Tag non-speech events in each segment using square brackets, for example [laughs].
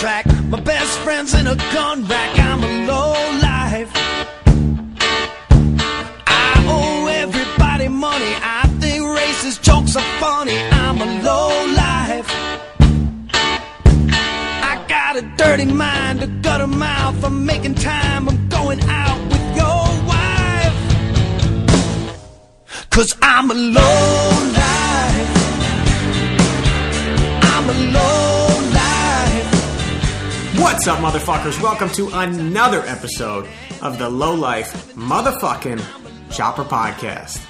track. My best friend's in a gun rack. Up, motherfuckers? Welcome to another episode of the Low Life Motherfucking Chopper Podcast.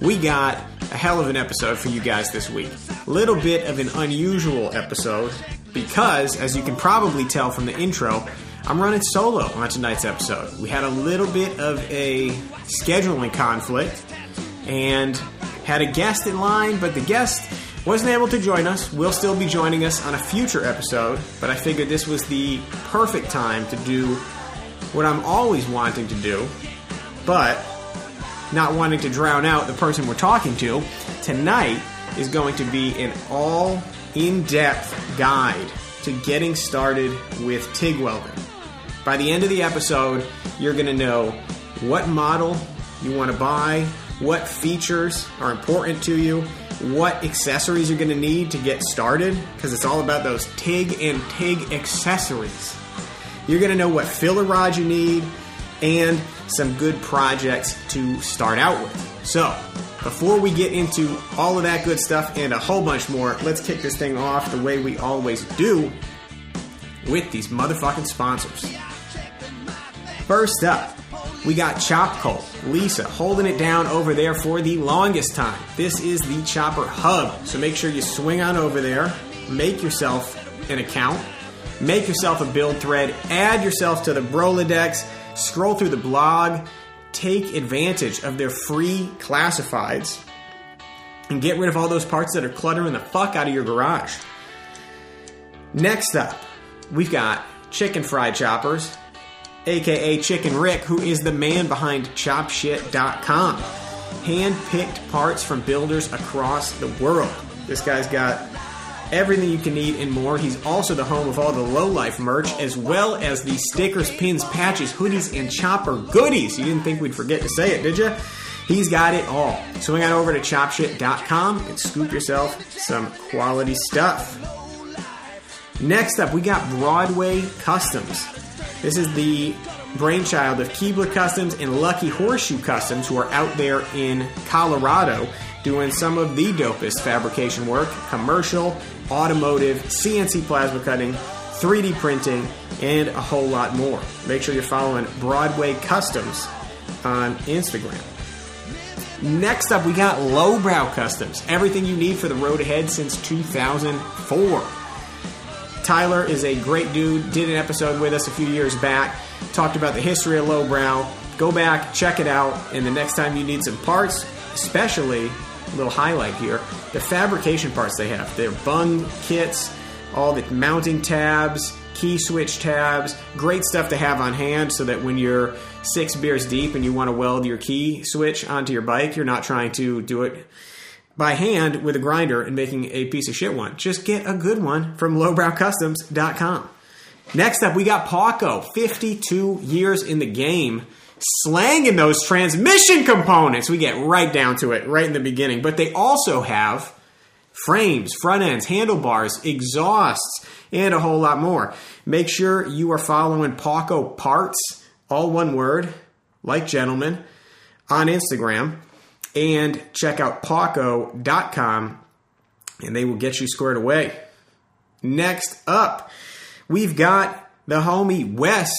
We got a hell of an episode for you guys this week. A little bit of an unusual episode because, as you can probably tell from the intro, I'm running solo on tonight's episode. We had a little bit of a scheduling conflict and had a guest in line, but the guest wasn't able to join us. Will still be joining us on a future episode, but I figured this was the perfect time to do what I'm always wanting to do, but not wanting to drown out the person we're talking to. Tonight is going to be an all in depth guide to getting started with TIG welding. By the end of the episode, you're going to know what model you want to buy, what features are important to you, what accessories you're going to need to get started, because it's all about those TIG and TIG accessories. You're going to know what filler rod you need and some good projects to start out with. So, before we get into all of that good stuff and a whole bunch more, let's kick this thing off the way we always do with these motherfucking sponsors. First up, we got Chop Cult. Lisa holding it down over there for the longest time. This is the Chopper Hub, so make sure you swing on over there, make yourself an account, make yourself a build thread, add yourself to the Brolodex, scroll through the blog, take advantage of their free classifieds, and get rid of all those parts that are cluttering the fuck out of your garage. Next up, we've got Chicken Fried Choppers, aka Chicken Rick, who is the man behind ChopShit.com. Hand picked parts from builders across the world. This guy's got everything you can need and more. He's also the home of all the low life merch, as well as the stickers, pins, patches, hoodies, and chopper goodies. You didn't think we'd forget to say it, did you? He's got it all. Swing on over to chopshit.com and scoop yourself some quality stuff. Next up, we got Broadway Customs. This is the brainchild of Keebler Customs and Lucky Horseshoe Customs, who are out there in Colorado doing some of the dopest fabrication work commercial, automotive, CNC plasma cutting, 3D printing, and a whole lot more. Make sure you're following Broadway Customs on Instagram. Next up, we got Lowbrow Customs. Everything you need for the road ahead since 2004. Tyler is a great dude. Did an episode with us a few years back. Talked about the history of lowbrow. Go back, check it out, and the next time you need some parts, especially a little highlight here, the fabrication parts they have. Their bung kits, all the mounting tabs, key switch tabs, great stuff to have on hand so that when you're six beers deep and you want to weld your key switch onto your bike, you're not trying to do it by hand with a grinder and making a piece of shit one. Just get a good one from lowbrowcustoms.com. Next up, we got Paughco, 52 years in the game, slanging those transmission components. We get right down to it right in the beginning. But they also have frames, front ends, handlebars, exhausts, and a whole lot more. Make sure you are following Paughco Parts, all one word, like gentlemen, on Instagram and check out Paughco.com and they will get you squared away. Next up, we've got the homie Wes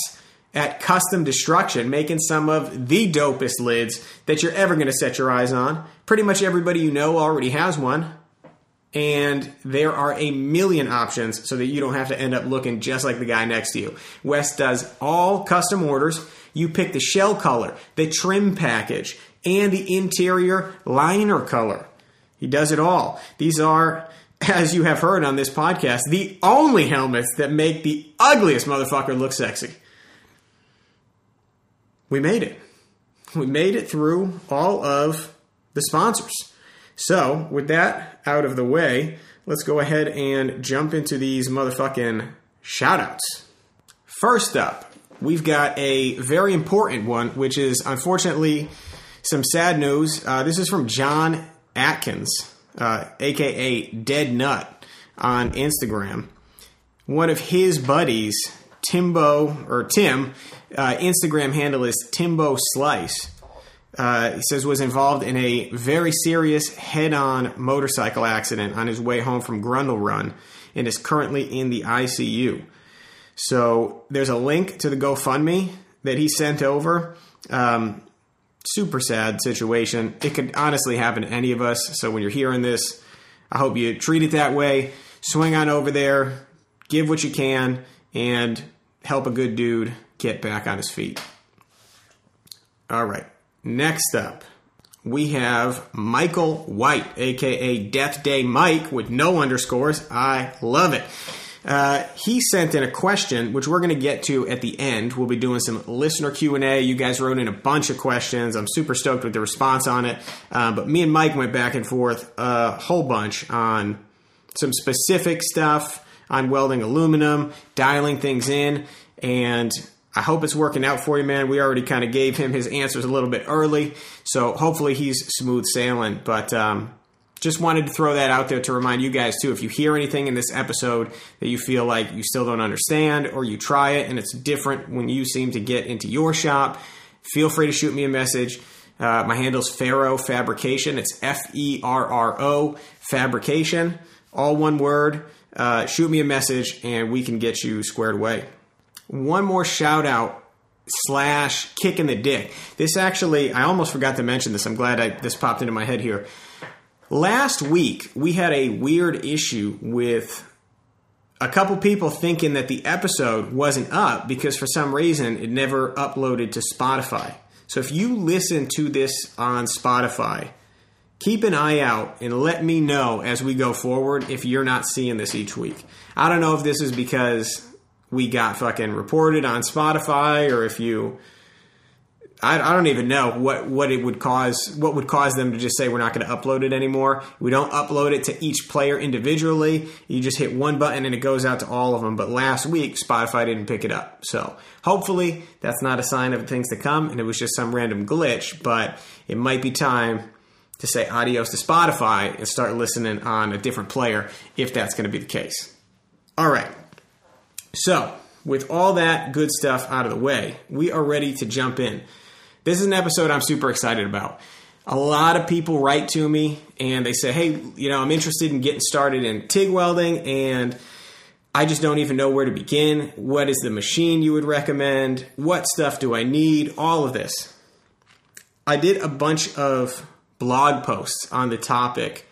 at Custom Destruction making some of the dopest lids that you're ever going to set your eyes on. Pretty much everybody you know already has one. And there are a million options so that you don't have to end up looking just like the guy next to you. Wes does all custom orders. You pick the shell color, the trim package, and the interior liner color. He does it all. These are, [laughs] as you have heard on this podcast, the only helmets that make the ugliest motherfucker look sexy. We made it. We made it through all of the sponsors. So, with that out of the way, let's go ahead and jump into these motherfucking shoutouts. First up, we've got a very important one, which is unfortunately some sad news. Uh, this is from John Atkins, uh, aka Dead Nut, on Instagram. One of his buddies, Timbo or Tim, uh, Instagram handle is Timbo Slice. Uh, he says was involved in a very serious head-on motorcycle accident on his way home from Grundle Run and is currently in the ICU. So there's a link to the GoFundMe that he sent over. Um, super sad situation. It could honestly happen to any of us. So when you're hearing this, I hope you treat it that way. Swing on over there, give what you can, and help a good dude get back on his feet. All right. Next up, we have Michael White, aka Death Day Mike, with no underscores. I love it. Uh, he sent in a question, which we're going to get to at the end. We'll be doing some listener Q and A. You guys wrote in a bunch of questions. I'm super stoked with the response on it. Uh, but me and Mike went back and forth a whole bunch on some specific stuff on welding aluminum, dialing things in, and I hope it's working out for you, man. We already kind of gave him his answers a little bit early, so hopefully he's smooth sailing. But um, just wanted to throw that out there to remind you guys too. If you hear anything in this episode that you feel like you still don't understand, or you try it and it's different when you seem to get into your shop, feel free to shoot me a message. Uh, my handle's Ferro Fabrication. It's F E R R O Fabrication, all one word. Uh, shoot me a message and we can get you squared away one more shout out slash kick in the dick. This actually, I almost forgot to mention this. I'm glad I, this popped into my head here. Last week, we had a weird issue with a couple people thinking that the episode wasn't up because for some reason it never uploaded to Spotify. So if you listen to this on Spotify, keep an eye out and let me know as we go forward if you're not seeing this each week. I don't know if this is because we got fucking reported on Spotify or if you I, I, don't even know what, what it would cause what would cause them to just say we're not going to upload it anymore. We don't upload it to each player individually. You just hit one button and it goes out to all of them. But last week Spotify didn't pick it up. So hopefully that's not a sign of things to come and it was just some random glitch, but it might be time to say adios to Spotify and start listening on a different player if that's going to be the case. All right. So, with all that good stuff out of the way, we are ready to jump in. This is an episode I'm super excited about. A lot of people write to me and they say, hey, you know, I'm interested in getting started in TIG welding and I just don't even know where to begin. What is the machine you would recommend? What stuff do I need? All of this. I did a bunch of blog posts on the topic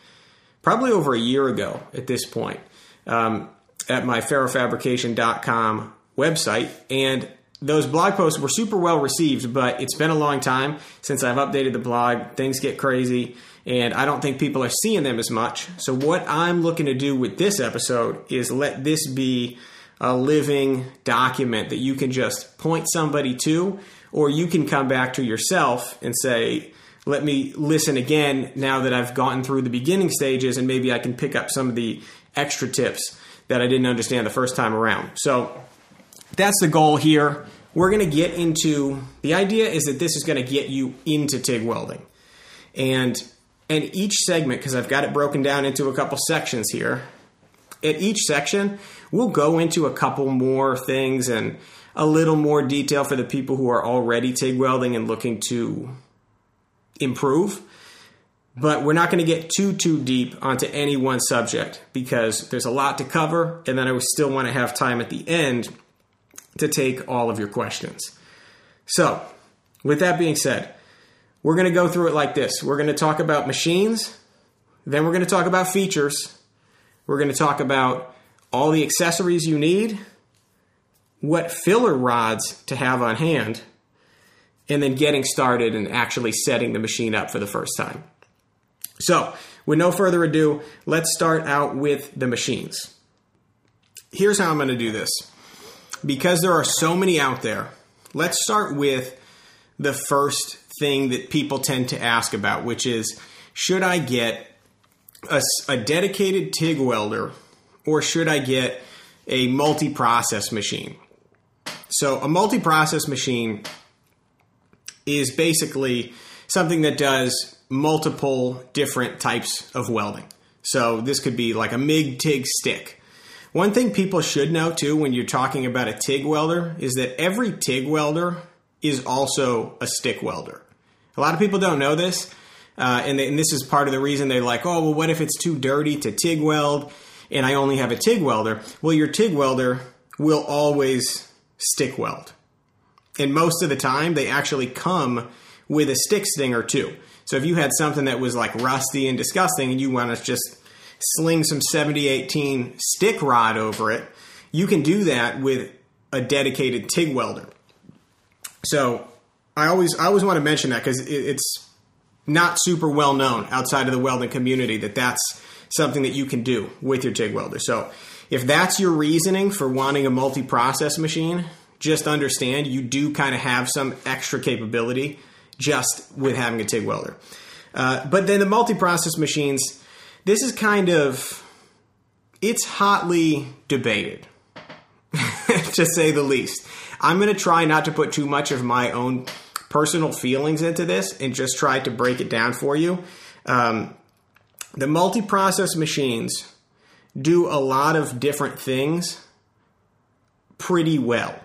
probably over a year ago at this point. Um, at my ferrofabrication.com website. And those blog posts were super well received, but it's been a long time since I've updated the blog. Things get crazy, and I don't think people are seeing them as much. So, what I'm looking to do with this episode is let this be a living document that you can just point somebody to, or you can come back to yourself and say, let me listen again now that I've gotten through the beginning stages, and maybe I can pick up some of the extra tips that I didn't understand the first time around. So that's the goal here. We're going to get into the idea is that this is going to get you into TIG welding. And and each segment because I've got it broken down into a couple sections here. At each section, we'll go into a couple more things and a little more detail for the people who are already TIG welding and looking to improve but we're not going to get too too deep onto any one subject because there's a lot to cover and then i still want to have time at the end to take all of your questions so with that being said we're going to go through it like this we're going to talk about machines then we're going to talk about features we're going to talk about all the accessories you need what filler rods to have on hand and then getting started and actually setting the machine up for the first time so, with no further ado, let's start out with the machines. Here's how I'm going to do this. Because there are so many out there, let's start with the first thing that people tend to ask about, which is should I get a, a dedicated TIG welder or should I get a multi process machine. So, a multi process machine is basically something that does multiple different types of welding. So, this could be like a MIG TIG stick. One thing people should know too when you're talking about a TIG welder is that every TIG welder is also a stick welder. A lot of people don't know this, uh, and, and this is part of the reason they're like, oh, well, what if it's too dirty to TIG weld and I only have a TIG welder? Well, your TIG welder will always stick weld. And most of the time, they actually come with a stick stinger too. So if you had something that was like rusty and disgusting and you want to just sling some 7018 stick rod over it, you can do that with a dedicated TIG welder. So I always I always want to mention that because it, it's not super well known outside of the welding community that that's something that you can do with your TIG welder. So if that's your reasoning for wanting a multi-process machine, just understand you do kind of have some extra capability just with having a TIG welder. Uh, but then the multi-process machines, this is kind of it's hotly debated, [laughs] to say the least. I'm going to try not to put too much of my own personal feelings into this and just try to break it down for you. Um, the multi process machines do a lot of different things pretty well.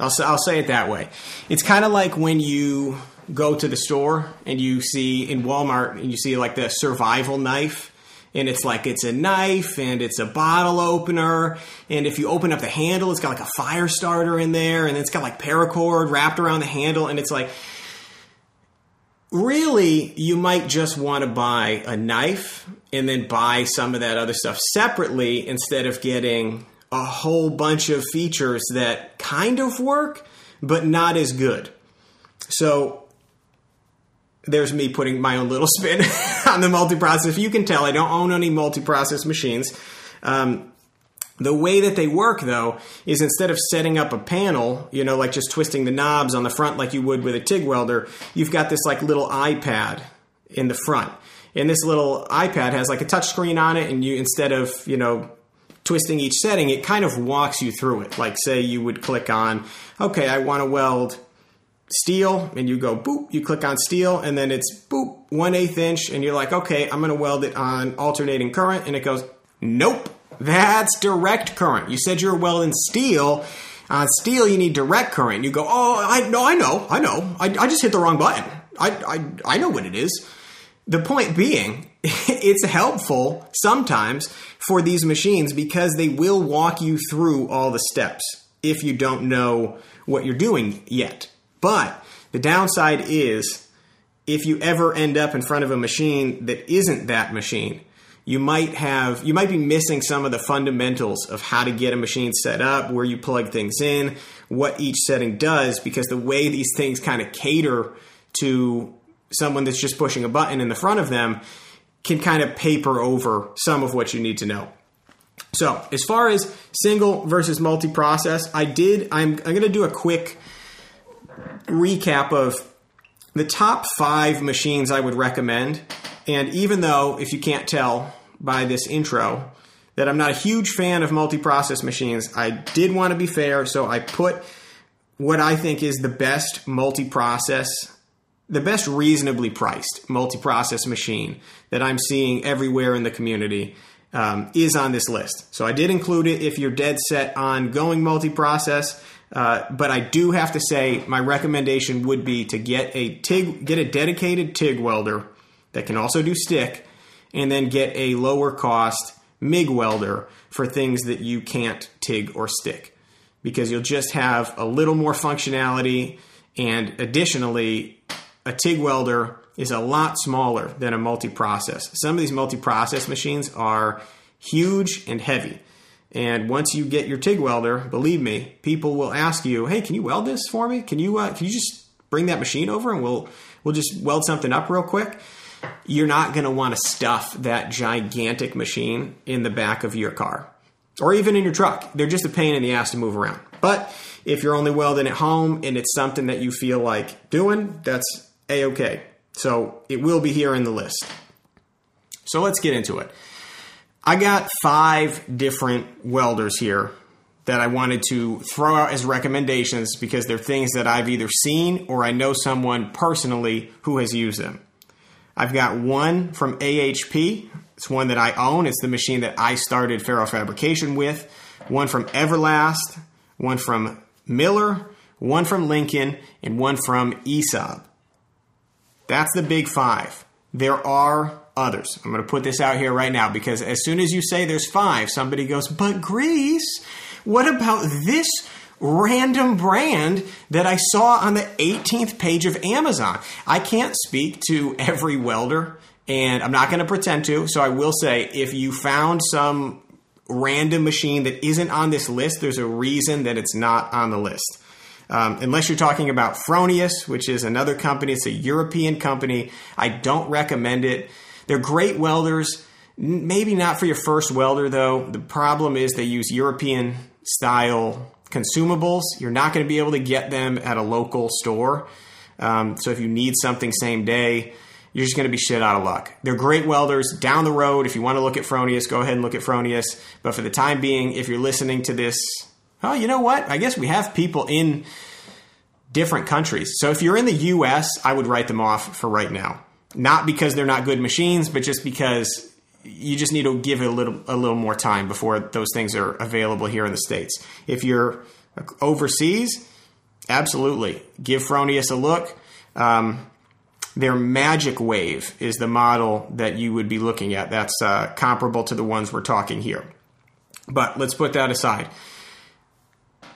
I'll, I'll say it that way. It's kind of like when you go to the store and you see in Walmart and you see like the survival knife and it's like it's a knife and it's a bottle opener and if you open up the handle it's got like a fire starter in there and it's got like paracord wrapped around the handle and it's like really you might just want to buy a knife and then buy some of that other stuff separately instead of getting a whole bunch of features that kind of work but not as good. So there's me putting my own little [laughs] spin on the multiprocess. If you can tell, I don't own any multiprocess machines. Um, the way that they work, though, is instead of setting up a panel, you know, like just twisting the knobs on the front like you would with a TIG welder, you've got this like little iPad in the front. And this little iPad has like a touch screen on it, and you instead of, you know, twisting each setting, it kind of walks you through it. Like, say you would click on, okay, I want to weld steel and you go boop, you click on steel and then it's boop, one eighth inch and you're like, okay, I'm going to weld it on alternating current and it goes, nope, that's direct current. You said you're welding steel. On steel, you need direct current. You go, oh, I no, I know, I know. I, I just hit the wrong button. I, I, I know what it is. The point being, [laughs] it's helpful sometimes for these machines because they will walk you through all the steps if you don't know what you're doing yet. But the downside is if you ever end up in front of a machine that isn't that machine, you might have you might be missing some of the fundamentals of how to get a machine set up, where you plug things in, what each setting does because the way these things kind of cater to someone that's just pushing a button in the front of them can kind of paper over some of what you need to know. So, as far as single versus multi-process, I did I'm I'm going to do a quick recap of the top five machines I would recommend. And even though, if you can't tell by this intro, that I'm not a huge fan of multi process machines, I did want to be fair, so I put what I think is the best multi process, the best reasonably priced multi process machine that I'm seeing everywhere in the community. Um, is on this list. So I did include it if you're dead set on going multi process. Uh, but I do have to say, my recommendation would be to get a TIG, get a dedicated TIG welder that can also do stick, and then get a lower cost MIG welder for things that you can't TIG or stick, because you'll just have a little more functionality, and additionally, a TIG welder is a lot smaller than a multi-process. Some of these multi-process machines are huge and heavy. And once you get your TIG welder, believe me, people will ask you, "Hey, can you weld this for me? Can you uh, can you just bring that machine over and we'll we'll just weld something up real quick?" You're not going to want to stuff that gigantic machine in the back of your car or even in your truck. They're just a pain in the ass to move around. But if you're only welding at home and it's something that you feel like doing, that's a okay. So it will be here in the list. So let's get into it. I got five different welders here that I wanted to throw out as recommendations because they're things that I've either seen or I know someone personally who has used them. I've got one from AHP. It's one that I own. It's the machine that I started Ferro Fabrication with. One from Everlast, one from Miller, one from Lincoln, and one from ESAB. That's the big five. There are others. I'm going to put this out here right now because as soon as you say there's five, somebody goes, but Greece, what about this random brand that I saw on the 18th page of Amazon? I can't speak to every welder and I'm not going to pretend to. So I will say if you found some random machine that isn't on this list, there's a reason that it's not on the list. Um, unless you're talking about Fronius, which is another company, it's a European company. I don't recommend it. They're great welders. Maybe not for your first welder, though. The problem is they use European style consumables. You're not going to be able to get them at a local store. Um, so if you need something same day, you're just going to be shit out of luck. They're great welders. Down the road, if you want to look at Fronius, go ahead and look at Fronius. But for the time being, if you're listening to this, oh, you know what? I guess we have people in different countries. So if you're in the US, I would write them off for right now. Not because they're not good machines, but just because you just need to give it a little a little more time before those things are available here in the states. If you're overseas, absolutely give Fronius a look. Um, their Magic Wave is the model that you would be looking at. That's uh, comparable to the ones we're talking here. But let's put that aside.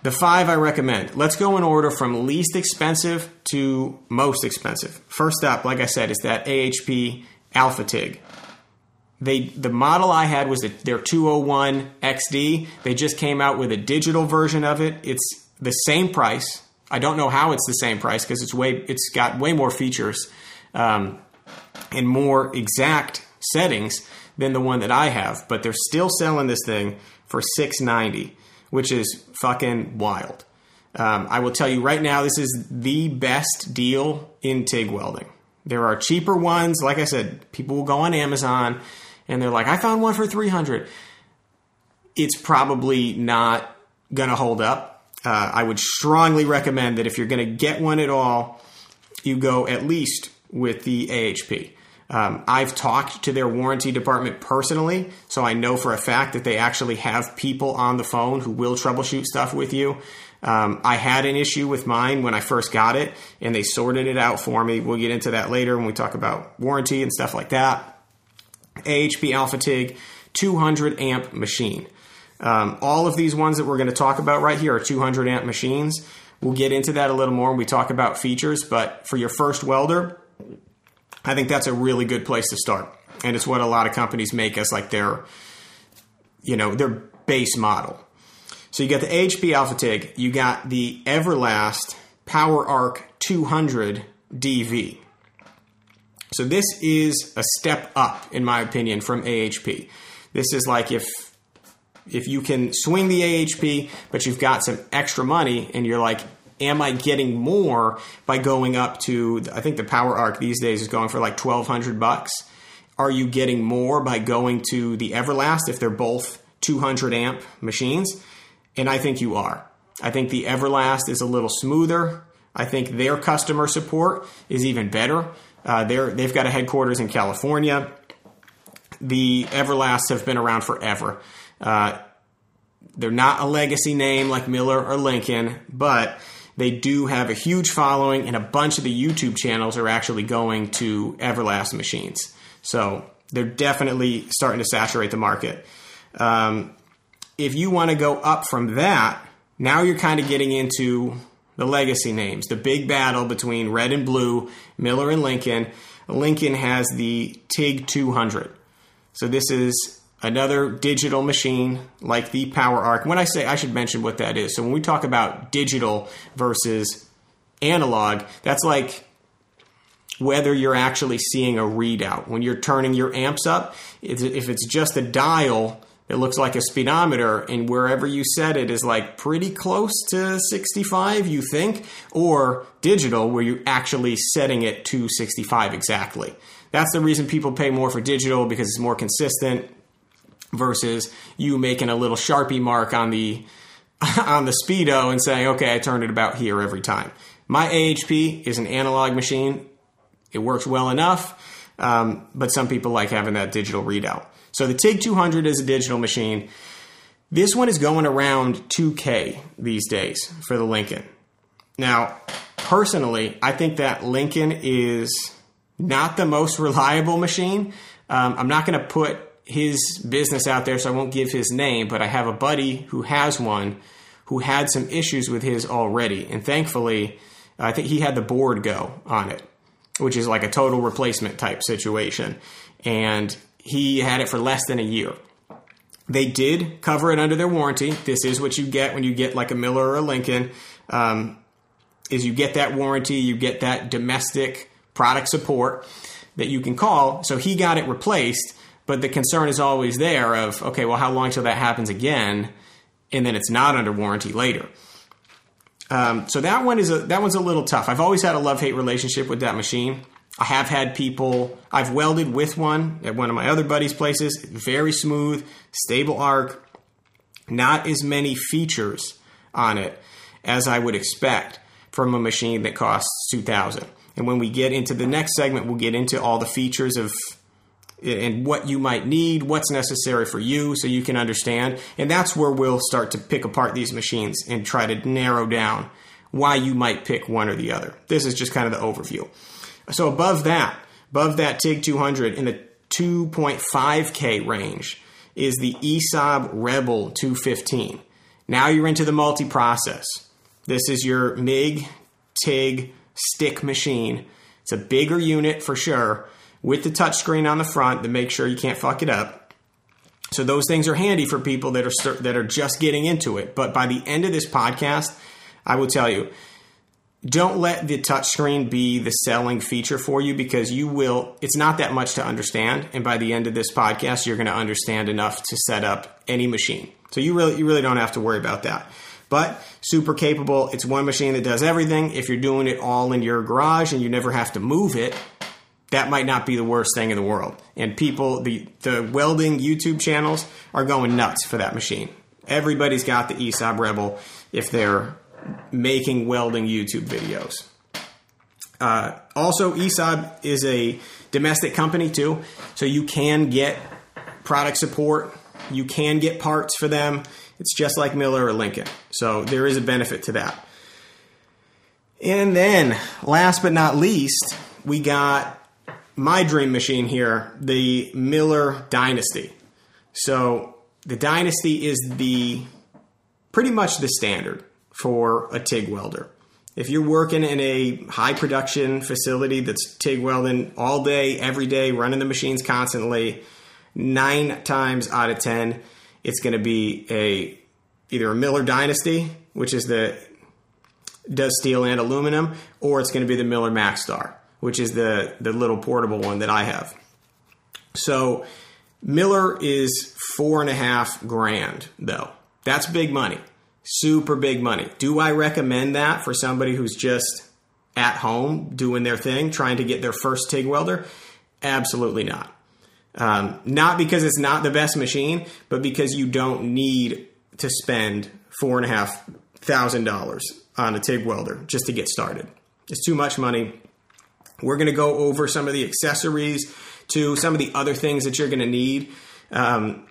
The five I recommend. Let's go in order from least expensive to most expensive. First up, like I said, is that AHP Alpha TIG. They the model I had was their 201 XD. They just came out with a digital version of it. It's the same price. I don't know how it's the same price because it's way it's got way more features um, and more exact settings than the one that I have. But they're still selling this thing for 690 which is fucking wild. Um, I will tell you right now, this is the best deal in TIG welding. There are cheaper ones. Like I said, people will go on Amazon and they're like, I found one for 300. It's probably not going to hold up. Uh, I would strongly recommend that if you're going to get one at all, you go at least with the AHP. Um, I've talked to their warranty department personally, so I know for a fact that they actually have people on the phone who will troubleshoot stuff with you. Um, I had an issue with mine when I first got it, and they sorted it out for me. We'll get into that later when we talk about warranty and stuff like that. AHP Alpha TIG 200 amp machine. Um, all of these ones that we're going to talk about right here are 200 amp machines. We'll get into that a little more when we talk about features, but for your first welder, I think that's a really good place to start. And it's what a lot of companies make as like their, you know, their base model. So you got the AHP Alpha TIG, you got the Everlast Power Arc 200 DV. So this is a step up, in my opinion, from AHP. This is like if if you can swing the AHP, but you've got some extra money, and you're like, am I getting more by going up to I think the Power Arc these days is going for like 1200 bucks. Are you getting more by going to the Everlast if they're both 200 amp machines? And I think you are. I think the Everlast is a little smoother. I think their customer support is even better. Uh, they've got a headquarters in California. The Everlasts have been around forever. Uh, they're not a legacy name like Miller or Lincoln, but they do have a huge following, and a bunch of the YouTube channels are actually going to Everlast machines. So they're definitely starting to saturate the market. Um, if you want to go up from that, now you're kind of getting into the legacy names, the big battle between red and blue, Miller and Lincoln. Lincoln has the TIG 200. So this is another digital machine like the Power Arc. When I say, I should mention what that is. So when we talk about digital versus analog, that's like whether you're actually seeing a readout. When you're turning your amps up, if it's just a dial, it looks like a speedometer, and wherever you set it is like pretty close to 65, you think, or digital, where you're actually setting it to 65 exactly. That's the reason people pay more for digital because it's more consistent versus you making a little sharpie mark on the [laughs] on the speedo and saying, okay, I turned it about here every time. My AHP is an analog machine. It works well enough, um, but some people like having that digital readout. So the TIG 200 is a digital machine. This one is going around 2K these days for the Lincoln. Now, personally, I think that Lincoln is not the most [laughs] reliable machine. Um, I'm not going to put his business out there, so I won't give his name, but I have a buddy who has one who had some issues with his already. And thankfully, I think he had the board go on it, which is like a total replacement type situation. And he had it for less than a year. They did cover it under their warranty. This is what you get when you get like a Miller or a Lincoln. Um, is you get that warranty, you get that domestic product support that you can call. So he got it replaced, but the concern is always there of okay, well, how long till that happens again, and then it's not under warranty later. Um, so that one is a that one's a little tough. I've always had a love hate relationship with that machine. I have had people. I've welded with one at one of my other buddies' places. Very smooth, stable arc. Not as many features on it as I would expect from a machine that costs two thousand. And when we get into the next segment, we'll get into all the features of and what you might need, what's necessary for you, so you can understand. And that's where we'll start to pick apart these machines and try to narrow down why you might pick one or the other. This is just kind of the overview. So above that, above that TIG 200 in the 2.5K range is the ESAB Rebel 215. Now you're into the multi-process. This is your MIG TIG stick machine. It's a bigger unit for sure with the touchscreen on the front to make sure you can't fuck it up. So those things are handy for people that are that are just getting into it. But by the end of this podcast, I will tell you, don't let the touchscreen be the selling feature for you because you will it's not that much to understand and by the end of this podcast you're going to understand enough to set up any machine so you really you really don't have to worry about that but super capable it's one machine that does everything if you're doing it all in your garage and you never have to move it that might not be the worst thing in the world and people the the welding youtube channels are going nuts for that machine everybody's got the ESAB Rebel if they're making welding YouTube videos. Uh, also, ESAB is a domestic company too, so you can get product support. You can get parts for them. It's just like Miller or Lincoln, so there is a benefit to that. And then, last but not least, we got my dream machine here, the Miller Dynasty. So the Dynasty is the pretty much the standard for a TIG welder. If you're working in a high production facility that's TIG welding all day, every day, running the machines constantly, nine times out of ten, it's going to be a either a Miller Dynasty, which is the does steel and aluminum, or it's going to be the Miller Maxstar, which is the the little portable one that I have. So Miller is four and a half grand though. That's big money super big money. Do I recommend that for somebody who's just at home doing their thing, trying to get their first TIG welder? Absolutely not. Um, not because it's not the best machine, but because you don't need to spend four and a half thousand dollars on a TIG welder just to get started. It's too much money. We're going to go over some of the accessories to some of the other things that you're going to need. Um,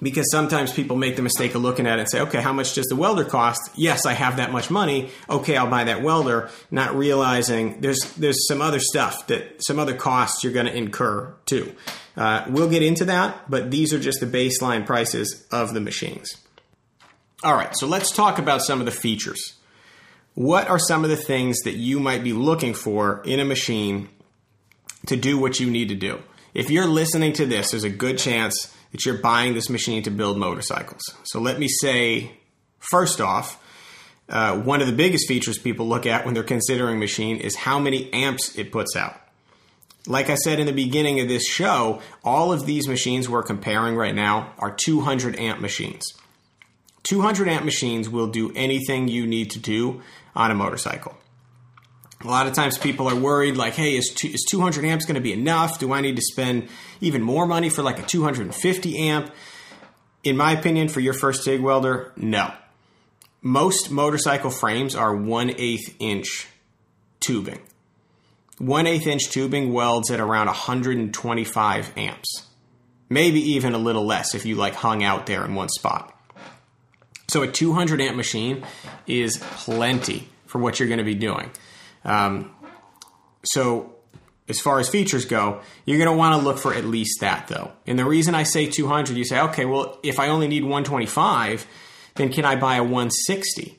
because sometimes people make the mistake of looking at it and say, okay, how much does the welder cost? Yes, I have that much money. Okay, I'll buy that welder, not realizing there's there's some other stuff that some other costs you're going to incur too. Uh, we'll get into that, but these are just the baseline prices of the machines. All right, so let's talk about some of the features. What are some of the things that you might be looking for in a machine to do what you need to do? If you're listening to this, there's a good chance that you're buying this machine to build motorcycles. So let me say, first off, uh, one of the biggest features people look at when they're considering a machine is how many amps it puts out. Like I said in the beginning of this show, all of these machines we're comparing right now are 200 amp machines. 200 amp machines will do anything you need to do on a motorcycle. A lot of times people are worried, like, hey, is, two, is 200 amps going to be enough? Do I need to spend even more money for like a 250 amp? In my opinion, for your first TIG welder, no. Most motorcycle frames are 1 8 inch tubing. 1 8 inch tubing welds at around 125 amps. Maybe even a little less if you like hung out there in one spot. So a 200 amp machine is plenty for what you're going to be doing. Um, so as far as features go, you're going to want to look for at least that though. And the reason I say 200, you say, okay, well, if I only need 125, then can I buy a 160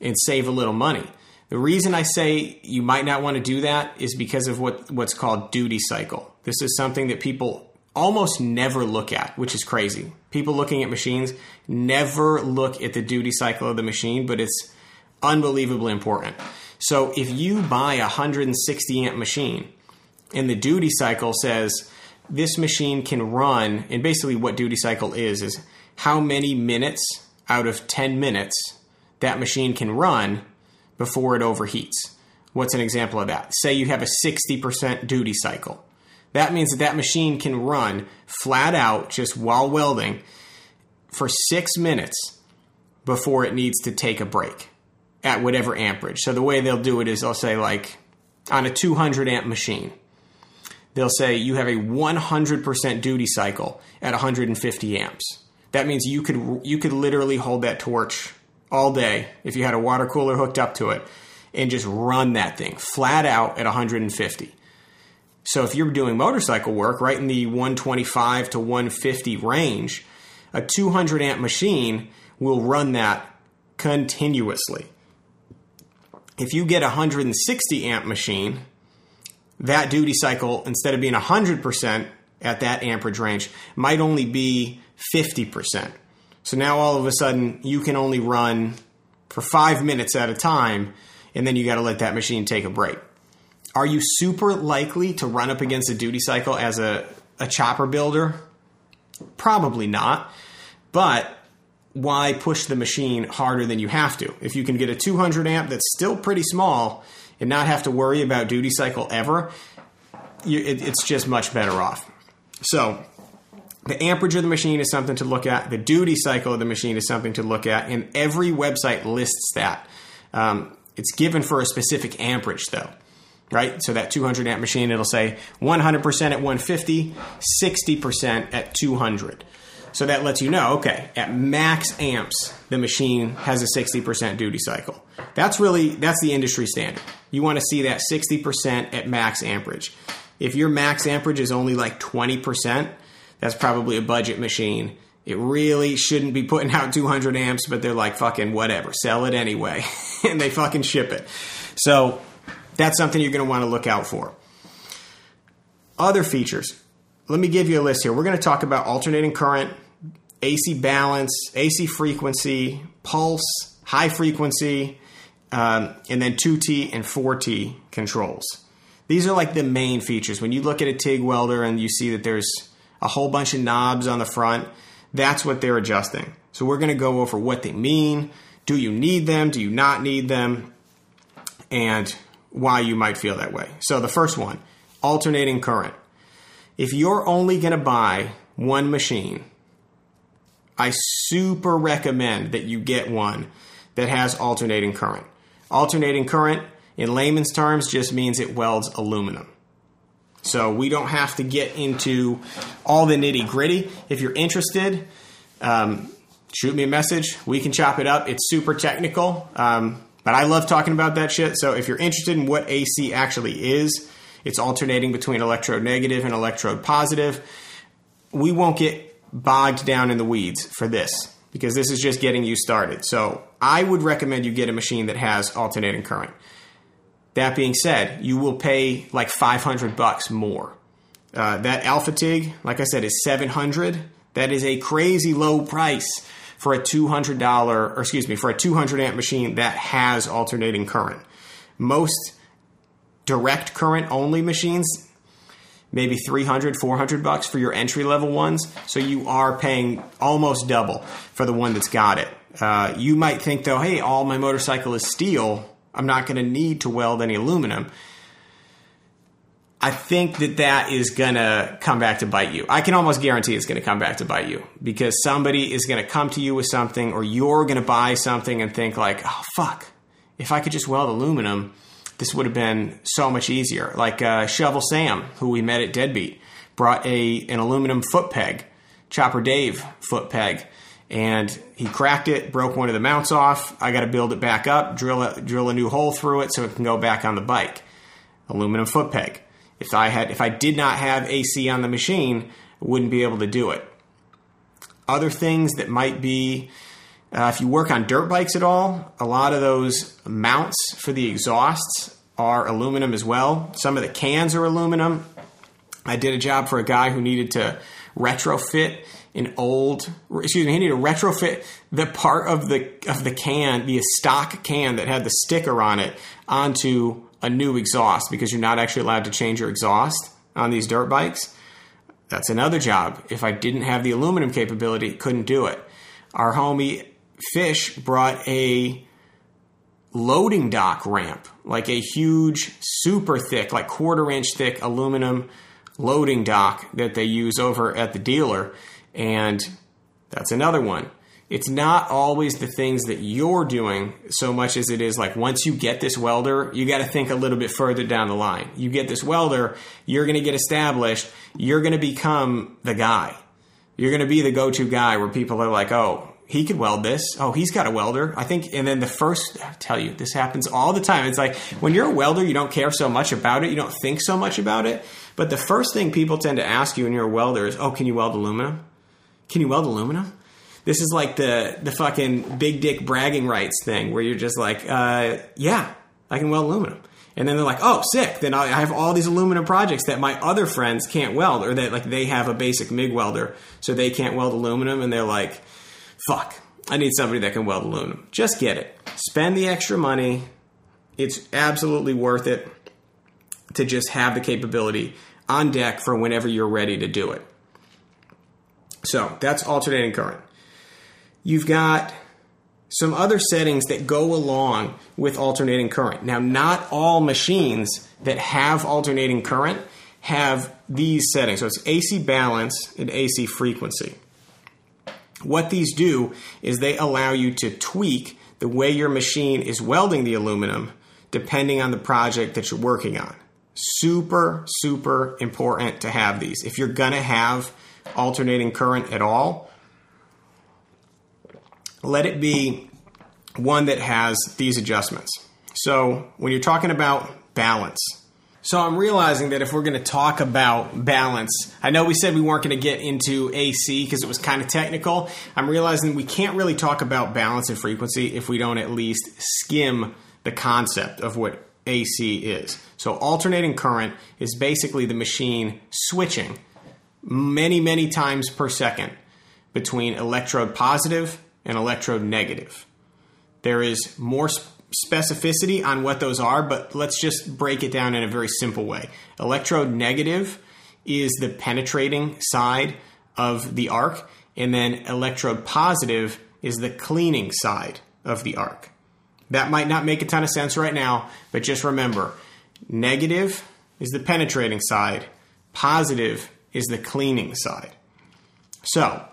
and save a little money? The reason I say you might not want to do that is because of what, what's called duty cycle. This is something that people almost never look at, which is crazy. People looking at machines never look at the duty cycle of the machine, but it's unbelievably important. So if you buy a 160 amp machine and the duty cycle says this machine can run, and basically what duty cycle is, is how many minutes out of 10 minutes that machine can run before it overheats. What's an example of that? Say you have a 60% duty cycle. That means that that machine can run flat out just while welding for six minutes before it needs to take a break at whatever amperage. So the way they'll do it is they'll say like on a 200 amp machine, they'll say you have a 100% duty cycle at 150 amps. That means you could you could literally hold that torch all day if you had a water cooler hooked up to it and just run that thing flat out at 150. So if you're doing motorcycle work right in the 125 to 150 range, a 200 amp machine will run that continuously. If you get a 160 amp machine, that duty cycle, instead of being 100% at that amperage range, might only be 50%. So now all of a sudden you can only run for five minutes at a time, and then you got to let that machine take a break. Are you super likely to run up against a duty cycle as a, a chopper builder? Probably not. But why push the machine harder than you have to? If you can get a 200 amp that's still pretty small and not have to worry about duty cycle ever, you, it, it's just much better off. So, the amperage of the machine is something to look at. The duty cycle of the machine is something to look at, and every website lists that. Um, it's given for a specific amperage, though right? So that 200 amp machine, it'll say 100% at 150, 60% at 200. So that lets you know, okay, at max amps, the machine has a 60% duty cycle. That's really, that's the industry standard. You want to see that 60% at max amperage. If your max amperage is only like 20%, that's probably a budget machine. It really shouldn't be putting out 200 amps, but they're like, fucking whatever, sell it anyway. [laughs] and they fucking ship it. So that's something you're going to want to look out for. Other features. Let me give you a list here. We're going to talk about alternating current, AC balance, AC frequency, pulse, high frequency, um, and then 2T and 4T controls. These are like the main features. When you look at a TIG welder and you see that there's a whole bunch of knobs on the front, that's what they're adjusting. So we're going to go over what they mean. Do you need them? Do you not need them? And why you might feel that way. So the first one, alternating current. If you're only going to buy one machine, I super recommend that you get one that has alternating current. Alternating current, in layman's terms, just means it welds aluminum. So we don't have to get into all the nitty gritty. If you're interested, um, shoot me a message. We can chop it up. It's super technical. Um, but I love talking about that shit. So if you're interested in what AC actually is, it's alternating between electrode negative and electrode positive. We won't get bogged down in the weeds for this because this is just getting you started. So I would recommend you get a machine that has alternating current. That being said, you will pay like 500 bucks more. Uh, that Alpha TIG, like I said, is 700. That is a crazy low price for a $200 or excuse me for a 200 amp machine that has alternating current. Most direct current only machines maybe 300 400 bucks for your entry level ones. So you are paying almost double for the one that's got it. Uh, you might think though hey all my motorcycle is steel. I'm not going to need to weld any aluminum. I think that that is going to come back to bite you. I can almost guarantee it's going to come back to bite you because somebody is going to come to you with something or you're going to buy something and think like, "Oh fuck, if I could just weld aluminum, this would have been so much easier." Like uh, Shovel Sam, who we met at Deadbeat, brought a an aluminum foot peg, Chopper Dave foot peg, and he cracked it, broke one of the mounts off. I got to build it back up, drill a, drill a new hole through it so it can go back on the bike. Aluminum foot peg. If I had, if I did not have AC on the machine, wouldn't be able to do it. Other things that might be, uh, if you work on dirt bikes at all, a lot of those mounts for the exhausts are aluminum as well. Some of the cans are aluminum. I did a job for a guy who needed to retrofit an old excuse me he needed to retrofit the part of the of the can the stock can that had the sticker on it onto a new exhaust because you're not actually allowed to change your exhaust on these dirt bikes. That's another job. If I didn't have the aluminum capability, couldn't do it. Our homie Fish brought a loading dock ramp, like a huge, super thick, like quarter inch thick aluminum loading dock that they use over at the dealer. And that's another one it's not always the things that you're doing so much as it is like once you get this welder, you got to think a little bit further down the line. You get this welder, you're going to get established, you're going to become the guy. You're going to be the go to guy where people are like, oh, he could weld this. Oh, he's got a welder. I think, and then the first, I tell you, this happens all the time. It's like when you're a welder, you don't care so much about it, you don't think so much about it. But the first thing people tend to ask you when you're a welder is, oh, can you weld aluminum? Can you weld aluminum? This is like the the fucking big dick bragging rights thing where you're just like, uh, yeah, I can weld aluminum. And then they're like, oh, sick. Then I have all these aluminum projects that my other friends can't weld, or that like they have a basic MIG welder, so they can't weld aluminum, and they're like, fuck, I need somebody that can weld aluminum. Just get it. Spend the extra money. It's absolutely worth it to just have the capability on deck for whenever you're ready to do it. So that's alternating current you've got some other settings that go along with alternating current. Now, not all machines that have alternating current have these settings. So it's AC balance and AC frequency. What these do is they allow you to tweak the way your machine is welding the aluminum depending on the project that you're working on. Super, super important to have these. If you're going to have alternating current at all, let it be one that has these adjustments. So when you're talking about balance, so I'm realizing that if we're going to talk about balance, I know we said we weren't going to get into AC because it was kind of technical. I'm realizing we can't really talk about balance and frequency if we don't at least skim the concept of what AC is. So alternating current is basically the machine switching many, many times per second between electrode positive and electrode negative. There is more specificity on what those are, but let's just break it down in a very simple way. Electrode negative is the penetrating side of the arc, and then electrode positive is the cleaning side of the arc. That might not make a ton of sense right now, but just remember negative is the penetrating side, positive is the cleaning side. So,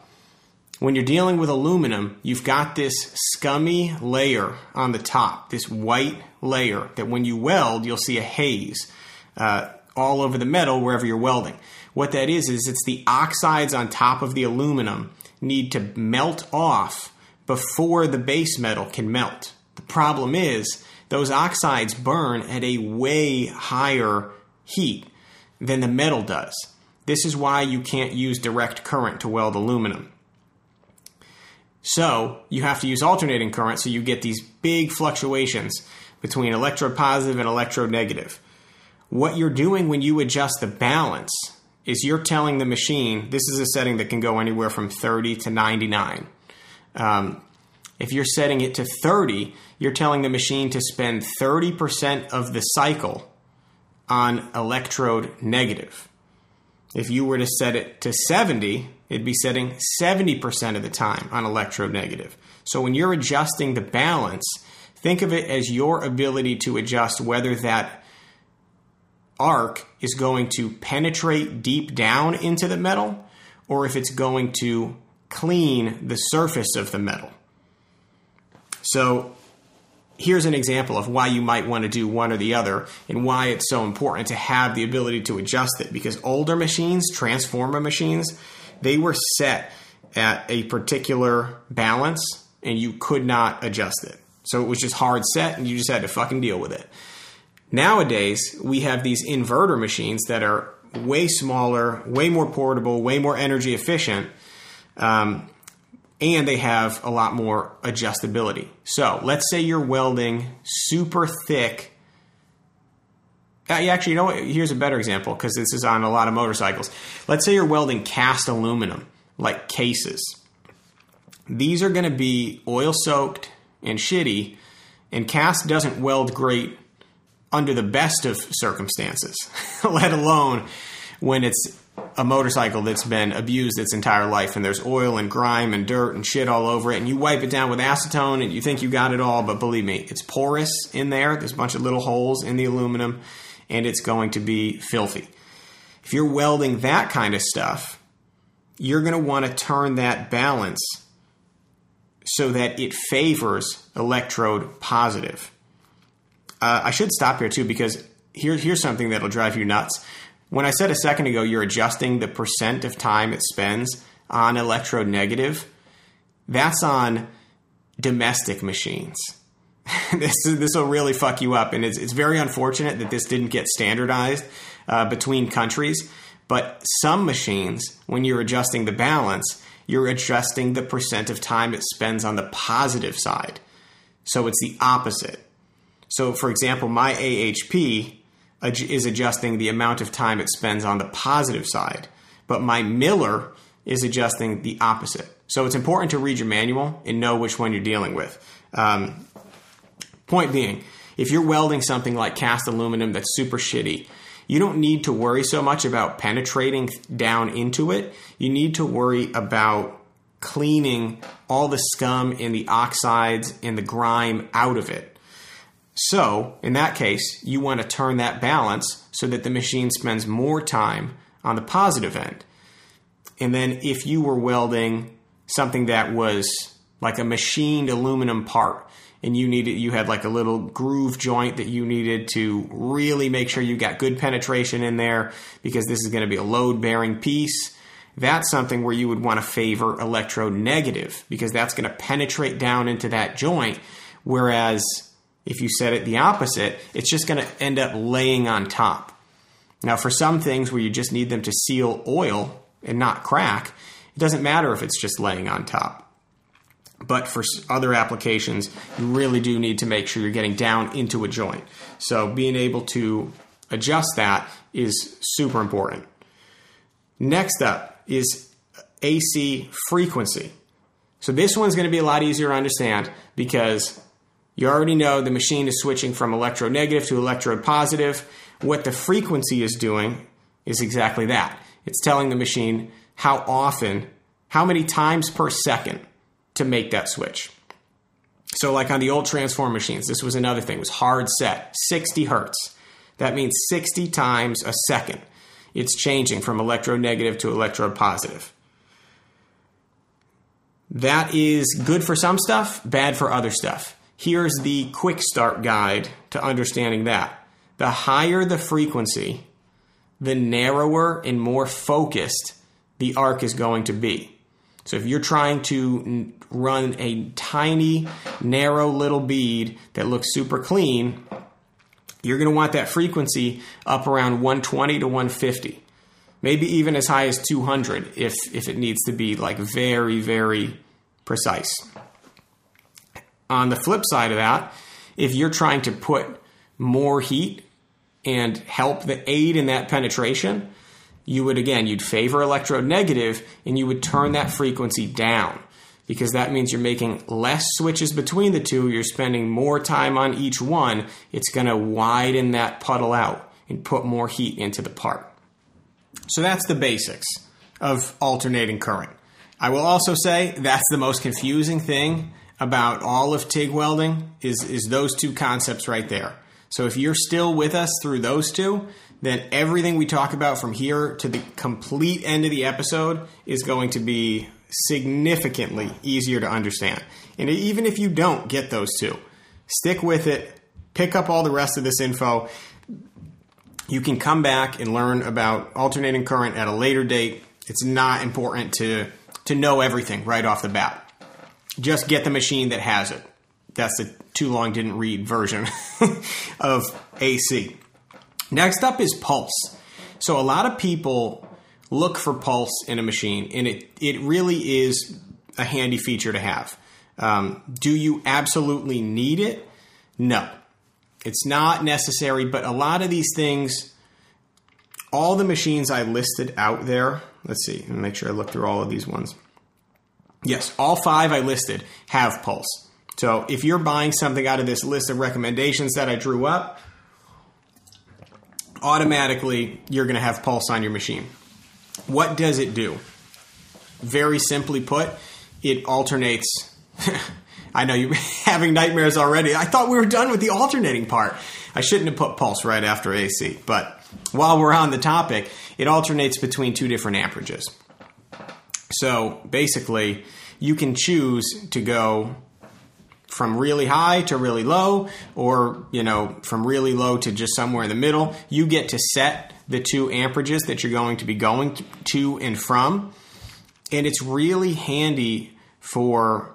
when you're dealing with aluminum, you've got this scummy layer on the top, this white layer that when you weld, you'll see a haze uh, all over the metal wherever you're welding. What that is, is it's the oxides on top of the aluminum need to melt off before the base metal can melt. The problem is, those oxides burn at a way higher heat than the metal does. This is why you can't use direct current to weld aluminum. So you have to use alternating current so you get these big fluctuations between electrode positive and electrode negative. What you're doing when you adjust the balance is you're telling the machine this is a setting that can go anywhere from 30 to 99. Um, if you're setting it to 30, you're telling the machine to spend 30% of the cycle on electrode negative. If you were to set it to 70, it'd be setting 70% of the time on electrode negative. So when you're adjusting the balance, Think of it as your ability to adjust whether that arc is going to penetrate deep down into the metal or if it's going to clean the surface of the metal. So here's an example of why you might want to do one or the other and why it's so important to have the ability to adjust it because older machines, transformer machines, they were set at a particular balance and you could not adjust it. So it was just hard set and you just had to fucking deal with it. Nowadays, we have these inverter machines that are way smaller, way more portable, way more energy efficient, um, and they have a lot more adjustability. So let's say you're welding super thick. Uh, actually, you know what? Here's a better example because this is on a lot of motorcycles. Let's say you're welding cast aluminum, like cases. These are going to be oil soaked and shitty, and cast doesn't weld great under the best of circumstances, [laughs] let alone when it's a motorcycle that's been abused its entire life and there's oil and grime and dirt and shit all over it and you wipe it down with acetone and you think you got it all but believe me it's porous in there there's a bunch of little holes in the aluminum and it's going to be filthy if you're welding that kind of stuff you're going to want to turn that balance so that it favors electrode positive uh, I should stop here too because here, here's something that'll drive you nuts. When I said a second ago you're adjusting the percent of time it spends on electrode negative, that's on domestic machines. [laughs] this this will really fuck you up, and it's, it's very unfortunate that this didn't get standardized uh, between countries. But some machines, when you're adjusting the balance, you're adjusting the percent of time it spends on the positive side. So it's the opposite. So, for example, my AHP is adjusting the amount of time it spends on the positive side, but my Miller is adjusting the opposite. So it's important to read your manual and know which one you're dealing with. Um, point being, if you're welding something like cast aluminum that's super shitty, you don't need to worry so much about penetrating down into it. You need to worry about cleaning all the scum and the oxides and the grime out of it. So, in that case, you want to turn that balance so that the machine spends more time on the positive end. And then, if you were welding something that was like a machined aluminum part, and you needed you had like a little groove joint that you needed to really make sure you got good penetration in there because this is going to be a load bearing piece that's something where you would want to favor electrode negative because that's going to penetrate down into that joint whereas if you set it the opposite, it's just going to end up laying on top. Now, for some things where you just need them to seal oil and not crack, it doesn't matter if it's just laying on top. But for other applications, you really do need to make sure you're getting down into a joint. So, being able to adjust that is super important. Next up is AC frequency. So, this one's going to be a lot easier to understand because you already know the machine is switching from electrode negative to electrode positive. What the frequency is doing is exactly that. It's telling the machine how often, how many times per second to make that switch. So, like on the old transform machines, this was another thing, it was hard set, 60 hertz. That means 60 times a second. It's changing from electrode negative to electrode positive. That is good for some stuff, bad for other stuff. Here's the quick start guide to understanding that. The higher the frequency, the narrower and more focused the arc is going to be. So if you're trying to run a tiny, narrow little bead that looks super clean, you're going to want that frequency up around 120 to 150. Maybe even as high as 200 if, if it needs to be like very, very precise. On the flip side of that, if you're trying to put more heat and help the aid in that penetration, you would again, you'd favor electrode negative and you would turn that frequency down because that means you're making less switches between the two. You're spending more time on each one. It's going to widen that puddle out and put more heat into the part. So that's the basics of alternating current. I will also say that's the most confusing thing about all of TIG welding is, is those two concepts right there. So if you're still with us through those two, then everything we talk about from here to the complete end of the episode is going to be significantly easier to understand. And even if you don't get those two, stick with it, pick up all the rest of this info. You can come back and learn about alternating current at a later date. It's not important to to know everything right off the bat. Just get the machine that has it. That's the too long didn't read version [laughs] of AC. Next up is pulse. So a lot of people look for pulse in a machine, and it, it really is a handy feature to have. Um, do you absolutely need it? No. It's not necessary, but a lot of these things, all the machines I listed out there, let's see, and make sure I look through all of these ones. Yes, all five I listed have pulse. So if you're buying something out of this list of recommendations that I drew up, automatically you're going to have pulse on your machine. What does it do? Very simply put, it alternates. [laughs] I know you're [laughs] having nightmares already. I thought we were done with the alternating part. I shouldn't have put pulse right after AC, but while we're on the topic, it alternates between two different amperages. So basically, you can choose to go from really high to really low or you know from really low to just somewhere in the middle you get to set the two amperages that you're going to be going to and from and it's really handy for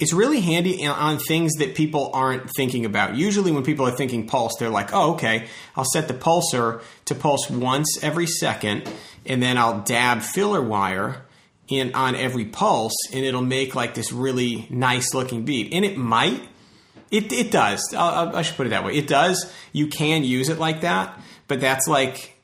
it's really handy on things that people aren't thinking about. Usually, when people are thinking pulse, they're like, oh, okay, I'll set the pulsar to pulse once every second, and then I'll dab filler wire in on every pulse, and it'll make like this really nice looking beat. And it might, it it does. I'll, I should put it that way. It does. You can use it like that, but that's like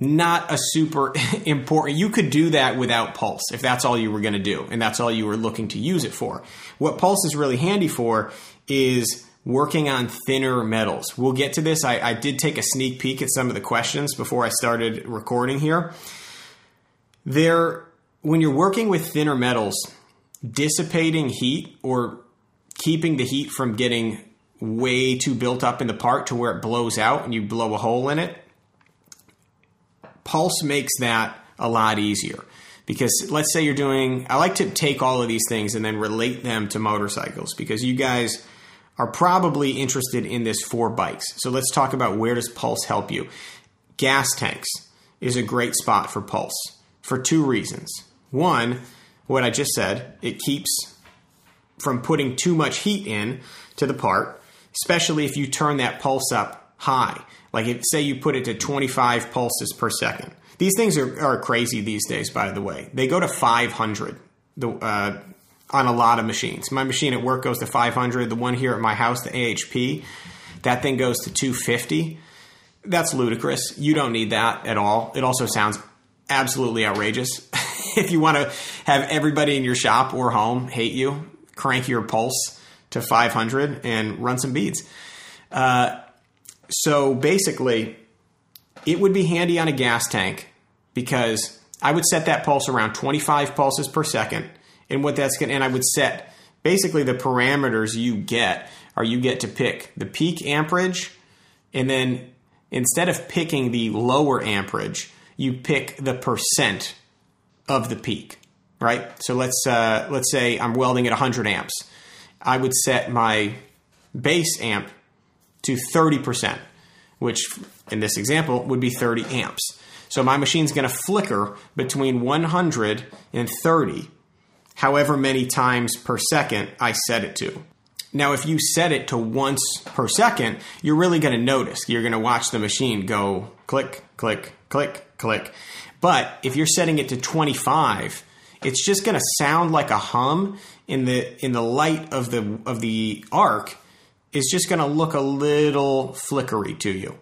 not a super [laughs] important. You could do that without Pulse if that's all you were going to do and that's all you were looking to use it for. What Pulse is really handy for is working on thinner metals. We'll get to this. I, I did take a sneak peek at some of the questions before I started recording here. There when you're working with thinner metals, dissipating heat or keeping the heat from getting way too built up in the part to where it blows out and you blow a hole in it, Pulse makes that a lot easier. Because let's say you're doing, I like to take all of these things and then relate them to motorcycles because you guys are probably interested in this for bikes. So let's talk about where does Pulse help you. Gas tanks is a great spot for Pulse for two reasons. One, what I just said, it keeps from putting too much heat in to the part, especially if you turn that pulse up high. Like if say you put it to 25 pulses per second. These things are, are crazy these days, by the way. They go to 500 the, uh, on a lot of machines. My machine at work goes to 500. The one here at my house, the AHP, that thing goes to 250. That's ludicrous. You don't need that at all. It also sounds absolutely outrageous. [laughs] [laughs] if you want to have everybody in your shop or home hate you, crank your pulse to 500 and run some beads. Uh, so basically, it would be handy on a gas tank because I would set that pulse around 25 pulses per second. And what that's going and I would set basically the parameters you get are you get to pick the peak amperage and then instead of picking the lower amperage, you pick the percent of the peak, right? So let's uh, let's say I'm welding at 100 amps. I would set my base amp to 30%, which in this example would be 30 amps. So my machine's going to flicker between 100 and 30, however many times per second I set it to. Now, if you set it to once per second, you're really going to notice. You're going to watch the machine go click, click, click, click. But if you're setting it to 25, it's just going to sound like a hum in the in the light of the of the arc is just going to look a little flickery to you.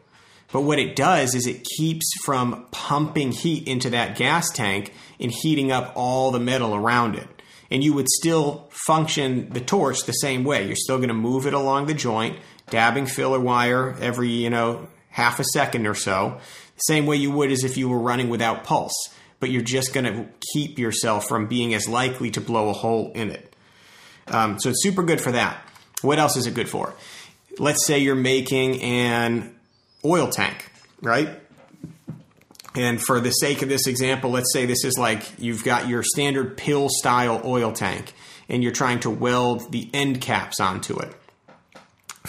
But what it does is it keeps from pumping heat into that gas tank and heating up all the metal around it. And you would still function the torch the same way. You're still going to move it along the joint, dabbing filler wire every, you know, half a second or so same way you would as if you were running without pulse, but you're just going to keep yourself from being as likely to blow a hole in it. Um, so it's super good for that. What else is it good for? Let's say you're making an oil tank, right? And for the sake of this example, let's say this is like you've got your standard pill style oil tank and you're trying to weld the end caps onto it.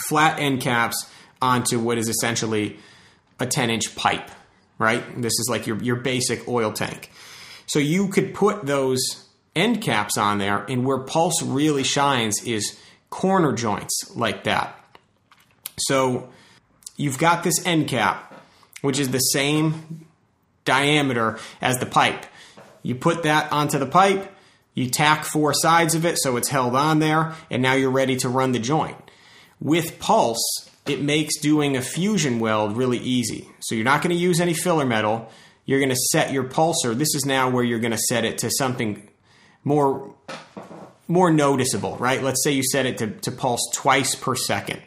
Flat end caps onto what is essentially a 10 inch pipe, right? This is like your, your basic oil tank. So you could put those end caps on there, and where Pulse really shines is corner joints like that. So you've got this end cap, which is the same diameter as the pipe. You put that onto the pipe, you tack four sides of it so it's held on there, and now you're ready to run the joint. With Pulse, it makes doing a fusion weld really easy. So you're not going to use any filler metal. You're going to set your pulsar. This is now where you're going to set it to something more more noticeable, right? Let's say you set it to, to pulse twice per second.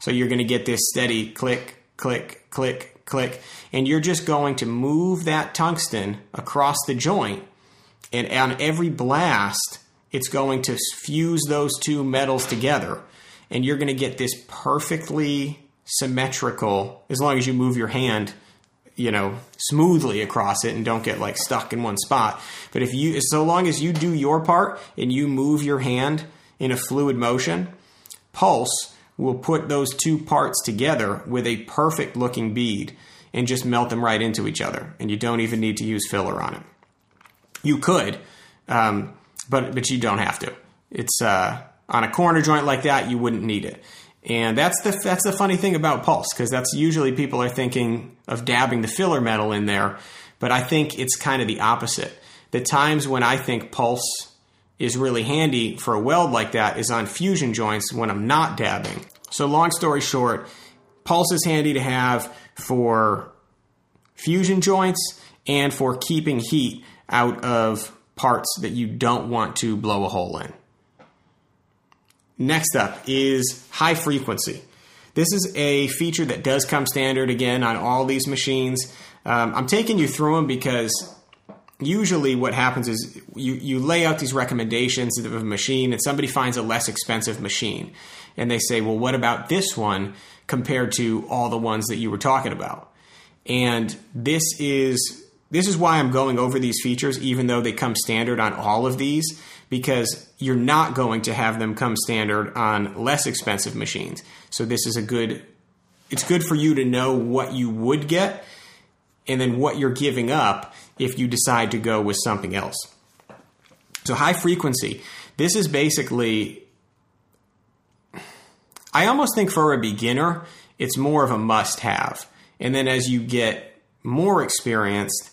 So you're going to get this steady click, click, click, click, and you're just going to move that tungsten across the joint, and on every blast, it's going to fuse those two metals together, and you're going to get this perfectly symmetrical, as long as you move your hand you know smoothly across it and don't get like stuck in one spot. But if you so long as you do your part and you move your hand in a fluid motion pulse will put those two parts together with a perfect looking bead and just melt them right into each other and you don't even need to use filler on it. You could um, but but you don't have to. It's uh, on a corner joint like that you wouldn't need it and that's the that's the funny thing about pulse because that's usually people are thinking of dabbing the filler metal in there, but I think it's kind of the opposite. The times when I think pulse is really handy for a weld like that is on fusion joints when I'm not dabbing. So long story short, pulse is handy to have for fusion joints and for keeping heat out of parts that you don't want to blow a hole in. Next up is high frequency. This is a feature that does come standard again on all these machines. Um, I'm taking you through them because usually what happens is you, you lay out these recommendations of a machine and somebody finds a less expensive machine and they say, well, what about this one compared to all the ones that you were talking about? And this is this is why I'm going over these features, even though they come standard on all of these, because you're not going to have them come standard on less expensive machines. So this is a good, it's good for you to know what you would get and then what you're giving up if you decide to go with something else. So high frequency, this is basically, I almost think for a beginner, it's more of a must have. And then as you get more experienced,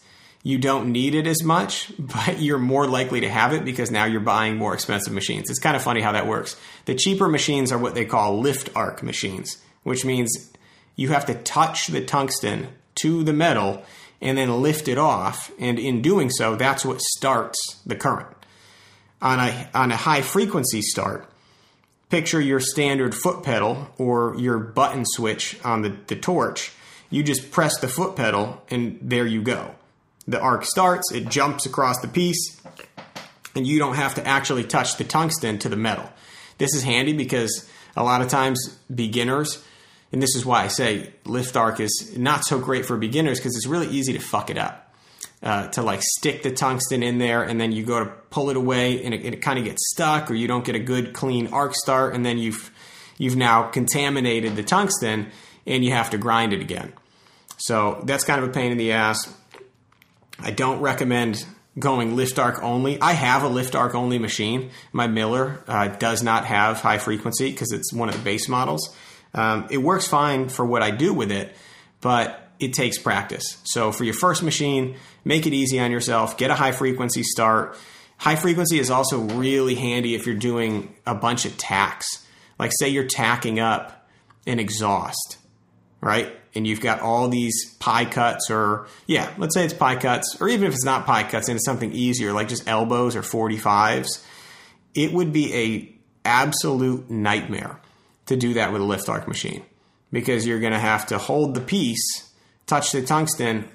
you don't need it as much, but you're more likely to have it because now you're buying more expensive machines. It's kind of funny how that works. The cheaper machines are what they call lift arc machines, which means you have to touch the tungsten to the metal and then lift it off. And in doing so, that's what starts the current. On a, on a high frequency start, picture your standard foot pedal or your button switch on the, the torch. You just press the foot pedal and there you go the arc starts, it jumps across the piece, and you don't have to actually touch the tungsten to the metal. This is handy because a lot of times beginners, and this is why I say lift arc is not so great for beginners because it's really easy to fuck it up. Uh, to like stick the tungsten in there and then you go to pull it away and it, it kind of gets stuck or you don't get a good clean arc start and then you've you've now contaminated the tungsten and you have to grind it again. So that's kind of a pain in the ass. I don't recommend going lift arc only. I have a lift arc only machine. My Miller uh, does not have high frequency because it's one of the base models. Um, it works fine for what I do with it, but it takes practice. So for your first machine, make it easy on yourself. Get a high frequency start. High frequency is also really handy if you're doing a bunch of tacks. Like say you're tacking up an exhaust, right? And you've got all these pie cuts or yeah let's say it's pie cuts or even if it's not pie cuts and it's something easier like just elbows or 45s it would be a absolute nightmare to do that with a lift arc machine because you're going to have to hold the piece touch the tungsten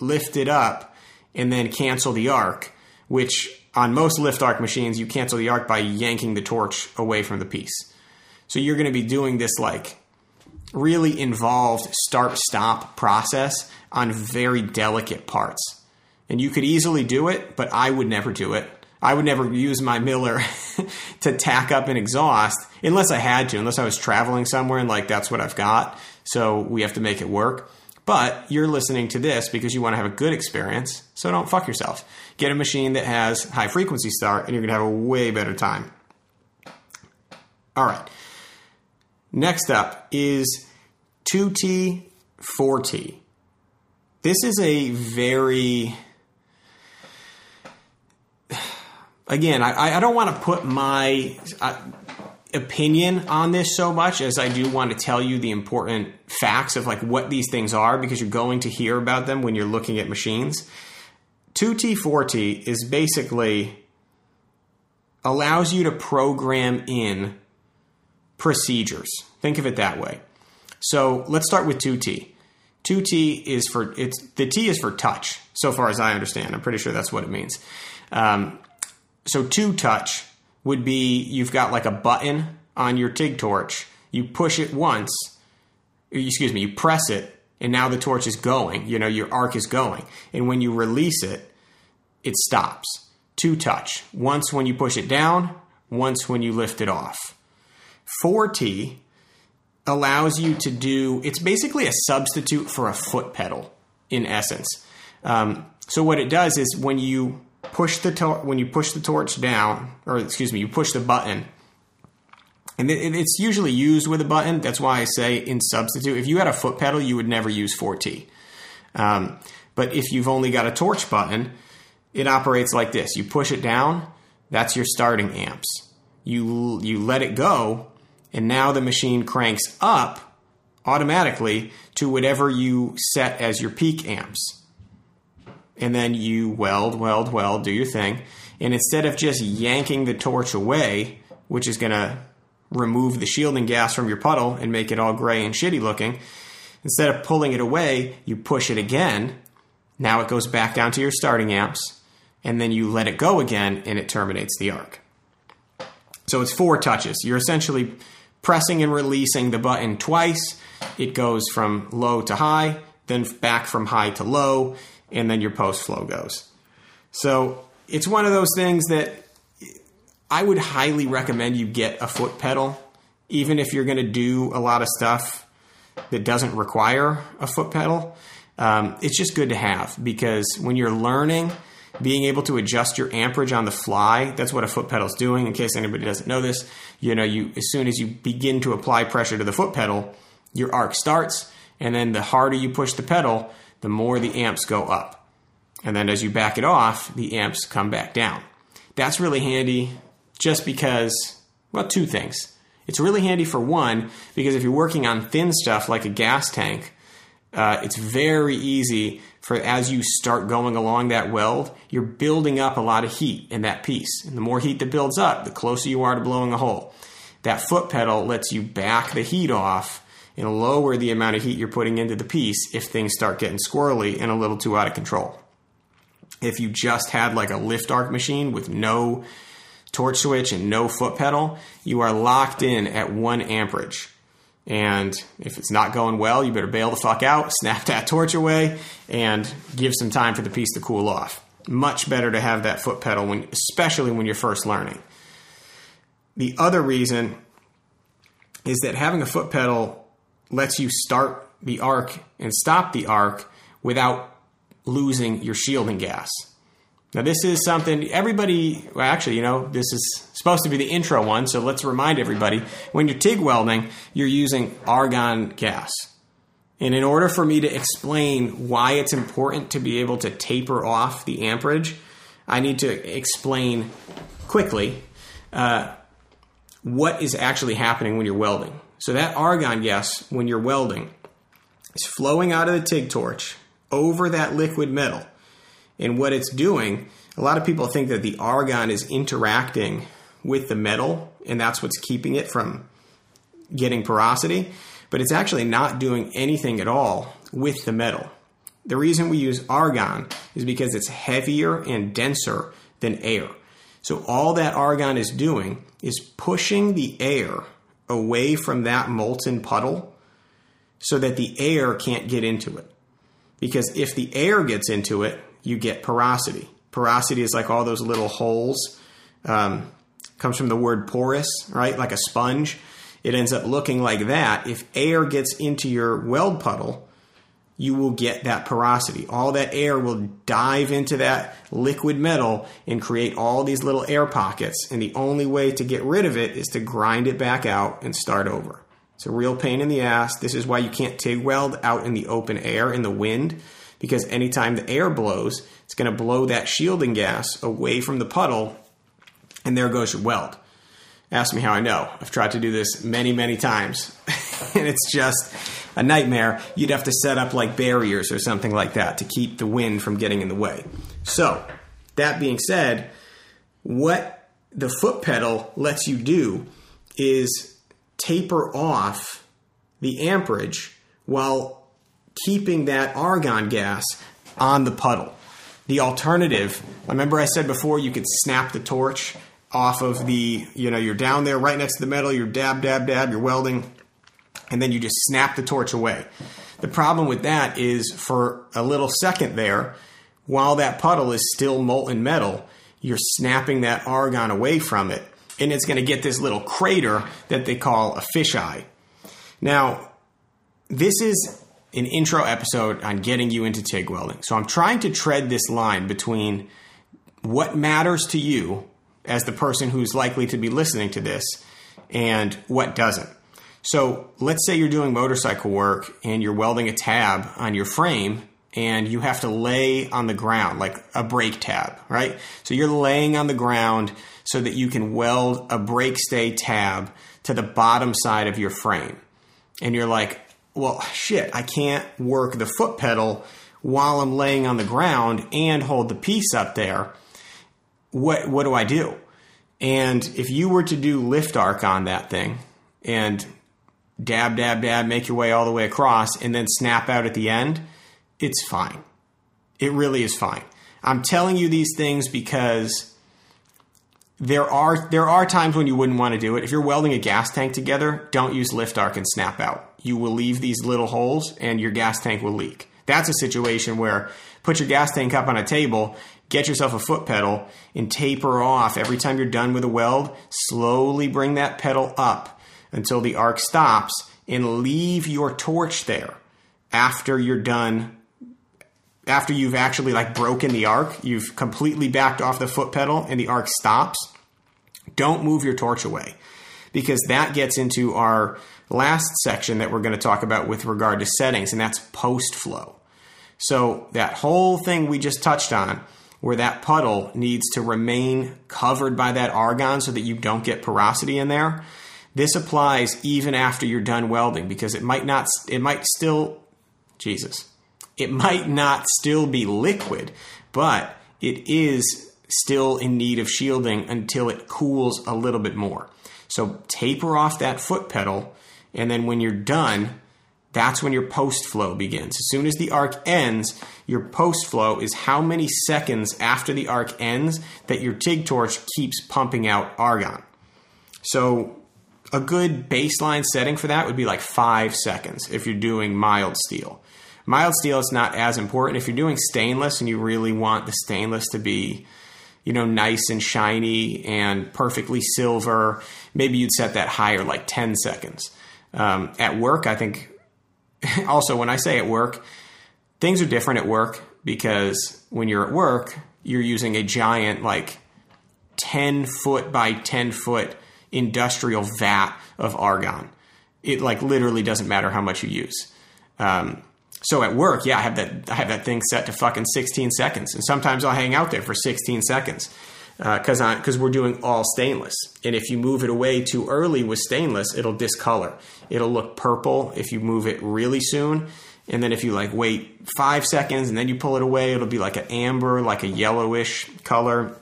lift it up and then cancel the arc which on most lift arc machines, you cancel the arc by yanking the torch away from the piece. So you're going to be doing this like really involved start stop process on very delicate parts. And you could easily do it, but I would never do it. I would never use my Miller [laughs] to tack up an exhaust unless I had to, unless I was traveling somewhere and like that's what I've got. So we have to make it work. But you're listening to this because you want to have a good experience. So don't fuck yourself. Get a machine that has high frequency start and you're going to have a way better time. All right. Next up is 2T, 4T. This is a very again, I, I don't want to put my uh, opinion on this so much as I do want to tell you the important facts of like what these things are because you're going to hear about them when you're looking at machines. 2T, 4T is basically allows you to program in procedures. Think of it that way. So let's start with 2T. 2T is for it's the T is for touch, so far as I understand. I'm pretty sure that's what it means. Um, so two touch would be you've got like a button on your TIG torch. You push it once, excuse me, you press it, and now the torch is going. You know, your arc is going. And when you release it, it stops. Two touch. Once when you push it down, once when you lift it off. 4T allows you to do, it's basically a substitute for a foot pedal in essence. Um, so what it does is when you push the tor- when you push the torch down, or excuse me, you push the button, and it, it's usually used with a button. That's why I say in substitute. If you had a foot pedal, you would never use 4T. Um, but if you've only got a torch button, it operates like this: you push it down, that's your starting amps. You you let it go, and now the machine cranks up automatically to whatever you set as your peak amps and then you weld, weld, weld, do your thing. And instead of just yanking the torch away, which is going to remove the shielding gas from your puddle and make it all gray and shitty looking, instead of pulling it away, you push it again. Now it goes back down to your starting amps, and then you let it go again, and it terminates the arc. So it's four touches. You're essentially pressing and releasing the button twice. It goes from low to high, then back from high to low, and then your post flow goes. So it's one of those things that I would highly recommend you get a foot pedal, even if you're going to do a lot of stuff that doesn't require a foot pedal. Um, it's just good to have because when you're learning, being able to adjust your amperage on the fly, that's what a foot pedal is doing. In case anybody doesn't know this, you know, you as soon as you begin to apply pressure to the foot pedal, your arc starts, and then the harder you push the pedal, the more the amps go up. And then as you back it off, the amps come back down. That's really handy just because, well, two things. It's really handy for one, because if you're working on thin stuff like a gas tank, uh, it's very easy for as you start going along that weld, you're building up a lot of heat in that piece. And the more heat that builds up, the closer you are to blowing a hole. That foot pedal lets you back the heat off and lower the amount of heat you're putting into the piece if things start getting squirrely and a little too out of control. If you just had like a lift arc machine with no torch switch and no foot pedal, you are locked in at one amperage. And if it's not going well, you better bail the fuck out, [laughs] snap that torch away, and give some time for the piece to cool off. Much better to have that foot pedal when, especially when you're first learning. The other reason is that having a foot pedal lets you start the arc and stop the arc without losing your shielding gas. Now, this is something everybody, well, actually, you know, this is supposed to be the intro one, so let's remind everybody when you're TIG welding, you're using argon gas. And in order for me to explain why it's important to be able to taper off the amperage, I need to explain quickly uh, what is actually happening when you're welding. So that argon gas, when you're welding, is flowing out of the TIG torch over that liquid metal. And what it's doing, a lot of people think that the argon is interacting with the metal, and that's what's keeping it from getting porosity. But it's actually not doing anything at all with the metal. The reason we use argon is because it's heavier and denser than air. So all that argon is doing is pushing the air away from that molten puddle so that the air can't get into it. Because if the air gets into it, you get porosity. Porosity is like all those little holes. Um, comes from the word porous, right? Like a sponge. It ends up looking like that. If air gets into your weld puddle, you will get that porosity. All that air will dive into that liquid metal and create all these little air pockets. And the only way to get rid of it is to grind it back out and start over. It's a real pain in the ass. This is why you can't TIG weld out in the open air in the wind because anytime the air blows, it's going to blow that shielding gas away from the puddle and there goes your weld. Ask me how I know. I've tried to do this many, many times [laughs] and it's just a nightmare. You'd have to set up like barriers or something like that to keep the wind from getting in the way. So, that being said, what the foot pedal lets you do is taper off the amperage while keeping that argon gas on the puddle. The alternative, remember I said before you could snap the torch off of the, you know, you're down there right next to the metal, you're dab, dab, dab, you're welding, and then you just snap the torch away. The problem with that is for a little second there, while that puddle is still molten metal, you're snapping that argon away from it, and it's going to get this little crater that they call a fisheye. Now, this is an intro episode on getting you into TIG welding. So I'm trying to tread this line between what matters to you as the person who's likely to be listening to this and what doesn't. So let's say you're doing motorcycle work and you're welding a tab on your frame and you have to lay on the ground like a brake tab, right? So you're laying on the ground so that you can weld a brake stay tab to the bottom side of your frame. And you're like, well, shit, I can't work the foot pedal while I'm laying on the ground and hold the piece up there. What what do I do? And if you were to do lift arc on that thing and dab, dab, dab, make your way all the way across, and then snap out at the end, it's fine. It really is fine. I'm telling you these things because there are there are times when you wouldn't want to do it. If you're welding a gas tank together, don't use lift arc and snap out. You will leave these little holes and your gas tank will leak. That's a situation where put your gas tank up on a table, get yourself a foot pedal and taper off every time you're done with a weld, slowly bring that pedal up until the arc stops and leave your torch there after you're done after you've actually like broken the arc you've completely backed off the foot pedal and the arc stops don't move your torch away because that gets into our last section that we're going to talk about with regard to settings and that's post flow so that whole thing we just touched on where that puddle needs to remain covered by that argon so that you don't get porosity in there this applies even after you're done welding because it might not, it might still, Jesus, it might not still be liquid, but it is still in need of shielding until it cools a little bit more. So taper off that foot pedal, and then when you're done, that's when your post flow begins. As soon as the arc ends, your post flow is how many seconds after the arc ends that your TIG torch keeps pumping out argon. So a good baseline setting for that would be like five seconds if you're doing mild steel. Mild steel is not as important. If you're doing stainless and you really want the stainless to be, you know, nice and shiny and perfectly silver, maybe you'd set that higher, like 10 seconds. Um, at work, I think, [laughs] also when I say at work, things are different at work because when you're at work, you're using a giant, like 10 foot by 10 foot industrial vat of argon. It like literally doesn't matter how much you use. Um, so at work, yeah, I have that I have that thing set to fucking 16 seconds, and sometimes I'll hang out there for 16 seconds because uh, because we're doing all stainless. And if you move it away too early with stainless, it'll discolor. It'll look purple if you move it really soon. And then if you like wait five seconds and then you pull it away, it'll be like an amber, like a yellowish color.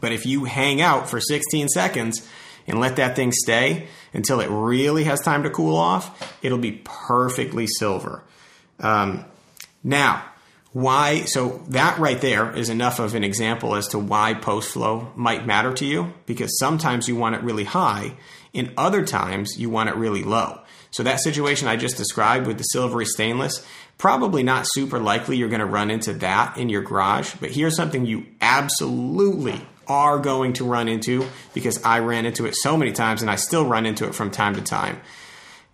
But if you hang out for 16 seconds, and let that thing stay until it really has time to cool off, it'll be perfectly silver. Um, now, why so that right there is enough of an example as to why post flow might matter to you because sometimes you want it really high and other times you want it really low. So that situation i just described with the silvery stainless probably not super likely you're going to run into that in your garage but here's something you absolutely are going to run into because i ran into it so many times and i still run into it from time to time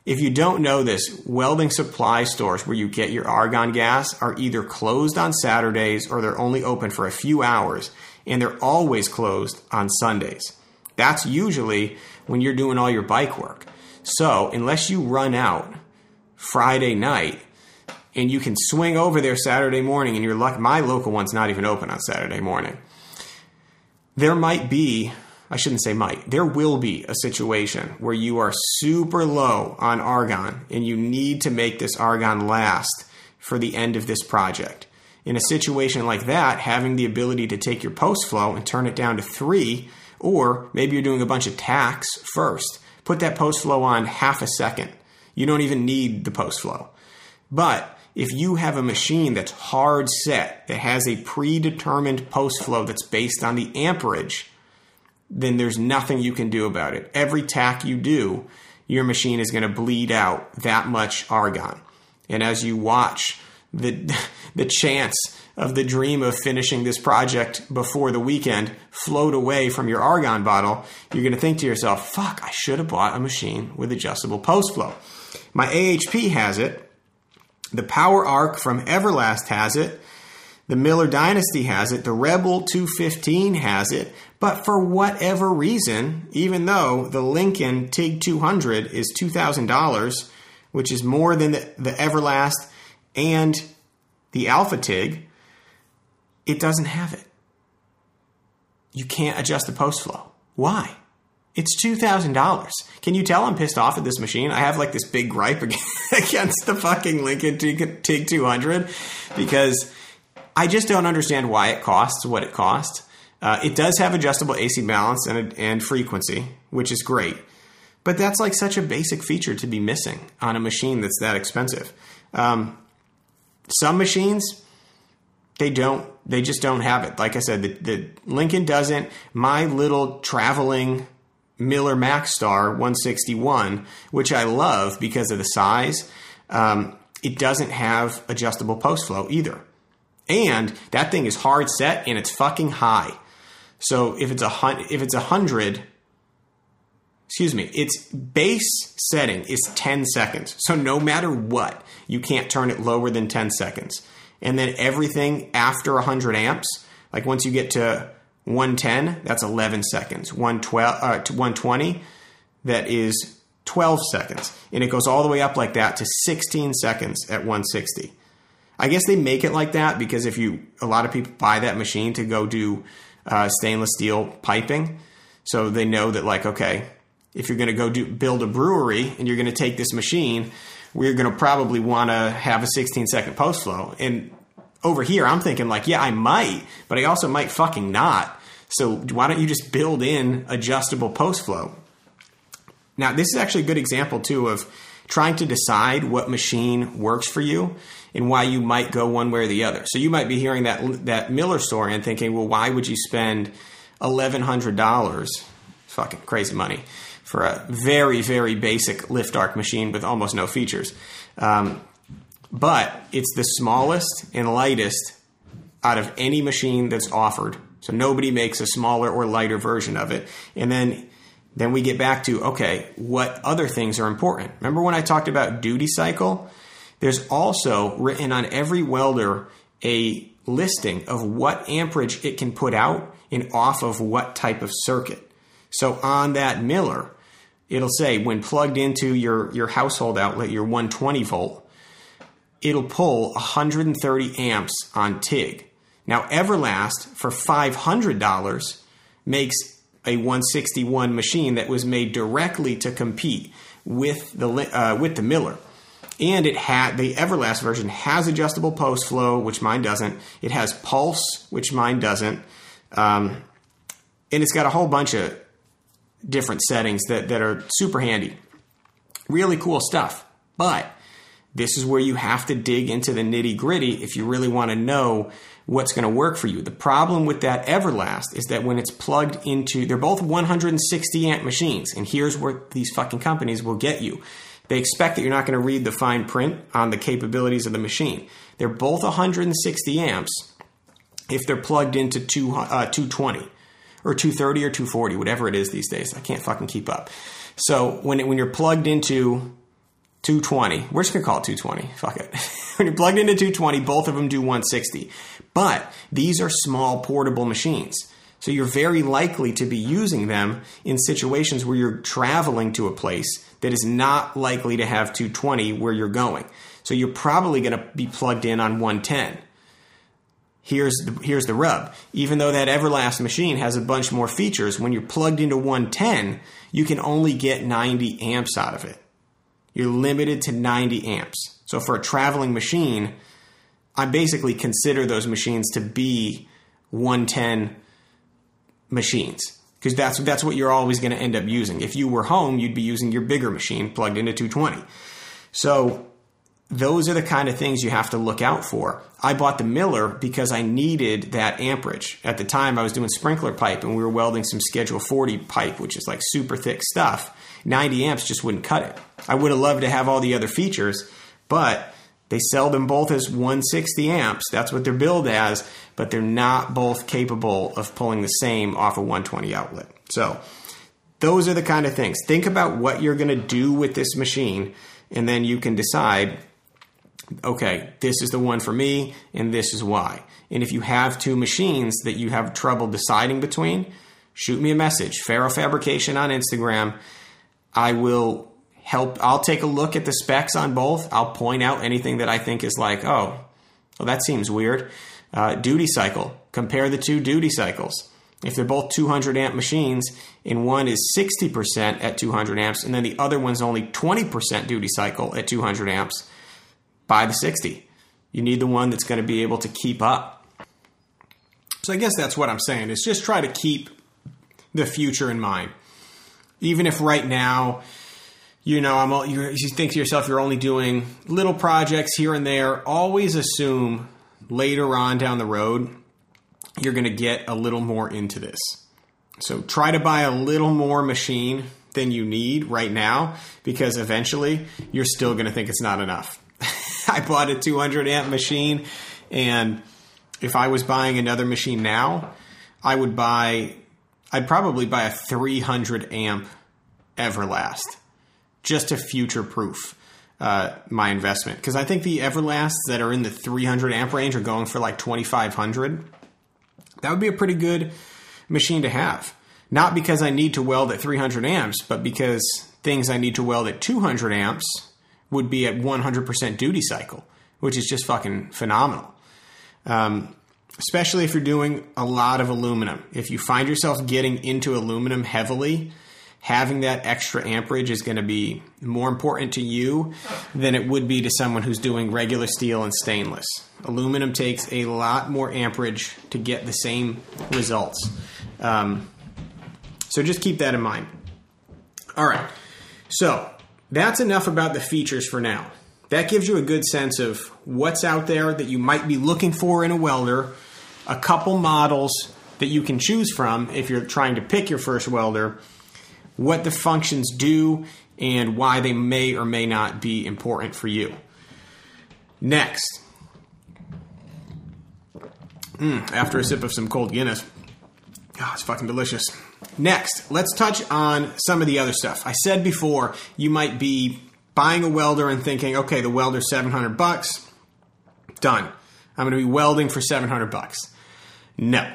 if you don't know this, welding supply stores where you get your argon gas are either closed on Saturdays or they're only open for a few hours, and they're always closed on Sundays. That's usually when you're doing all your bike work. So, unless you run out Friday night and you can swing over there Saturday morning, and you're lucky, my local one's not even open on Saturday morning, there might be I shouldn't say might, there will be a situation where you are super low on argon and you need to make this argon last for the end of this project. In a situation like that, having the ability to take your post flow and turn it down to three, or maybe you're doing a bunch of tacks first, put that post flow on half a second. You don't even need the post flow. But if you have a machine that's hard set, that has a predetermined post flow that's based on the amperage, then there's nothing you can do about it. Every tack you do, your machine is going to bleed out that much argon. And as you watch the [laughs] the chance of the dream of finishing this project before the weekend float away from your argon bottle, you're going to think to yourself, "Fuck, I should have bought a machine with adjustable post flow." My AHP has it. The Power Arc from Everlast has it. The Miller Dynasty has it. The Rebel 215 has it. But for whatever reason, even though the Lincoln TIG 200 is $2,000, which is more than the, the Everlast and the Alpha TIG, it doesn't have it. You can't adjust the post flow. Why? It's $2,000. Can you tell I'm pissed off at this machine? I have like this big gripe [laughs] against the fucking Lincoln TIG 200 because I just don't understand why it costs what it costs. Uh, it does have adjustable AC balance and, and frequency, which is great. But that's like such a basic feature to be missing on a machine that's that expensive. Um, some machines, they don't, they just don't have it. Like I said, the, the Lincoln doesn't. My little traveling Miller Maxstar 161, which I love because of the size, um, it doesn't have adjustable post flow either. And that thing is hard set and it's fucking high. So if it's a hun- if it's a hundred, excuse me, its base setting is 10 seconds. So no matter what, you can't turn it lower than 10 seconds. And then everything after 100 amps, like once you get to 110, that's 11 seconds. 112, uh, to 120, that is 12 seconds. And it goes all the way up like that to 16 seconds at 160. I guess they make it like that because if you, a lot of people buy that machine to go do uh, stainless steel piping. So they know that, like, okay, if you're going to go do, build a brewery and you're going to take this machine, we're going to probably want to have a 16 second post flow. And over here, I'm thinking, like, yeah, I might, but I also might fucking not. So why don't you just build in adjustable post flow? Now, this is actually a good example, too, of trying to decide what machine works for you and why you might go one way or the other. So you might be hearing that that Miller story and thinking, well, why would you spend eleven hundred dollars, fucking crazy money, for a very very basic lift arc machine with almost no features? Um, but it's the smallest and lightest out of any machine that's offered. So nobody makes a smaller or lighter version of it. And then then we get back to okay, what other things are important? Remember when I talked about duty cycle? There's also written on every welder a listing of what amperage it can put out and off of what type of circuit. So on that Miller, it'll say when plugged into your, your household outlet, your 120 volt, it'll pull 130 amps on TIG. Now, Everlast for $500 makes a 161 machine that was made directly to compete with the uh, with the Miller and it had the Everlast version has adjustable post flow, which mine doesn't. It has pulse, which mine doesn't, um, and it's got a whole bunch of different settings that that are super handy. Really cool stuff, but This is where you have to dig into the nitty gritty if you really want to know what's going to work for you. The problem with that Everlast is that when it's plugged into, they're both 160 amp machines, and here's where these fucking companies will get you. They expect that you're not going to read the fine print on the capabilities of the machine. They're both 160 amps if they're plugged into two, uh, 220 or 230 or 240, whatever it is these days. I can't fucking keep up. So when it, when you're plugged into 220, we're just gonna call it 220. Fuck it. [laughs] when you're plugged into 220, both of them do 160. But these are small portable machines. So you're very likely to be using them in situations where you're traveling to a place that is not likely to have 220 where you're going. So you're probably going to be plugged in on 110. Here's the, here's the rub. Even though that Everlast machine has a bunch more features, when you're plugged into 110, you can only get 90 amps out of it. You're limited to 90 amps. So for a traveling machine, I basically consider those machines to be 110 machines because that's that's what you're always going to end up using. If you were home, you'd be using your bigger machine plugged into 220. So those are the kind of things you have to look out for. I bought the Miller because I needed that amperage. At the time, I was doing sprinkler pipe and we were welding some Schedule 40 pipe, which is like super thick stuff. 90 amps just wouldn't cut it. I would have loved to have all the other features, but they sell them both as 160 amps. That's what they're billed as, but they're not both capable of pulling the same off a 120 outlet. So, those are the kind of things. Think about what you're going to do with this machine, and then you can decide okay, this is the one for me, and this is why. And if you have two machines that you have trouble deciding between, shoot me a message. Ferro Fabrication on Instagram. I will help. I'll take a look at the specs on both. I'll point out anything that I think is like, oh, well, that seems weird. Uh, duty cycle. Compare the two duty cycles. If they're both 200 amp machines, and one is 60% at 200 amps, and then the other one's only 20% duty cycle at 200 amps, buy the 60. You need the one that's going to be able to keep up. So I guess that's what I'm saying is just try to keep the future in mind. Even if right now you know, I'm all, you think to yourself you're only doing little projects here and there. Always assume later on down the road you're going to get a little more into this. So try to buy a little more machine than you need right now because eventually you're still going to think it's not enough. [laughs] I bought a 200 amp machine and if I was buying another machine now, I would buy I'd probably buy a 300 amp Everlast just to future proof uh, my investment. Because I think the Everlasts that are in the 300 amp range are going for like 2500 That would be a pretty good machine to have. Not because I need to weld at 300 amps, but because things I need to weld at 200 amps would be at 100% duty cycle, which is just fucking phenomenal. Um, especially if you're doing a lot of aluminum. If you find yourself getting into aluminum heavily, having that extra amperage is going to be more important to you than it would be to someone who's doing regular steel and stainless. Aluminum takes a lot more amperage to get the same results. Um, so just keep that in mind. All right. So that's enough about the features for now. That gives you a good sense of what's out there that you might be looking for in a welder, a couple models that you can choose from if you're trying to pick your first welder what the functions do, and why they may or may not be important for you. Next, mm, after a sip of some cold Guinness, oh, it's fucking delicious. Next, let's touch on some of the other stuff. I said before, you might be buying a welder and thinking, okay, the welder's 700 bucks, done. I'm going to be welding for 700 bucks. No.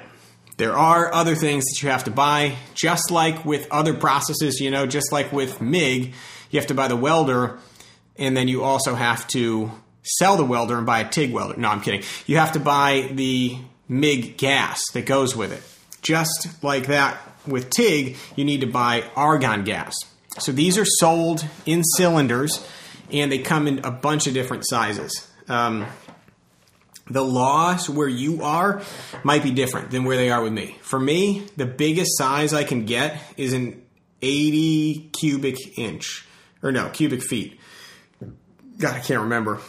There are other things that you have to buy, just like with other processes, you know, just like with MIG, you have to buy the welder, and then you also have to sell the welder and buy a TIG welder. No, I'm kidding. You have to buy the MIG gas that goes with it. Just like that with TIG, you need to buy argon gas. So these are sold in cylinders, and they come in a bunch of different sizes. Um, the laws where you are might be different than where they are with me. For me, the biggest size I can get is an 80 cubic inch, or no, cubic feet. God, I can't remember.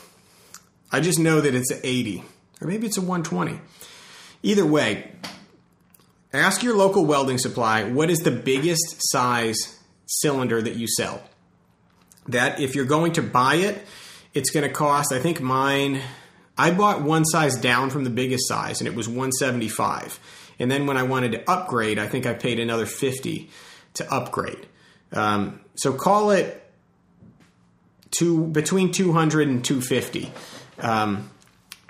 I just know that it's an 80 or maybe it's a 120. Either way, ask your local welding supply what is the biggest size cylinder that you sell. That if you're going to buy it, it's going to cost, I think mine, I bought one size down from the biggest size and it was 175. And then when I wanted to upgrade, I think I paid another 50 to upgrade. Um, so call it two between 200 and 250. Um,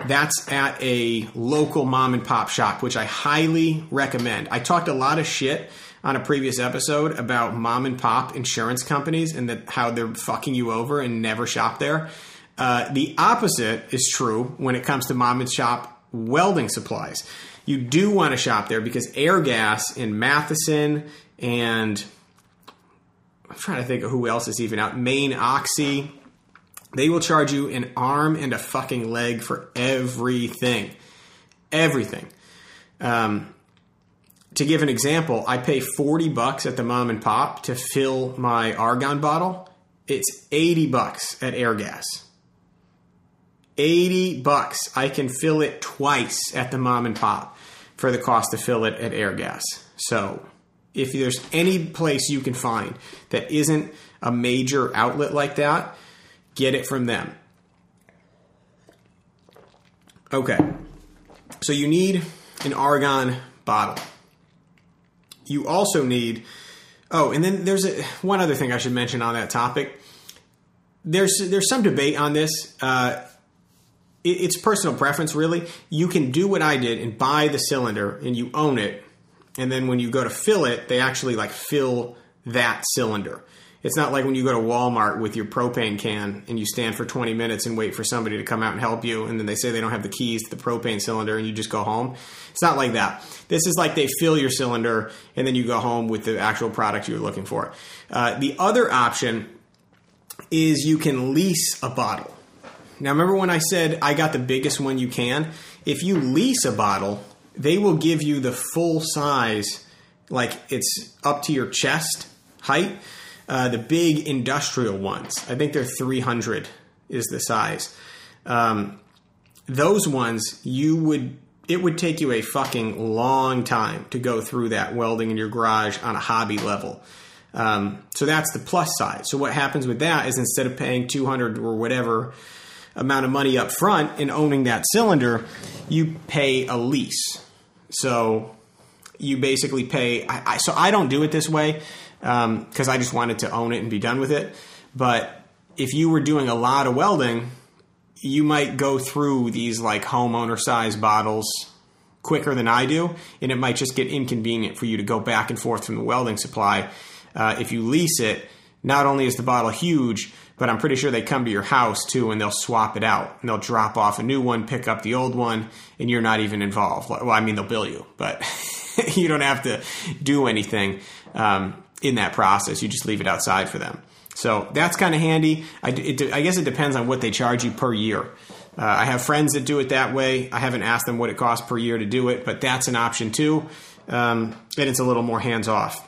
that's at a local mom and pop shop, which I highly recommend. I talked a lot of shit on a previous episode about mom and pop insurance companies and that how they're fucking you over and never shop there. Uh, the opposite is true when it comes to mom and shop welding supplies. You do want to shop there because Airgas in Matheson and I'm trying to think of who else is even out. Main Oxy, they will charge you an arm and a fucking leg for everything. Everything. Um, to give an example, I pay 40 bucks at the mom and pop to fill my argon bottle. It's 80 bucks at Airgas. 80 bucks. I can fill it twice at the mom and pop for the cost to fill it at Airgas. So, if there's any place you can find that isn't a major outlet like that, get it from them. Okay. So you need an argon bottle. You also need Oh, and then there's a, one other thing I should mention on that topic. There's there's some debate on this. Uh, it's personal preference, really. You can do what I did and buy the cylinder, and you own it. And then when you go to fill it, they actually like fill that cylinder. It's not like when you go to Walmart with your propane can and you stand for 20 minutes and wait for somebody to come out and help you, and then they say they don't have the keys to the propane cylinder and you just go home. It's not like that. This is like they fill your cylinder and then you go home with the actual product you're looking for. Uh, the other option is you can lease a bottle. Now, remember when I said I got the biggest one you can? If you lease a bottle, they will give you the full size, like it's up to your chest height uh, the big industrial ones. I think they're 300 is the size. Um, those ones you would it would take you a fucking long time to go through that welding in your garage on a hobby level. Um, so that's the plus side. So what happens with that is instead of paying 200 or whatever amount of money up front in owning that cylinder, you pay a lease. So you basically pay. I, I, so I don't do it this way because um, I just wanted to own it and be done with it. But if you were doing a lot of welding, you might go through these like homeowner size bottles quicker than I do, and it might just get inconvenient for you to go back and forth from the welding supply. Uh, if you lease it, not only is the bottle huge, but I'm pretty sure they come to your house too and they'll swap it out and they'll drop off a new one, pick up the old one, and you're not even involved. Well, I mean, they'll bill you, but [laughs] you don't have to do anything. Um, in that process. You just leave it outside for them. So that's kind of handy. I, it, I, guess it depends on what they charge you per year. Uh, I have friends that do it that way. I haven't asked them what it costs per year to do it, but that's an option too. Um, and it's a little more hands off.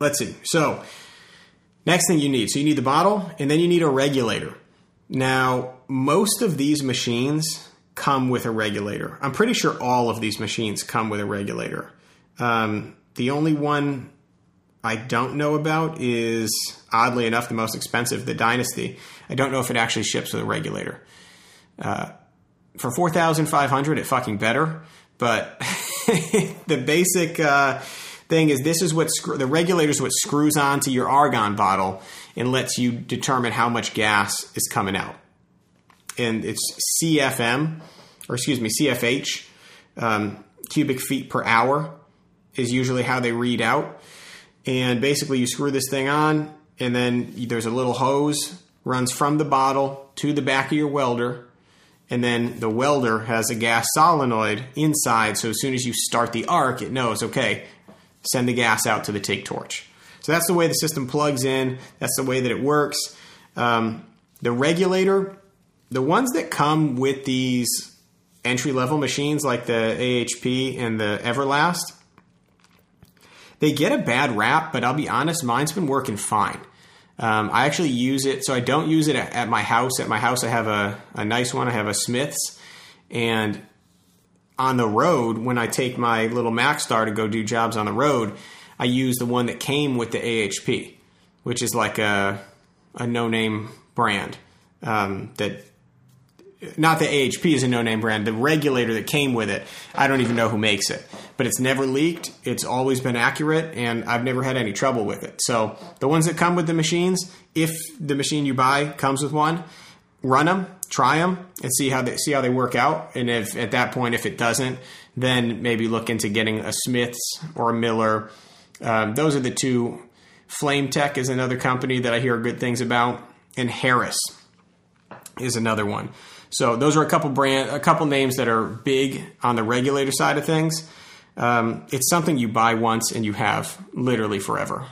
Let's see. So, next thing you need. So, you need the bottle and then you need a regulator. Now, most of these machines come with a regulator. I'm pretty sure all of these machines come with a regulator. Um, the only one I don't know about is oddly enough the most expensive, the Dynasty. I don't know if it actually ships with a regulator. Uh, for four thousand five hundred, it fucking better. But [laughs] the basic uh, thing is this is what screw, the regulator is what screws onto your argon bottle and lets you determine how much gas is coming out. And it's CFM, or excuse me, CFH, um, cubic feet per hour is usually how they read out. And basically you screw this thing on and then there's a little hose runs from the bottle to the back of your welder. And then the welder has a gas solenoid inside. So as soon as you start the arc it knows okay send the gas out to the TIG torch so that's the way the system plugs in that's the way that it works um, the regulator the ones that come with these entry level machines like the ahp and the everlast they get a bad rap, but I'll be honest, mine's been working fine. Um, I actually use it, so I don't use it at, at my house. At my house, I have a, a nice one. I have a Smith's, and on the road, when I take my little Maxstar to go do jobs on the road, I use the one that came with the AHP, which is like a a no name brand um, that not the AHP is a no name brand. The regulator that came with it, I don't even know who makes it, but it's never leaked. It's always been accurate, and I've never had any trouble with it. So the ones that come with the machines, if the machine you buy comes with one, run them, try them, and see how they see how they work out. And if at that point, if it doesn't, then maybe look into getting a Smiths or a Miller. Um, those are the two. Flame Tech is another company that I hear good things about, and Harris is another one. So those are a couple brand, a couple names that are big on the regulator side of things. Um, it's something you buy once and you have literally forever.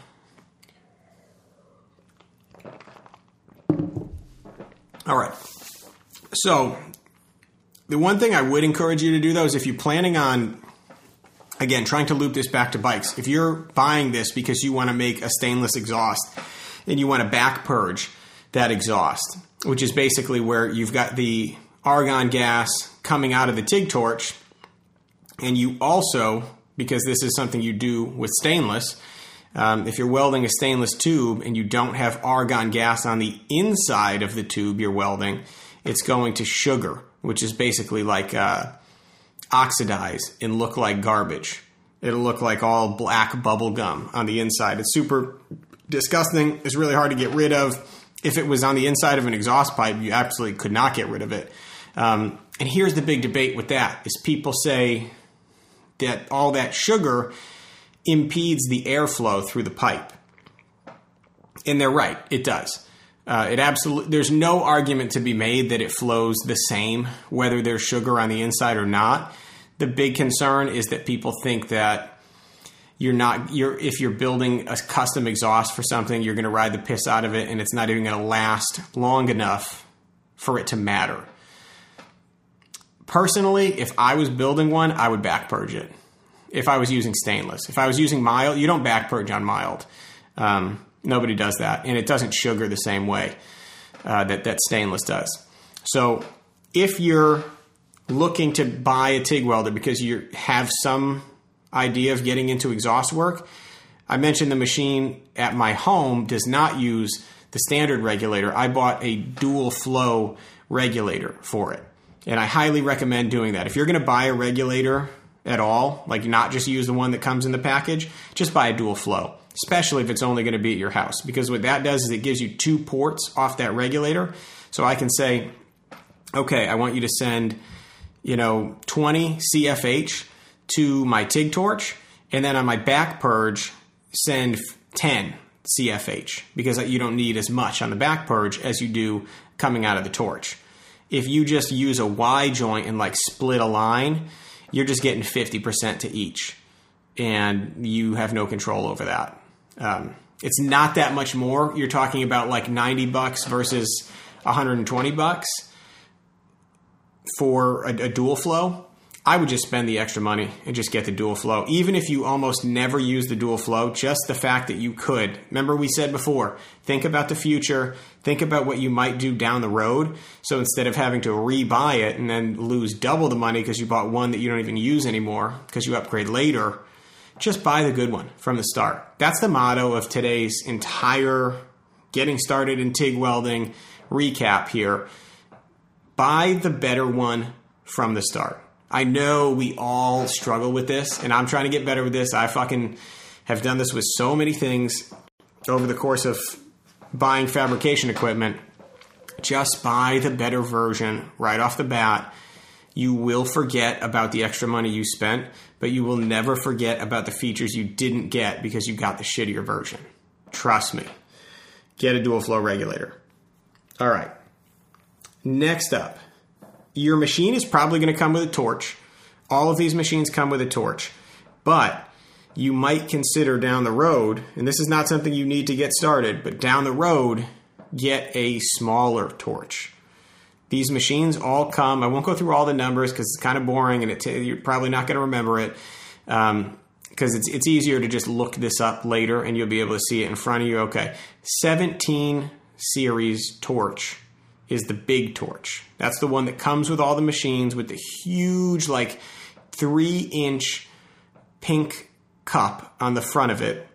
All right. So the one thing I would encourage you to do though is if you're planning on again trying to loop this back to bikes, if you're buying this because you want to make a stainless exhaust and you want to back purge that exhaust, which is basically where you've got the argon gas coming out of the TIG torch, and you also, because this is something you do with stainless, um, if you're welding a stainless tube and you don't have argon gas on the inside of the tube you're welding, it's going to sugar, which is basically like uh, oxidize and look like garbage. It'll look like all black bubble gum on the inside. It's super disgusting. It's really hard to get rid of if it was on the inside of an exhaust pipe, you absolutely could not get rid of it. Um, and here's the big debate with that: is people say that all that sugar impedes the airflow through the pipe, and they're right. It does. Uh, it absolutely. There's no argument to be made that it flows the same whether there's sugar on the inside or not. The big concern is that people think that you're not you're if you're building a custom exhaust for something, you're going to ride the piss out of it, and it's not even going to last long enough for it to matter. Personally, if I was building one, I would back purge it. If I was using stainless, if I was using mild, you don't back purge on mild. Um, nobody does that, and it doesn't sugar the same way uh, that that stainless does. So, if you're looking to buy a TIG welder because you have some idea of getting into exhaust work. I mentioned the machine at my home does not use the standard regulator. I bought a dual flow regulator for it. And I highly recommend doing that. If you're going to buy a regulator at all, like not just use the one that comes in the package, just buy a dual flow, especially if it's only going to be at your house. Because what that does is it gives you two ports off that regulator. So I can say, okay, I want you to send, you know, 20 CFH to my TIG torch, and then on my back purge, send 10 CFH because you don't need as much on the back purge as you do coming out of the torch. If you just use a Y joint and like split a line, you're just getting 50% to each, and you have no control over that. Um, it's not that much more. You're talking about like 90 bucks versus 120 bucks for a, a dual flow. I would just spend the extra money and just get the dual flow. Even if you almost never use the dual flow, just the fact that you could. Remember, we said before, think about the future, think about what you might do down the road. So instead of having to rebuy it and then lose double the money because you bought one that you don't even use anymore because you upgrade later, just buy the good one from the start. That's the motto of today's entire getting started in TIG welding recap here. Buy the better one from the start. I know we all struggle with this, and I'm trying to get better with this. I fucking have done this with so many things over the course of buying fabrication equipment. Just buy the better version right off the bat. You will forget about the extra money you spent, but you will never forget about the features you didn't get because you got the shittier version. Trust me. Get a dual flow regulator. All right. Next up, your machine is probably going to come with a torch. All of these machines come with a torch. But you might consider down the road, and this is not something you need to get started, but down the road, get a smaller torch. These machines all come, I won't go through all the numbers because it's kind of boring and it, you're probably not going to remember it. Um, because it's it's easier to just look this up later and you'll be able to see it in front of you. Okay, 17 series torch is the big torch. That's the one that comes with all the machines with the huge like three inch pink cup on the front of it.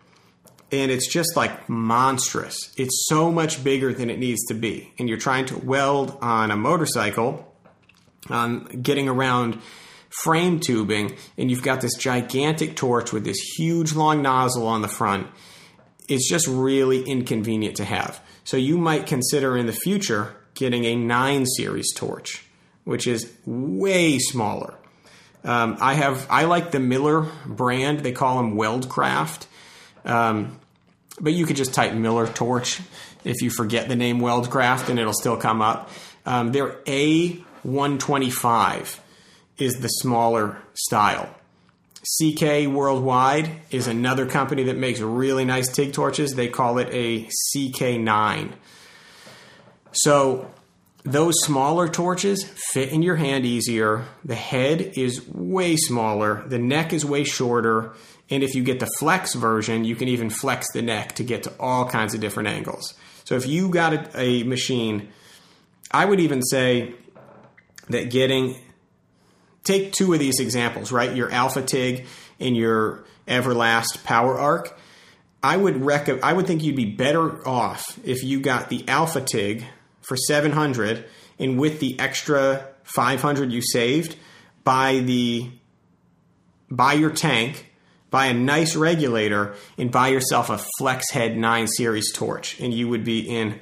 And it's just like monstrous. It's so much bigger than it needs to be. And you're trying to weld on a motorcycle, on getting around frame tubing, and you've got this gigantic torch with this huge long nozzle on the front. It's just really inconvenient to have. So you might consider in the future getting a 9 series torch, which is way smaller. Um, I have I like the Miller brand. They call them Weldcraft, um, but you could just type Miller torch if you forget the name Weldcraft, and it'll still come up. Um, their A125 is the smaller style. CK Worldwide is another company that makes really nice TIG torches. They call it a CK9. So those smaller torches fit in your hand easier. The head is way smaller, the neck is way shorter, and if you get the flex version, you can even flex the neck to get to all kinds of different angles. So if you got a, a machine, I would even say that getting take two of these examples, right? Your Alpha Tig and your Everlast Power Arc. I would rec- I would think you'd be better off if you got the Alpha Tig for 700 and with the extra 500 you saved buy the buy your tank buy a nice regulator and buy yourself a flex head 9 series torch and you would be in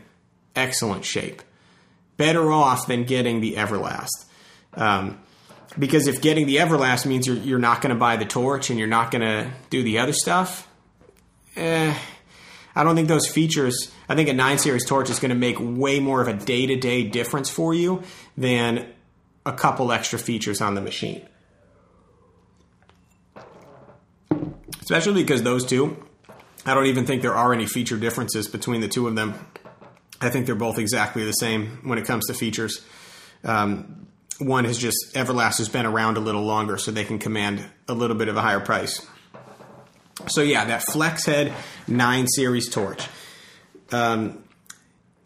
excellent shape better off than getting the everlast um, because if getting the everlast means you're, you're not going to buy the torch and you're not going to do the other stuff eh, I don't think those features. I think a nine series torch is going to make way more of a day to day difference for you than a couple extra features on the machine. Especially because those two, I don't even think there are any feature differences between the two of them. I think they're both exactly the same when it comes to features. Um, one has just Everlast has been around a little longer, so they can command a little bit of a higher price. So yeah, that flex head nine series torch. Um,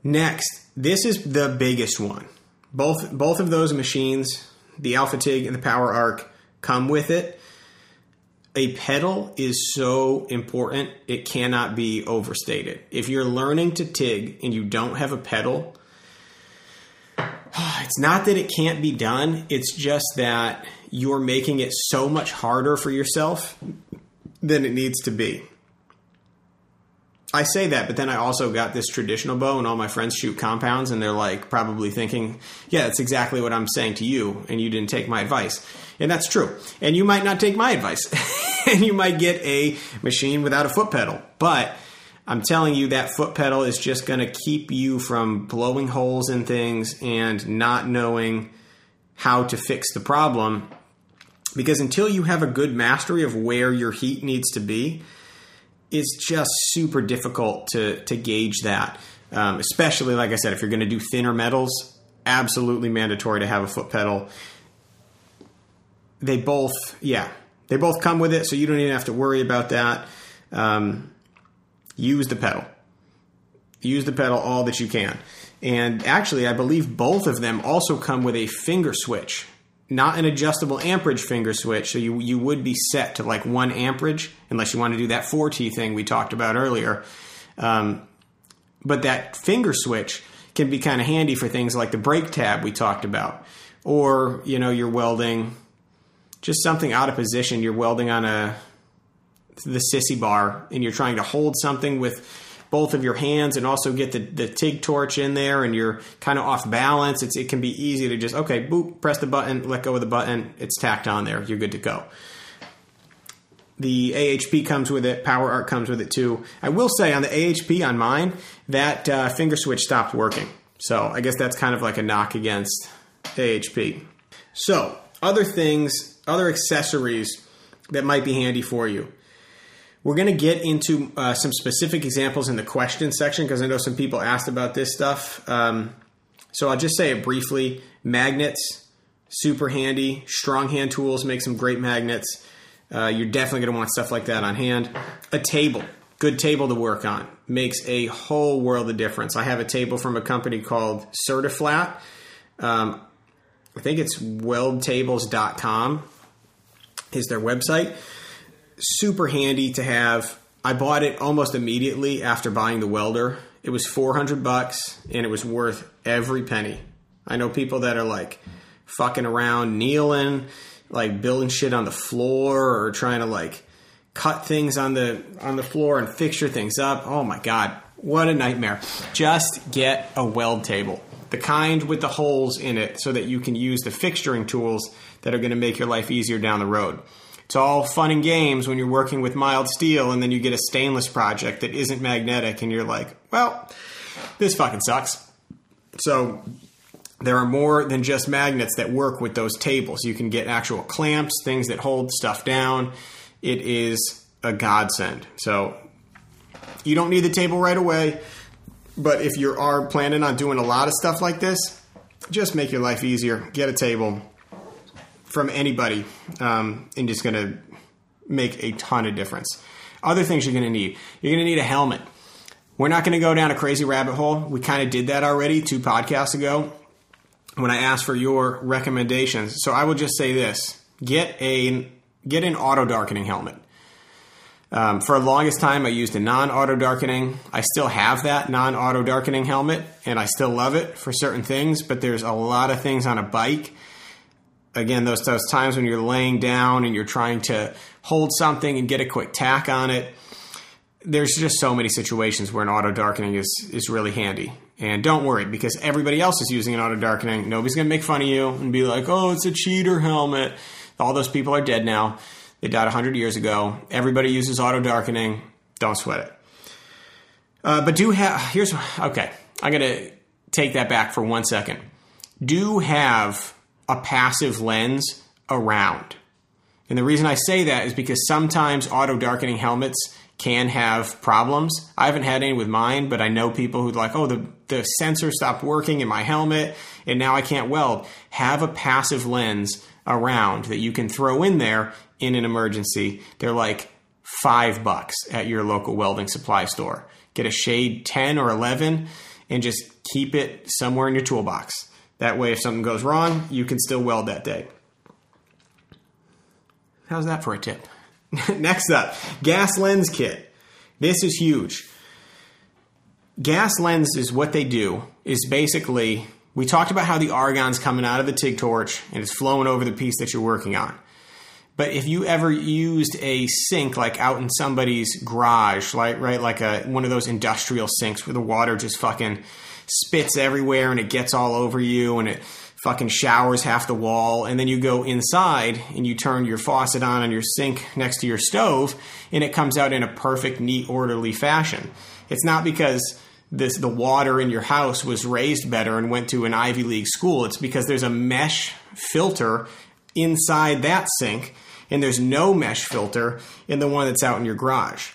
next, this is the biggest one. Both both of those machines, the Alpha Tig and the Power Arc, come with it. A pedal is so important; it cannot be overstated. If you're learning to TIG and you don't have a pedal, [sighs] it's not that it can't be done. It's just that you're making it so much harder for yourself than it needs to be. I say that, but then I also got this traditional bow, and all my friends shoot compounds, and they're like probably thinking, yeah, that's exactly what I'm saying to you, and you didn't take my advice. And that's true. And you might not take my advice, [laughs] and you might get a machine without a foot pedal. But I'm telling you, that foot pedal is just going to keep you from blowing holes in things and not knowing how to fix the problem because until you have a good mastery of where your heat needs to be, it's just super difficult to to gauge that. Um, especially, like I said, if you're going to do thinner metals, absolutely mandatory to have a foot pedal. They both, yeah, they both come with it, so you don't even have to worry about that. Um, use the pedal. Use the pedal all that you can. And actually, I believe both of them also come with a finger switch not an adjustable amperage finger switch, so you you would be set to like one amperage unless you want to do that 4T thing we talked about earlier. Um, but that finger switch can be kind of handy for things like the brake tab we talked about, or you know you're welding just something out of position. You're welding on a the sissy bar, and you're trying to hold something with both of your hands and also get the, the TIG torch in there and you're kind of off balance, it's, it can be easy to just, okay, boop, press the button, let go of the button, it's tacked on there, you're good to go. The AHP comes with it, Power Arc comes with it too. I will say on the AHP on mine, that uh, finger switch stopped working. So I guess that's kind of like a knock against AHP. So, other things, other accessories that might be handy for you. We're going to get into uh, some specific examples in the question section because I know some people asked about this stuff. Um, so I'll just say it briefly. Magnets, super handy. Strong hand tools make some great magnets. Uh, you're definitely going to want stuff like that on hand. A table, good table to work on, makes a whole world of difference. I have a table from a company called Certiflat. Um, I think it's weldtables.com is their website. Super handy to have. I bought it almost immediately after buying the welder. It was 400 bucks and it was worth every penny. I know people that are like fucking around, kneeling, like building shit on the floor or trying to like cut things on the on the floor and fixture things up. Oh my god, what a nightmare. Just get a weld table. The kind with the holes in it so that you can use the fixturing tools that are going to make your life easier down the road. It's all fun and games when you're working with mild steel and then you get a stainless project that isn't magnetic and you're like, well, this fucking sucks. So there are more than just magnets that work with those tables. You can get actual clamps, things that hold stuff down. It is a godsend. So you don't need the table right away, but if you are planning on doing a lot of stuff like this, just make your life easier. Get a table from anybody, um, and just going to make a ton of difference. Other things you're going to need you're going to need a helmet. We're not going to go down a crazy rabbit hole. We kind of did that already two podcasts ago when I asked for your recommendations. So I will just say this: get a get an auto darkening helmet. Um, for the longest time, I used a non auto darkening. I still have that non auto darkening helmet, and I still love it for certain things. But there's a lot of things on a bike. Again, those those times when you're laying down and you're trying to hold something and get a quick tack on it. There's just so many situations where an auto darkening is is really handy. And don't worry, because everybody else is using an auto darkening. Nobody's going to make fun of you and be like, oh, it's a cheater helmet. All those people are dead now. They died 100 years ago. Everybody uses auto darkening. Don't sweat it. Uh, but do have, here's, okay, I'm going to take that back for one second. Do have a passive lens around. And the reason I say that is because sometimes auto darkening helmets can have problems. I haven't had any with mine, but I know people who'd like, oh, the, the sensor stopped working in my helmet and now I can't weld. Have a passive lens around that you can throw in there in an emergency. They're like five bucks at your local welding supply store. Get a shade 10 or 11 and just keep it somewhere in your toolbox. That way, if something goes wrong, you can still weld that day. How's that for a tip? [laughs] Next up, gas lens kit. This is huge. Gas lens is what they do is basically, we talked about how the argon's coming out of the TIG torch and it's flowing over the piece that you're working on. But if you ever used a sink like out in somebody's garage, like right, like a one of those industrial sinks where the water just fucking spits everywhere and it gets all over you and it fucking showers half the wall, and then you go inside and you turn your faucet on on your sink next to your stove, and it comes out in a perfect, neat, orderly fashion. It's not because this the water in your house was raised better and went to an Ivy League school. It's because there's a mesh filter inside that sink, and there's no mesh filter in the one that's out in your garage.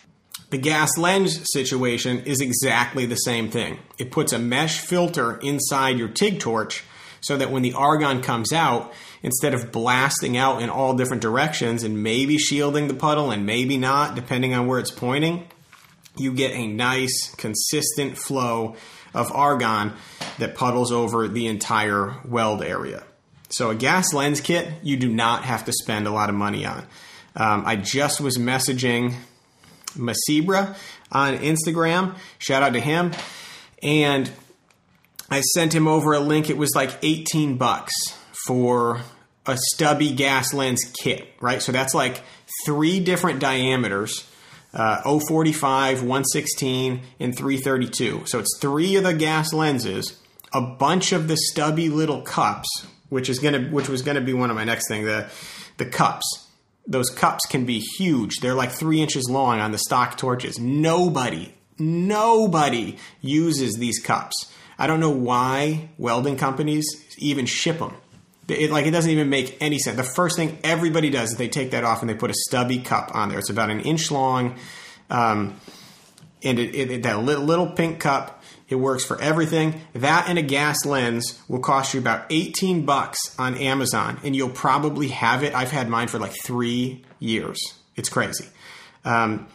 The gas lens situation is exactly the same thing. It puts a mesh filter inside your TIG torch so that when the argon comes out, instead of blasting out in all different directions and maybe shielding the puddle and maybe not, depending on where it's pointing, you get a nice, consistent flow of argon that puddles over the entire weld area. So, a gas lens kit, you do not have to spend a lot of money on. Um, I just was messaging Masibra on Instagram. Shout out to him. And I sent him over a link. It was like 18 bucks for a stubby gas lens kit, right? So that's like three different diameters. Uh, 045, 116, and 332. So it's three of the gas lenses, a bunch of the stubby little cups, which is gonna, which was gonna be one of my next thing. The the cups, those cups can be huge. They're like three inches long on the stock torches. Nobody, nobody uses these cups. I don't know why welding companies even ship them. It, like it doesn't even make any sense. The first thing everybody does is they take that off and they put a stubby cup on there. It's about an inch long, um, and it, it, that little, little, pink cup It works for everything. That and a gas lens will cost you about 18 bucks on Amazon, and you'll probably have it. I've had mine for like three years. It's crazy. Um,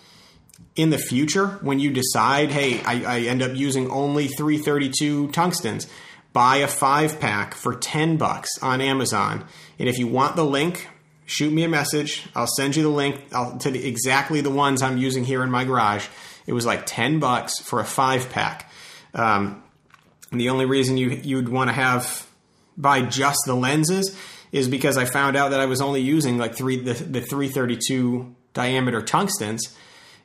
in the future, when you decide, hey, I, I end up using only 332 tungstens, buy a five pack for 10 bucks on Amazon. And if you want the link, shoot me a message. I'll send you the link to the, exactly the ones I'm using here in my garage. It was like 10 bucks for a five pack. Um, the only reason you, you'd want to have buy just the lenses is because I found out that I was only using like three the, the 332 diameter tungstens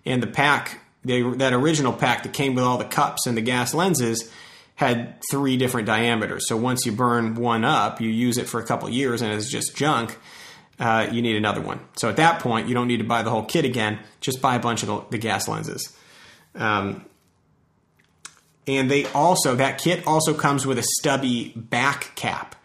and the pack they, that original pack that came with all the cups and the gas lenses had three different diameters. So once you burn one up, you use it for a couple years and it's just junk. Uh, you need another one. So at that point, you don't need to buy the whole kit again. Just buy a bunch of the, the gas lenses. Um, and they also that kit also comes with a stubby back cap.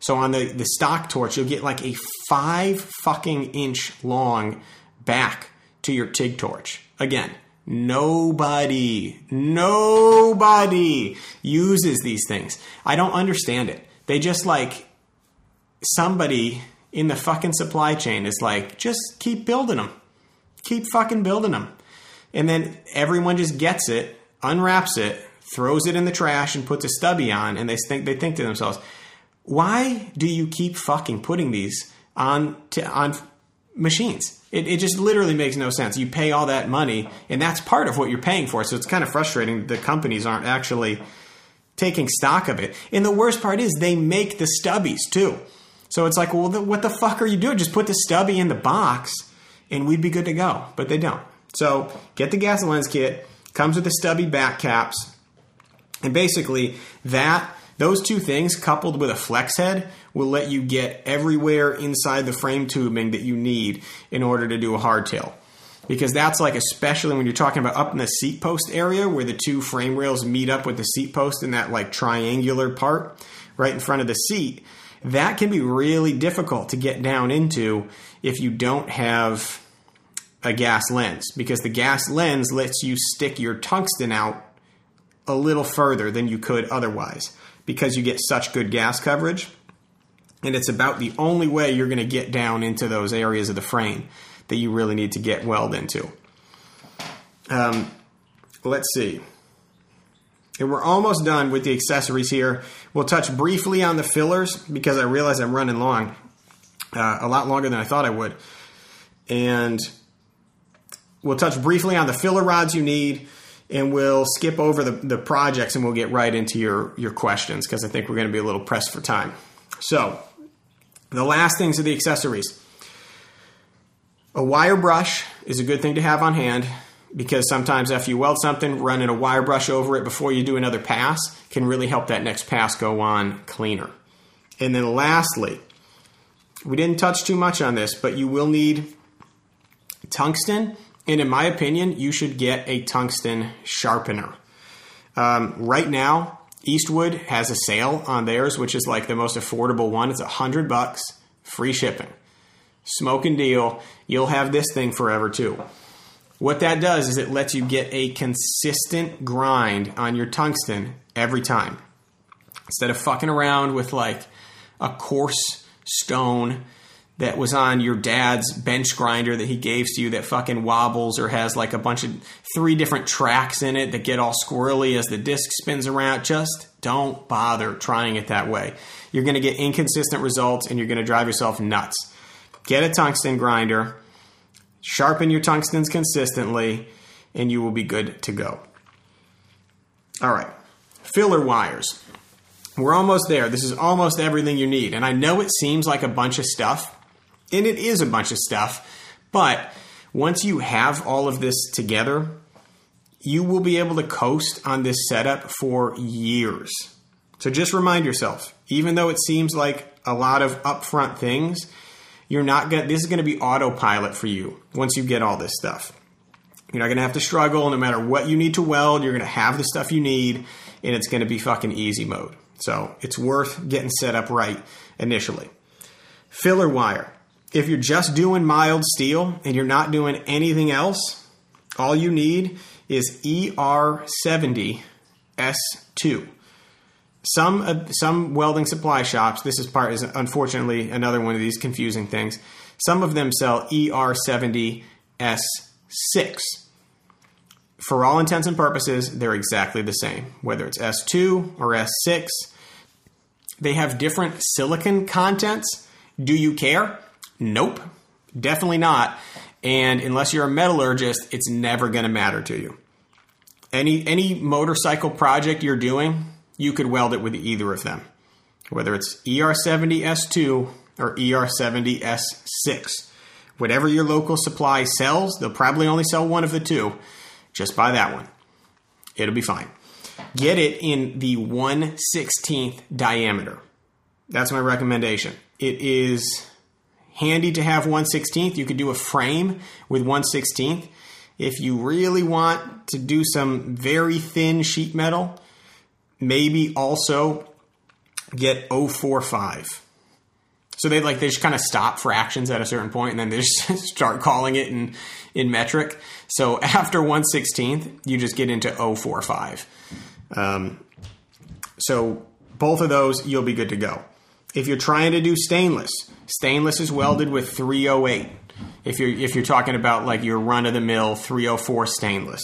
So on the the stock torch, you'll get like a five fucking inch long back to your TIG torch. Again, nobody, nobody uses these things. I don't understand it. They just like somebody in the fucking supply chain is like, just keep building them. Keep fucking building them. And then everyone just gets it, unwraps it, throws it in the trash and puts a stubby on and they think they think to themselves, why do you keep fucking putting these on on machines? It, it just literally makes no sense. You pay all that money, and that's part of what you're paying for. So it's kind of frustrating. The companies aren't actually taking stock of it. And the worst part is they make the stubbies too. So it's like, well, what the fuck are you doing? Just put the stubby in the box, and we'd be good to go. But they don't. So get the gas lens kit. Comes with the stubby back caps, and basically that those two things coupled with a flex head will let you get everywhere inside the frame tubing that you need in order to do a hardtail. Because that's like, especially when you're talking about up in the seat post area where the two frame rails meet up with the seat post in that like triangular part right in front of the seat, that can be really difficult to get down into if you don't have a gas lens. Because the gas lens lets you stick your tungsten out a little further than you could otherwise because you get such good gas coverage and it's about the only way you're going to get down into those areas of the frame that you really need to get weld into. Um, let's see. And we're almost done with the accessories here. We'll touch briefly on the fillers because I realize I'm running long, uh, a lot longer than I thought I would. And we'll touch briefly on the filler rods you need, and we'll skip over the, the projects and we'll get right into your, your questions because I think we're going to be a little pressed for time. So, the last things are the accessories. A wire brush is a good thing to have on hand because sometimes after you weld something, running a wire brush over it before you do another pass can really help that next pass go on cleaner. And then lastly, we didn't touch too much on this, but you will need tungsten. And in my opinion, you should get a tungsten sharpener. Um, right now, Eastwood has a sale on theirs, which is like the most affordable one. It's a hundred bucks, free shipping. Smoking deal. You'll have this thing forever too. What that does is it lets you get a consistent grind on your tungsten every time. Instead of fucking around with like a coarse stone that was on your dad's bench grinder that he gave to you that fucking wobbles or has like a bunch of three different tracks in it that get all squirrely as the disc spins around. Just don't bother trying it that way. You're going to get inconsistent results and you're going to drive yourself nuts. Get a tungsten grinder, sharpen your tungstens consistently, and you will be good to go. All right, filler wires. We're almost there. This is almost everything you need. And I know it seems like a bunch of stuff, and it is a bunch of stuff, but once you have all of this together, you will be able to coast on this setup for years. So just remind yourself, even though it seems like a lot of upfront things, you're not going this is going to be autopilot for you once you get all this stuff. You're not going to have to struggle no matter what you need to weld, you're going to have the stuff you need and it's going to be fucking easy mode. So, it's worth getting set up right initially. Filler wire if you're just doing mild steel and you're not doing anything else, all you need is ER70 S2. Some uh, some welding supply shops. This is part is unfortunately another one of these confusing things. Some of them sell ER70 S6. For all intents and purposes, they're exactly the same, whether it's S2 or S6. They have different silicon contents. Do you care? Nope, definitely not. And unless you're a metallurgist, it's never going to matter to you. Any any motorcycle project you're doing, you could weld it with either of them, whether it's ER70S2 or ER70S6. Whatever your local supply sells, they'll probably only sell one of the two. Just buy that one. It'll be fine. Get it in the 1 16th diameter. That's my recommendation. It is handy to have 1 16th. You could do a frame with 1 16th. If you really want to do some very thin sheet metal, maybe also get 045. So they like they just kind of stop fractions at a certain point and then they just [laughs] start calling it in in metric. So [laughs] after 1 16th, you just get into 045. Um, so both of those, you'll be good to go. If you're trying to do stainless, stainless is welded with 308. If you're if you're talking about like your run of the mill 304 stainless,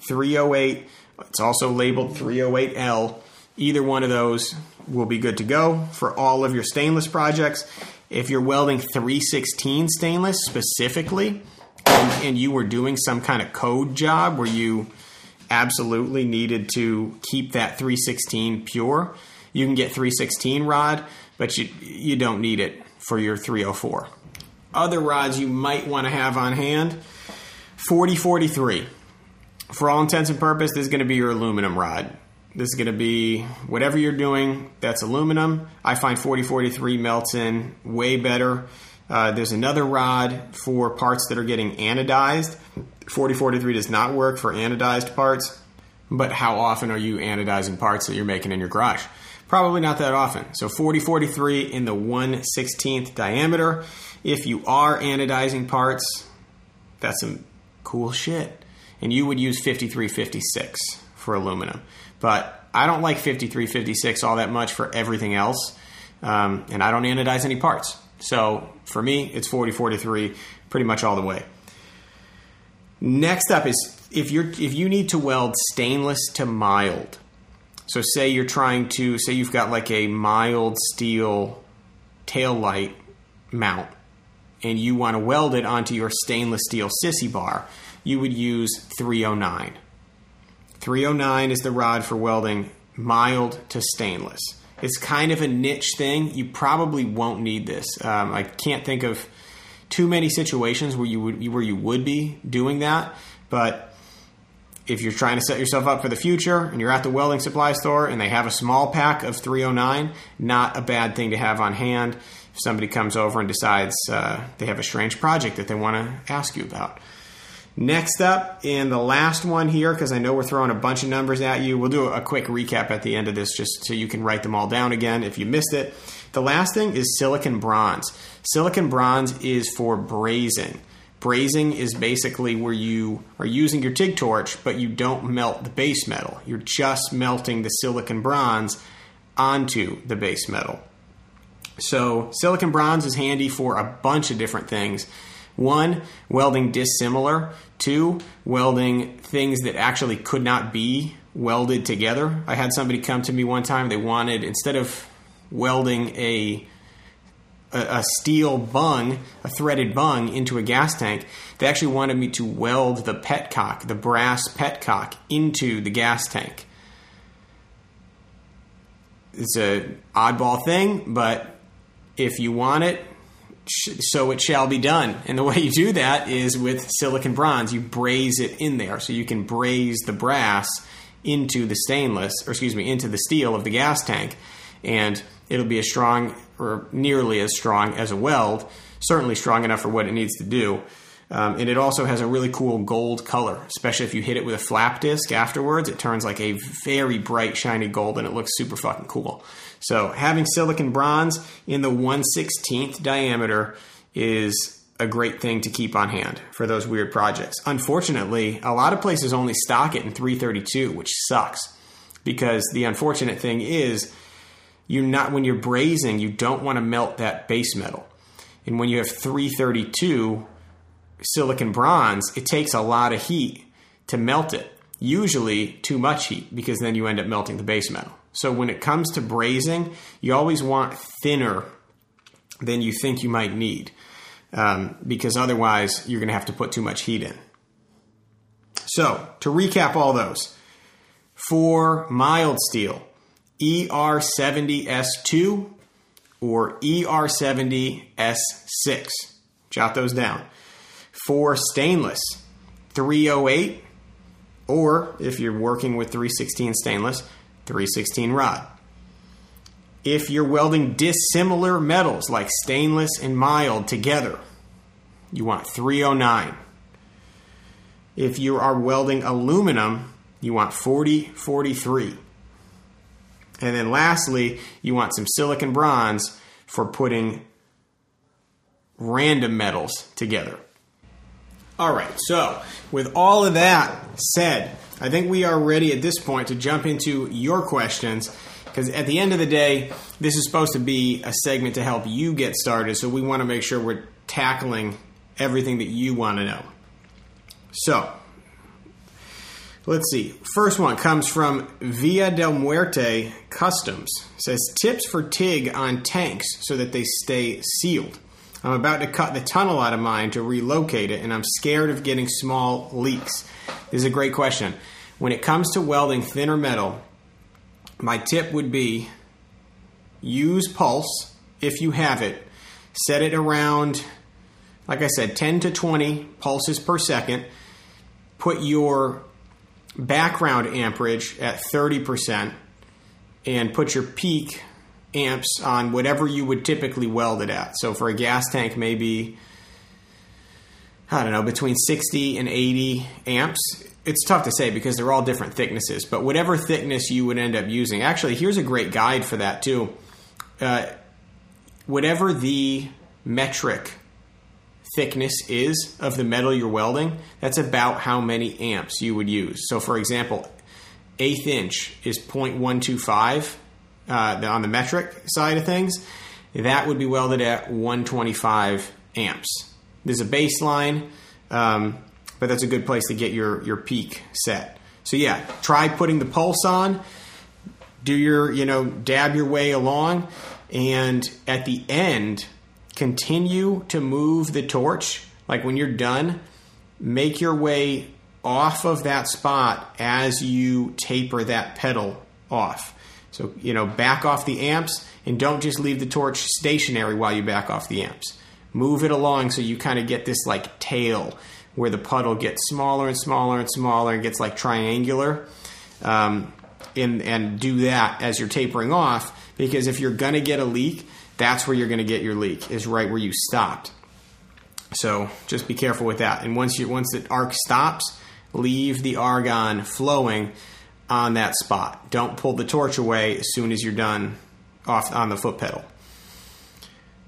308, it's also labeled 308L. Either one of those will be good to go for all of your stainless projects. If you're welding 316 stainless specifically, and, and you were doing some kind of code job where you absolutely needed to keep that 316 pure, you can get 316 rod, but you you don't need it for your 304. Other rods you might want to have on hand 4043. For all intents and purposes, this is going to be your aluminum rod. This is going to be whatever you're doing that's aluminum. I find 4043 melts in way better. Uh, there's another rod for parts that are getting anodized. 4043 does not work for anodized parts, but how often are you anodizing parts that you're making in your garage? Probably not that often. So 4043 in the 1 16th diameter. If you are anodizing parts, that's some cool shit. And you would use 5356 for aluminum. But I don't like 5356 all that much for everything else. Um, and I don't anodize any parts. So for me, it's 4043 pretty much all the way. Next up is if you're if you need to weld stainless to mild. So say you're trying to say you've got like a mild steel tail light mount and you want to weld it onto your stainless steel sissy bar, you would use 309. 309 is the rod for welding mild to stainless. It's kind of a niche thing. You probably won't need this. Um, I can't think of too many situations where you would where you would be doing that, but if you're trying to set yourself up for the future and you're at the welding supply store and they have a small pack of 309, not a bad thing to have on hand if somebody comes over and decides uh, they have a strange project that they want to ask you about. Next up, and the last one here, because I know we're throwing a bunch of numbers at you, we'll do a quick recap at the end of this just so you can write them all down again if you missed it. The last thing is silicon bronze. Silicon bronze is for brazing. Brazing is basically where you are using your TIG torch, but you don't melt the base metal. You're just melting the silicon bronze onto the base metal. So, silicon bronze is handy for a bunch of different things. One, welding dissimilar. Two, welding things that actually could not be welded together. I had somebody come to me one time, they wanted, instead of welding a a, steel bung, a threaded bung into a gas tank. They actually wanted me to weld the petcock, the brass petcock, into the gas tank. It's a oddball thing, but if you want it, so it shall be done. And the [laughs] way you do that is with silicon bronze. You braze it in there, so you can braze the brass into the stainless, or excuse me, into the steel of the gas tank, and it'll be as strong or nearly as strong as a weld. Certainly strong enough for what it needs to do. Um, and it also has a really cool gold color, especially if you hit it with a flap disc afterwards. It turns like a very bright, shiny gold, and it looks super fucking cool. So having silicon bronze in the 1/16th diameter is a great thing to keep on hand for those weird projects. Unfortunately, a lot of places only stock it in 332, which sucks because the unfortunate thing is you not when you're brazing, you don't want to melt that base metal. And when you have 332 silicon bronze, it takes a lot of heat to melt it. Usually too much heat because then you end up melting the base metal. So when it comes to brazing, you always want thinner than you think you might need um, because otherwise you're going to have to put too much heat in. So to recap all those, for mild steel, ER70S2 or ER70S6. Jot those down. For stainless, 308 or if you're working with 316 stainless, 316 rod. If you're welding dissimilar metals like stainless and mild together, you want 309. If you are welding aluminum, you want 4043. And then lastly, you want some silicon bronze for putting random metals together. All right, so with all of that said, I think we are ready at this point to jump into your questions because at the end of the day, this is supposed to be a segment to help you get started, so we want to make sure we're tackling everything that you want to know. So, let's see. First one comes from Villa del Muerte Customs. It says tips for TIG on tanks so that they stay sealed. I'm about to cut the tunnel out of mine to relocate it, and I'm scared of getting small leaks. This is a great question. When it comes to welding thinner metal, my tip would be use pulse if you have it. Set it around, like I said, 10 to 20 pulses per second. Put your background amperage at 30% and put your peak amps on whatever you would typically weld it at. So for a gas tank, maybe, I don't know, between 60 and 80 amps. It's tough to say because they're all different thicknesses, but whatever thickness you would end up using. Actually, here's a great guide for that too. Uh, whatever the metric thickness is of the metal you're welding, that's about how many amps you would use. So, for example, eighth inch is 0.125 uh, on the metric side of things, that would be welded at 125 amps. There's a baseline, um, but that's a good place to get your, your peak set. So yeah, try putting the pulse on, do your, you know, dab your way along, and at the end, continue to move the torch. Like when you're done, make your way off of that spot as you taper that pedal off. So, you know, back off the amps and don't just leave the torch stationary while you back off the amps. Move it along so you kind of get this like tail where the puddle gets smaller and smaller and smaller and gets like triangular. Um, and, and do that as you're tapering off because if you're going to get a leak, that's where you're going to get your leak, is right where you stopped. So just be careful with that. And once you once the arc stops, leave the argon flowing on that spot. Don't pull the torch away as soon as you're done off on the foot pedal.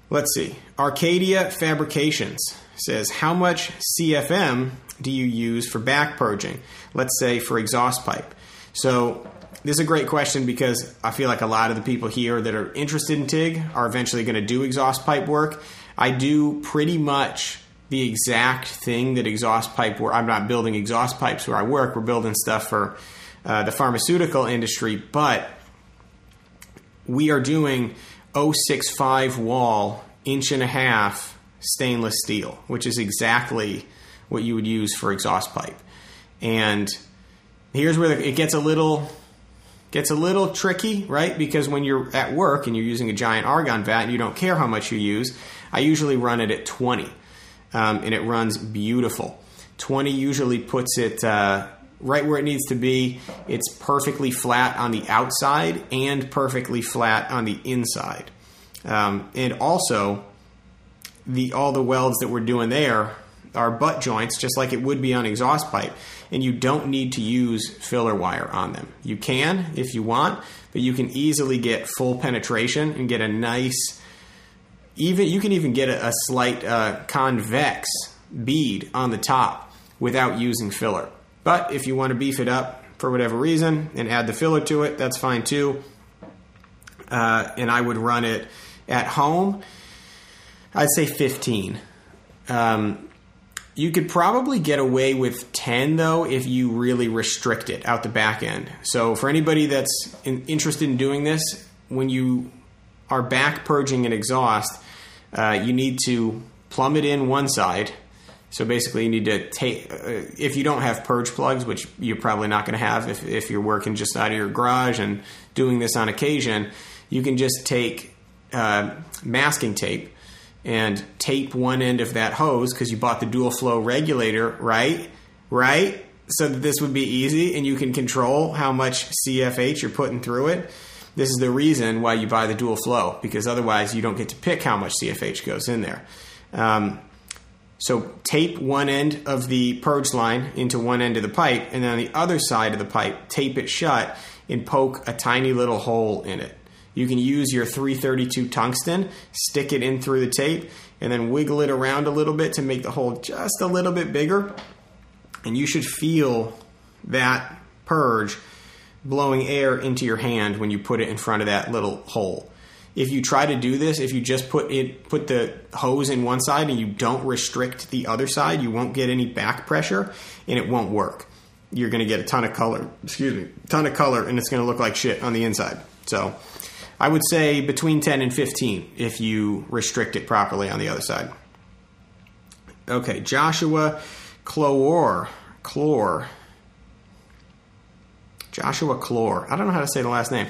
Let's see. Arcadia Fabrications says, How much CFM do you use for back purging? Let's say for exhaust pipe. So, this is a great question because I feel like a lot of the people here that are interested in TIG are eventually going to do exhaust pipe work. I do pretty much the exact thing that exhaust pipe work. I'm not building exhaust pipes where I work. We're building stuff for uh, the pharmaceutical industry, but we are doing 065 wall, inch and a half stainless steel, which is exactly what you would use for exhaust pipe. And here's where it gets a little gets a little tricky, right? Because when you're at work and you're using a giant argon vat and you don't care how much you use, I usually run it at 20, um, and it runs beautiful. 20 usually puts it uh, right where it needs to be. It's perfectly flat on the outside and perfectly flat on the inside. Um, and also, the all the welds that we're doing there are butt joints, just like it would be on exhaust pipe. And you don't need to use filler wire on them. You can if you want, but you can easily get full penetration and get a nice, even you can even get a, a slight uh, convex bead on the top without using filler. But if you want to beef it up, for whatever reason and add the filler to it, that's fine too. Uh, and I would run it at home. I'd say 15. Um, you could probably get away with 10 though if you really restrict it out the back end. So for anybody that's in, interested in doing this, when you are back purging an exhaust, uh, you need to plumb it in one side. So basically, you need to take, uh, if you don't have purge plugs, which you're probably not going to have if, if you're working just out of your garage and doing this on occasion, you can just take uh, masking tape and tape one end of that hose because you bought the dual flow regulator, right? Right? So that this would be easy and you can control how much CFH you're putting through it. This is the reason why you buy the dual flow because otherwise you don't get to pick how much CFH goes in there. Um, so tape one end of the purge line into one end of the pipe, and then on the other side of the pipe, tape it shut and poke a tiny little hole in it. You can use your 332 tungsten, stick it in through the tape, and then wiggle it around a little bit to make the hole just a little bit bigger. And you should feel that purge blowing air into your hand when you put it in front of that little hole. If you try to do this, if you just put it put the hose in one side and you don't restrict the other side, you won't get any back pressure and it won't work. You're going to get a ton of color, excuse me, ton of color and it's going to look like shit on the inside. So, I would say between 10 and 15 if you restrict it properly on the other side. Okay, Joshua Clore. Clore. Joshua Clore. I don't know how to say the last name.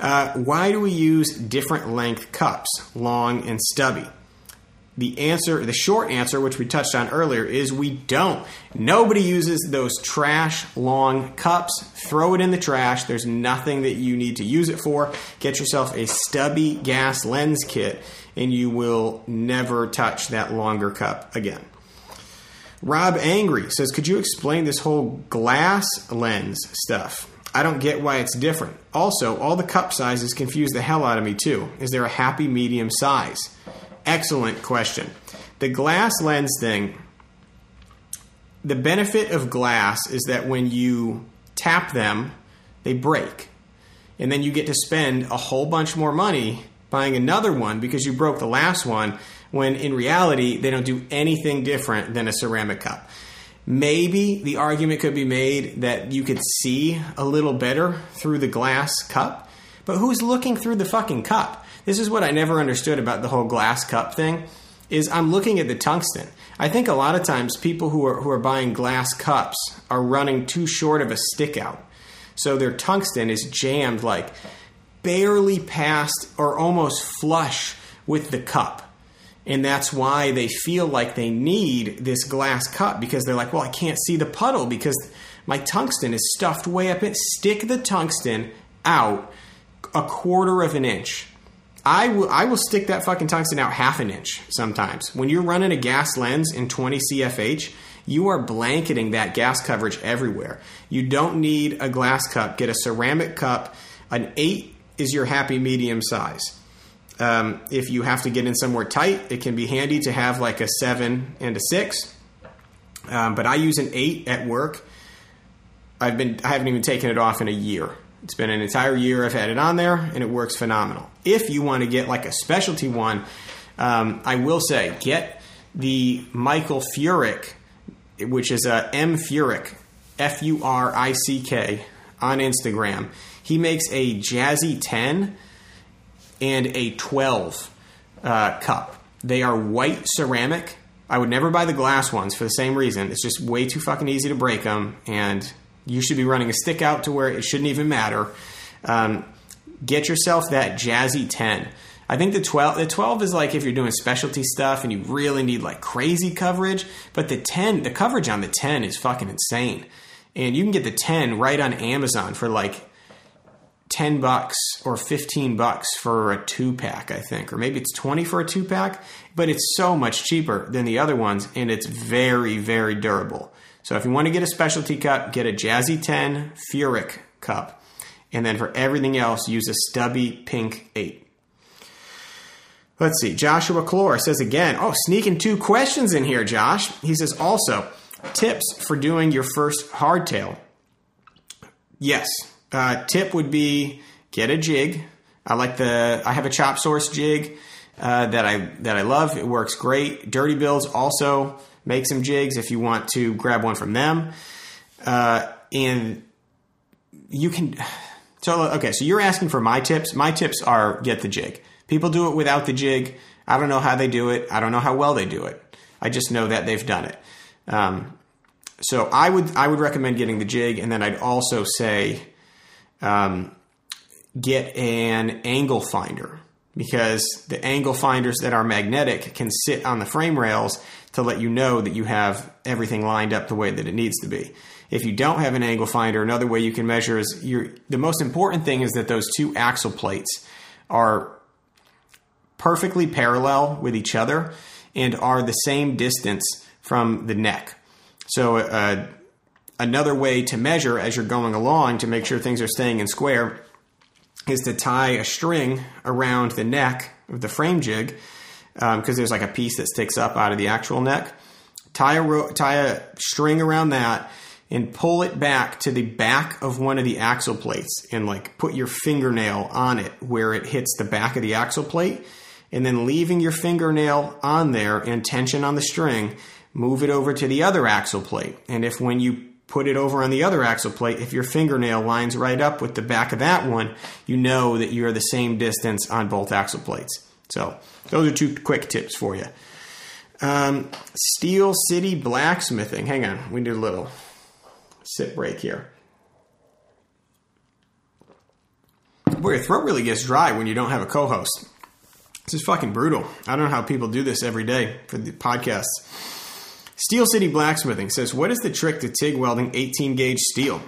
Uh, why do we use different length cups, long and stubby? The answer, the short answer, which we touched on earlier, is we don't. Nobody uses those trash long cups. Throw it in the trash. There's nothing that you need to use it for. Get yourself a stubby gas lens kit, and you will never touch that longer cup again. Rob Angry says, Could you explain this whole glass lens stuff? I don't get why it's different. Also, all the cup sizes confuse the hell out of me too. Is there a happy medium size? Excellent question. The glass lens thing, the benefit of glass is that when you tap them, they break. And then you get to spend a whole bunch more money buying another one because you broke the last one, when in reality, they don't do anything different than a ceramic cup. Maybe the argument could be made that you could see a little better through the glass cup, but who's looking through the fucking cup? This is what I never understood about the whole glass cup thing is I'm looking at the tungsten. I think a lot of times people who are who are buying glass cups are running too short of a stick out. So their tungsten is jammed like barely past or almost flush with the cup. And that's why they feel like they need this glass cup because they're like, well, I can't see the puddle because my tungsten is stuffed way up it. Stick the tungsten out a quarter of an inch. I will, I will stick that fucking tungsten out half an inch sometimes. When you're running a gas lens in 20 CFH, you are blanketing that gas coverage everywhere. You don't need a glass cup. Get a ceramic cup. An 8 is your happy medium size. Um, if you have to get in somewhere tight, it can be handy to have like a seven and a six. Um, but I use an eight at work. I've been I haven't even taken it off in a year. It's been an entire year I've had it on there, and it works phenomenal. If you want to get like a specialty one, um, I will say get the Michael Furick, which is a M Furick, F U R I C K, on Instagram. He makes a Jazzy 10 and a 12 uh, cup. They are white ceramic. I would never buy the glass ones for the same reason. It's just way too fucking easy to break them, and you should be running a stick out to where it shouldn't even matter. Um, get yourself that Jazzy 10. I think the 12 the 12 is like if you're doing specialty stuff and you really need like crazy coverage, but the 10 the coverage on the 10 is fucking insane. And you can get the 10 right on Amazon for like 10 bucks or 15 bucks for a two pack, I think, or maybe it's 20 for a two pack, but it's so much cheaper than the other ones and it's very, very durable. So if you want to get a specialty cup, get a Jazzy 10 Furick cup. And then for everything else, use a stubby pink 8. Let's see. Joshua Clore says again, oh, sneaking two questions in here, Josh. He says also, tips for doing your first hardtail Yes. Uh, tip would be get a jig. I like the. I have a chop source jig uh, that I that I love. It works great. Dirty Bills also make some jigs if you want to grab one from them. Uh, and you can. [sighs] So okay, so you're asking for my tips. My tips are get the jig. People do it without the jig. I don't know how they do it. I don't know how well they do it. I just know that they've done it. Um, so I would I would recommend getting the jig, and then I'd also say um, get an angle finder because the angle finders that are magnetic can sit on the frame rails to let you know that you have everything lined up the way that it needs to be. If you don't have an angle finder, another way you can measure is the most important thing is that those two axle plates are perfectly parallel with each other and are the same distance from the neck. So uh, another way to measure as you're going along to make sure things are staying in square is to tie a string around the neck of the frame jig because um, there's like a piece that sticks up out of the actual neck. Tie a ro- tie a string around that and pull it back to the back of one of the axle plates and like put your fingernail on it where it hits the back of the axle plate and then leaving your fingernail on there and tension on the string move it over to the other axle plate and if when you put it over on the other axle plate if your fingernail lines right up with the back of that one you know that you're the same distance on both axle plates so those are two quick tips for you um, steel city blacksmithing hang on we need a little sit break here. Boy, your throat really gets dry when you don't have a co host. This is fucking brutal. I don't know how people do this every day for the podcasts. Steel City Blacksmithing says, What is the trick to TIG welding 18 gauge steel?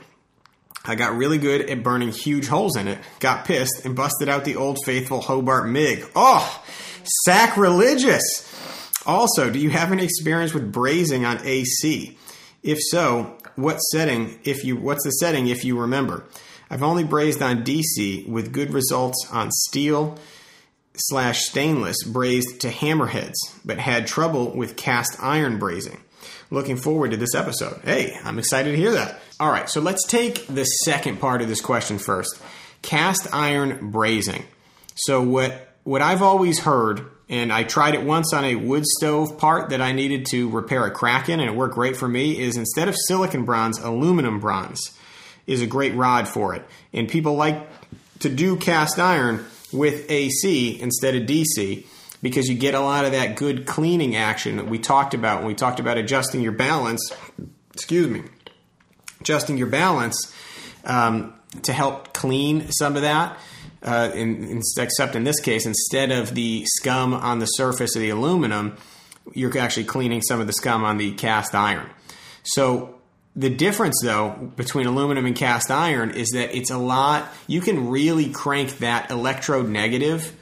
I got really good at burning huge holes in it, got pissed, and busted out the old faithful Hobart MIG. Oh, sacrilegious! Also, do you have any experience with brazing on AC? If so, what setting if you what's the setting if you remember? I've only brazed on DC with good results on steel slash stainless brazed to hammerheads, but had trouble with cast iron brazing. Looking forward to this episode. Hey, I'm excited to hear that. All right, so let's take the second part of this question first. Cast iron brazing. So what what I've always heard and I tried it once on a wood stove part that I needed to repair a crack in, and it worked great for me. Is instead of silicon bronze, aluminum bronze is a great rod for it. And people like to do cast iron with AC instead of DC because you get a lot of that good cleaning action that we talked about when we talked about adjusting your balance. Excuse me, adjusting your balance um, to help clean some of that uh, in, in, except in this case, instead of the scum on the surface of the aluminum, you're actually cleaning some of the scum on the cast iron. So the difference, though, between aluminum and cast iron is that it's a lot, you can really crank that electrode negative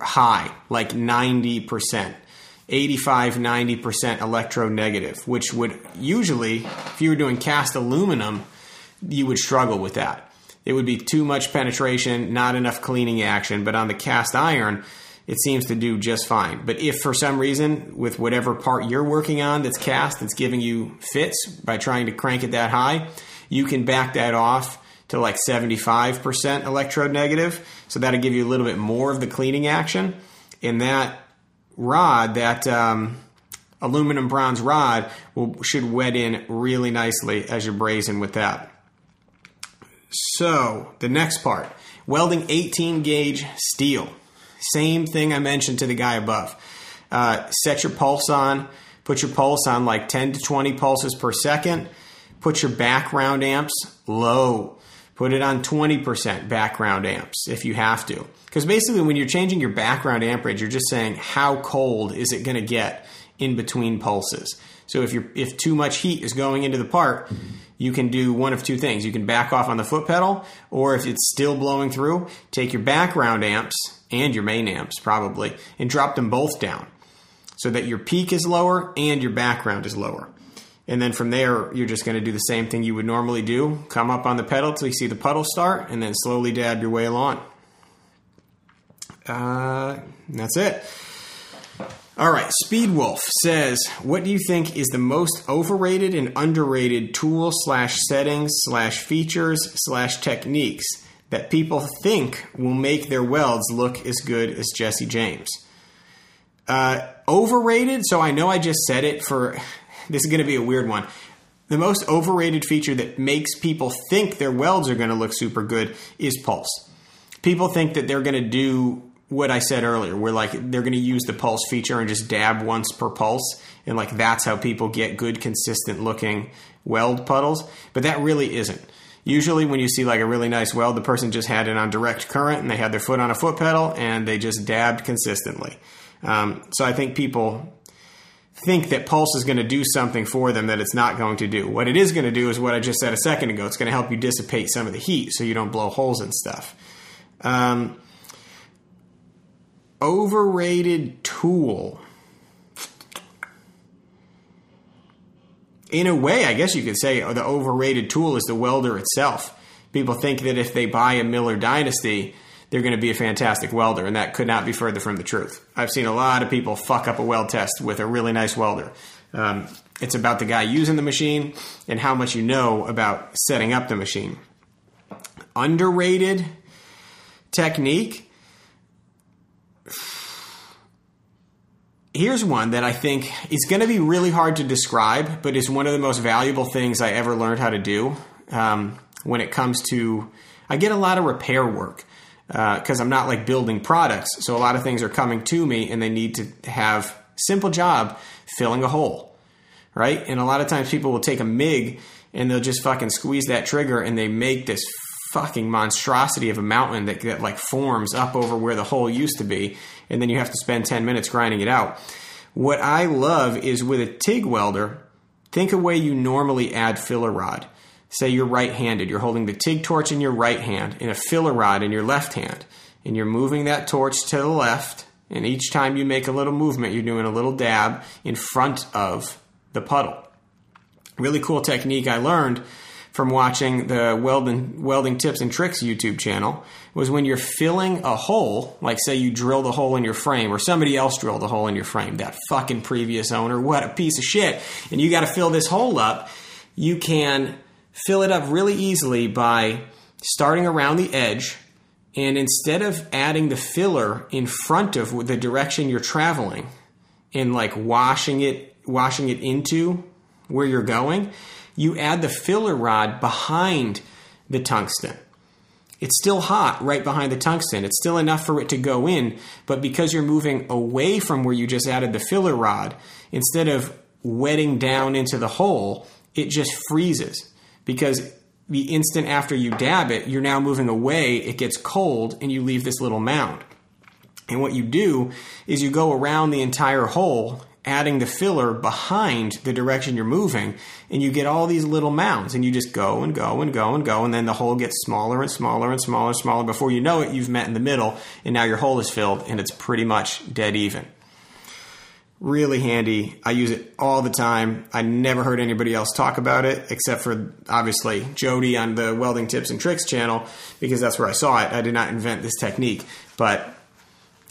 high, like 90%. 85 90% electrode negative, which would usually, if you were doing cast aluminum, you would struggle with that it would be too much penetration, not enough cleaning action. But on the cast iron, it seems to do just fine. But if for some reason, with whatever part you're working on that's cast, that's giving you fits by trying to crank it that high, you can back that off to like 75% electrode negative. So that'll give you a little bit more of the cleaning action. And that rod, that um, aluminum bronze rod, will, should wet in really nicely as you're brazing with that. So, the next part welding 18 gauge steel. Same thing I mentioned to the guy above. Uh, set your pulse on, put your pulse on like 10 to 20 pulses per second. Put your background amps low. Put it on 20% background amps if you have to. Because basically, when you're changing your background amperage, you're just saying how cold is it going to get in between pulses. So if you're if too much heat is going into the part, you can do one of two things. You can back off on the foot pedal, or if it's still blowing through, take your background amps and your main amps probably and drop them both down so that your peak is lower and your background is lower. And then from there, you're just going to do the same thing you would normally do. Come up on the pedal till you see the puddle start, and then slowly dab your way along. Uh, that's it. All right, Speedwolf says, "What do you think is the most overrated and underrated tool slash settings slash features slash techniques that people think will make their welds look as good as Jesse James?" Uh, overrated. So I know I just said it for. This is going to be a weird one. The most overrated feature that makes people think their welds are going to look super good is pulse. People think that they're going to do what I said earlier, where like they're going to use the pulse feature and just dab once per pulse, and like that's how people get good, consistent looking weld puddles. But that really isn't. Usually, when you see like a really nice weld, the person just had it on direct current and they had their foot on a foot pedal and they just dabbed consistently. Um, so I think people think that Pulse is going to do something for them that it's not going to do. What it is going to do is what I just said a second ago. It's going to help you dissipate some of the heat so you don't blow holes and stuff. Um, overrated tool. In a way, I guess you could say the overrated tool is the welder itself. People think that if they buy a Miller Dynasty, they're going to be a fantastic welder, and that could not be further from the truth. I've seen a lot of people fuck up a weld test with a really nice welder. Um, it's about the guy using the machine and how much you know about setting up the machine. Underrated technique. Here's one that I think is going to be really hard to describe, but is one of the most valuable things I ever learned how to do um, when it comes to. I get a lot of repair work because uh, I'm not like building products. So a lot of things are coming to me and they need to have simple job filling a hole, right? And a lot of times people will take a MIG and they'll just fucking squeeze that trigger and they make this fucking monstrosity of a mountain that, that like forms up over where the hole used to be. And then you have to spend 10 minutes grinding it out. What I love is with a TIG welder, think a way you normally add filler rod say you're right handed, you're holding the TIG torch in your right hand and a filler rod in your left hand, and you're moving that torch to the left, and each time you make a little movement, you're doing a little dab in front of the puddle. Really cool technique I learned from watching the welding, welding tips and tricks YouTube channel was when you're filling a hole, like say you drilled a hole in your frame or somebody else drilled a hole in your frame, that fucking previous owner, what a piece of shit, and you got to fill this hole up, you can fill it up really easily by starting around the edge and instead of adding the filler in front of the direction you're traveling and like washing it washing it into where you're going you add the filler rod behind the tungsten. It's still hot right behind the tungsten. It's still enough for it to go in but because you're moving away from where you just added the filler rod instead of wetting down into the hole it just freezes because the instant after you dab it, you're now moving away, it gets cold, and you leave this little mound. And what you do is you go around the entire hole, adding the filler behind the direction you're moving, and you get all these little mounds, and you just go and go and go and go, and then the hole gets smaller and smaller and smaller and smaller. Before you know it, you've met in the middle, and now your hole is filled, and it's pretty much dead even really handy. I use it all the time. I never heard anybody else talk about it except for obviously Jody on the Welding Tips and Tricks channel because that's where I saw it. I did not invent this technique, but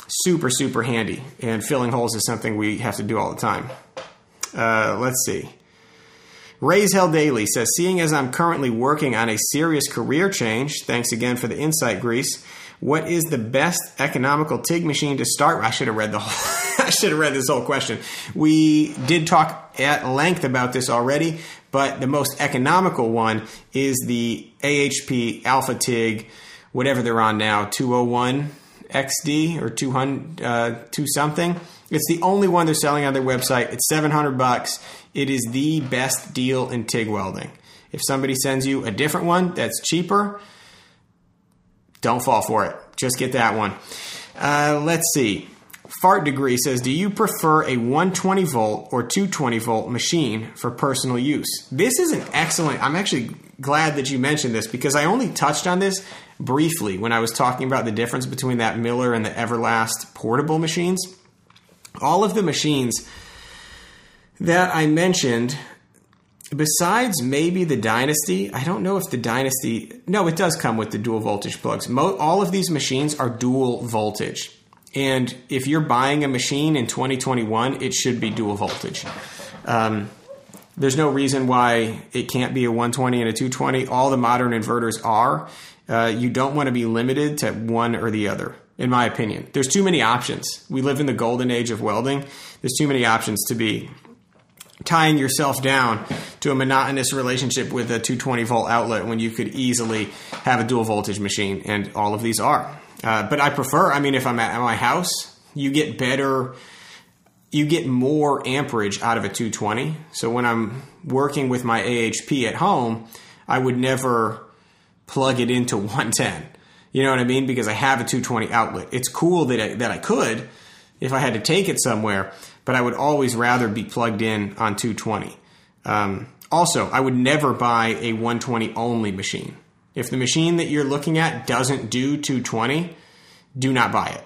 super, super handy. And filling holes is something we have to do all the time. Uh, let's see. Raise Hell Daily says, Seeing as I'm currently working on a serious career change, thanks again for the insight, Grease. What is the best economical TIG machine to start? I should have read the whole. [laughs] I should have read this whole question. We did talk at length about this already, but the most economical one is the AHP Alpha TIG, whatever they're on now, 201 XD or 200 uh, 2 something. It's the only one they're selling on their website. It's 700 bucks. It is the best deal in TIG welding. If somebody sends you a different one that's cheaper, don't fall for it. Just get that one. Uh, let's see. Fart Degree says, Do you prefer a 120 volt or 220 volt machine for personal use? This is an excellent. I'm actually glad that you mentioned this because I only touched on this briefly when I was talking about the difference between that Miller and the Everlast portable machines. All of the machines that I mentioned besides maybe the Dynasty, I don't know if the Dynasty. No, it does come with the dual voltage plugs. Mo, all of these machines are dual voltage. And if you're buying a machine in 2021, it should be dual voltage. Um, there's no reason why it can't be a 120 and a 220. All the modern inverters are. Uh, you don't want to be limited to one or the other, in my opinion. There's too many options. We live in the golden age of welding. There's too many options to be tying yourself down to a monotonous relationship with a 220 volt outlet when you could easily have a dual voltage machine, and all of these are. Uh, but I prefer, I mean, if I'm at my house, you get better, you get more amperage out of a 220. So when I'm working with my AHP at home, I would never plug it into [laughs] 110. You know what I mean? Because I have a 220 outlet. It's cool that I, that I could if I had to take it somewhere, but I would always rather be plugged in on 220. Um, also, I would never buy a 120 only machine. If the machine that you're looking at doesn't do 220, do not buy it.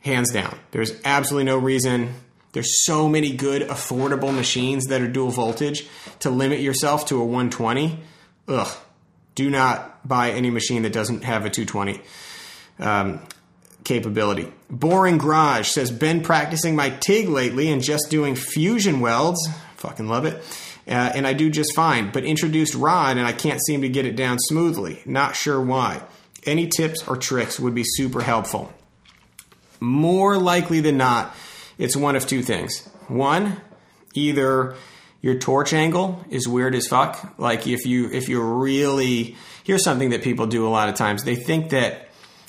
Hands down. There's absolutely no reason. There's so many good, affordable machines that are dual voltage to limit yourself to a 120. Ugh. Do not buy any machine that doesn't have a 220 um, capability. Boring Garage says, been practicing my TIG lately and just doing fusion welds. Fucking love it. Uh, and I do just fine, but introduced rod and I can't seem to get it down smoothly. Not sure why. Any tips or tricks would be super helpful. More likely than not, it's one of two things. One, either your torch angle is weird as fuck. Like if you if you're really here's something that people do a lot of times. They think that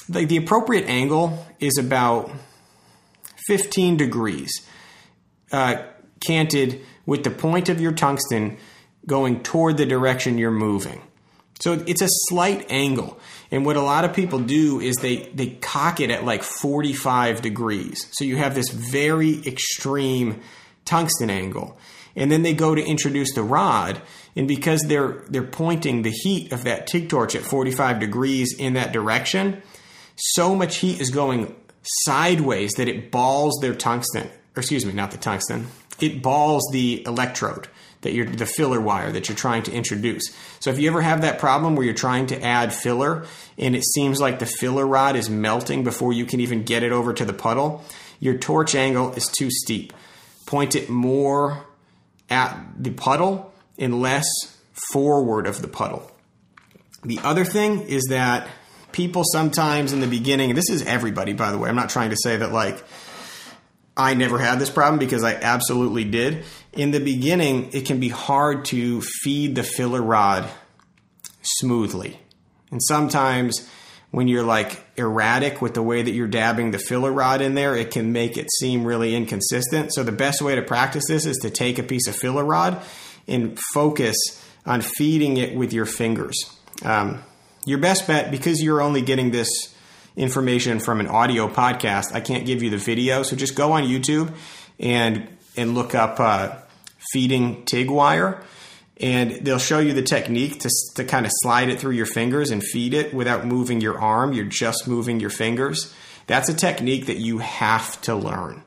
like the appropriate angle is about 15 degrees, uh, canted with the point of your tungsten going toward the direction you're moving. So it's a slight angle. And what a lot of people do is they, they cock it at like 45 degrees. So you have this very extreme tungsten angle and then they go to introduce the rod and because they're they're pointing the heat of that TIG torch at 45 degrees in that direction so much heat is going sideways that it balls their tungsten or excuse me not the tungsten it balls the electrode that you're the filler wire that you're trying to introduce. So if you ever have that problem where you're trying to add filler and it seems like the filler rod is melting before you can even get it over to the puddle, your torch angle is too steep. Point it more at the puddle and less forward of the puddle. The other thing is that people sometimes in the beginning, this is everybody, by the way, I'm not trying to say that like I never had this problem because I absolutely did. In the beginning, it can be hard to feed the filler rod smoothly. And sometimes when you're like erratic with the way that you're dabbing the filler rod in there, it can make it seem really inconsistent. So the best way to practice this is to take a piece of filler rod and focus on feeding it with your fingers. Um, your best bet, because you're only getting this information from an audio podcast, I can't give you the video. So just go on YouTube and and look up uh, feeding TIG wire and they'll show you the technique to, to kind of slide it through your fingers and feed it without moving your arm. You're just moving your fingers. That's a technique that you have to learn.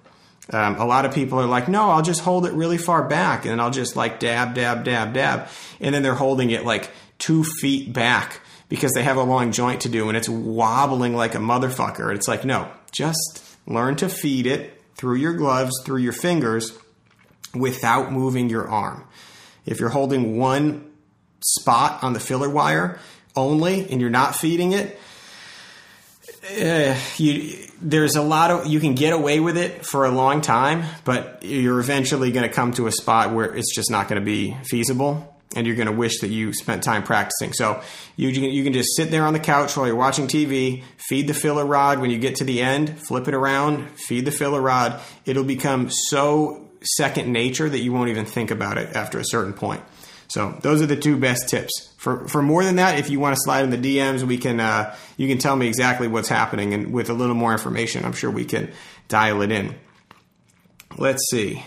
Um, a lot of people are like, no, I'll just hold it really far back and I'll just like dab, dab, dab, dab. And then they're holding it like two feet back because they have a long joint to do and it's wobbling like a motherfucker. It's like, no, just learn to feed it through your gloves, through your fingers without moving your arm. If you're holding one spot on the filler wire only and you're not feeding it, uh, you, there's a lot of you can get away with it for a long time, but you're eventually going to come to a spot where it's just not going to be feasible, and you're going to wish that you spent time practicing. So you you can just sit there on the couch while you're watching TV, feed the filler rod. When you get to the end, flip it around, feed the filler rod. It'll become so second nature that you won't even think about it after a certain point. So those are the two best tips. For for more than that, if you want to slide in the DMs, we can uh, you can tell me exactly what's happening, and with a little more information, I'm sure we can dial it in. Let's see.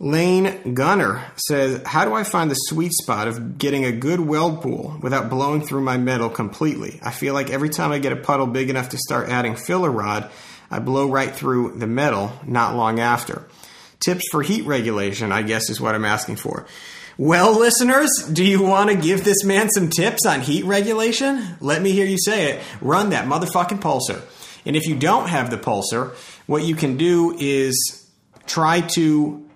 Lane Gunner says, How do I find the sweet spot of getting a good weld pool without blowing through my metal completely? I feel like every time I get a puddle big enough to start adding filler rod, I blow right through the metal not long after. Tips for heat regulation, I guess, is what I'm asking for. Well, listeners, do you want to give this man some tips on heat regulation? Let me hear you say it. Run that motherfucking pulser. And if you don't have the pulser, what you can do is try to.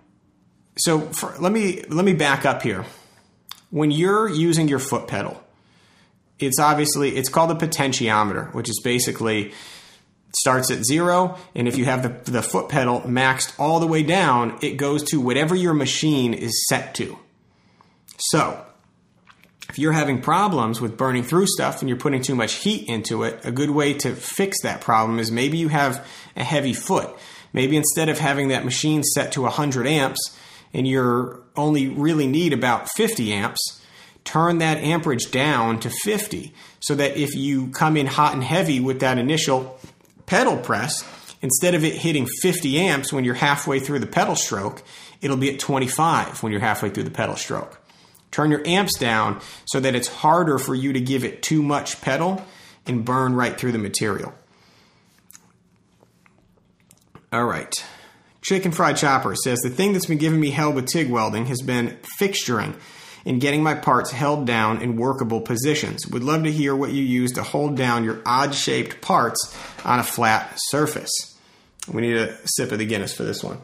So for, let me let me back up here. When you're using your foot pedal, it's obviously it's called a potentiometer, which is basically starts at zero, and if you have the, the foot pedal maxed all the way down, it goes to whatever your machine is set to. So, if you're having problems with burning through stuff and you're putting too much heat into it, a good way to fix that problem is maybe you have a heavy foot. Maybe instead of having that machine set to 100 amps and you only really need about 50 amps, turn that amperage down to 50 so that if you come in hot and heavy with that initial pedal press, instead of it hitting 50 amps when you're halfway through the pedal stroke, it'll be at 25 when you're halfway through the pedal stroke. Turn your amps down so that it's harder for you to give it too much pedal and burn right through the material. All right. Chicken Fried Chopper says the thing that's been giving me hell with TIG welding has been fixturing and getting my parts held down in workable positions. Would love to hear what you use to hold down your odd shaped parts on a flat surface. We need a sip of the Guinness for this one.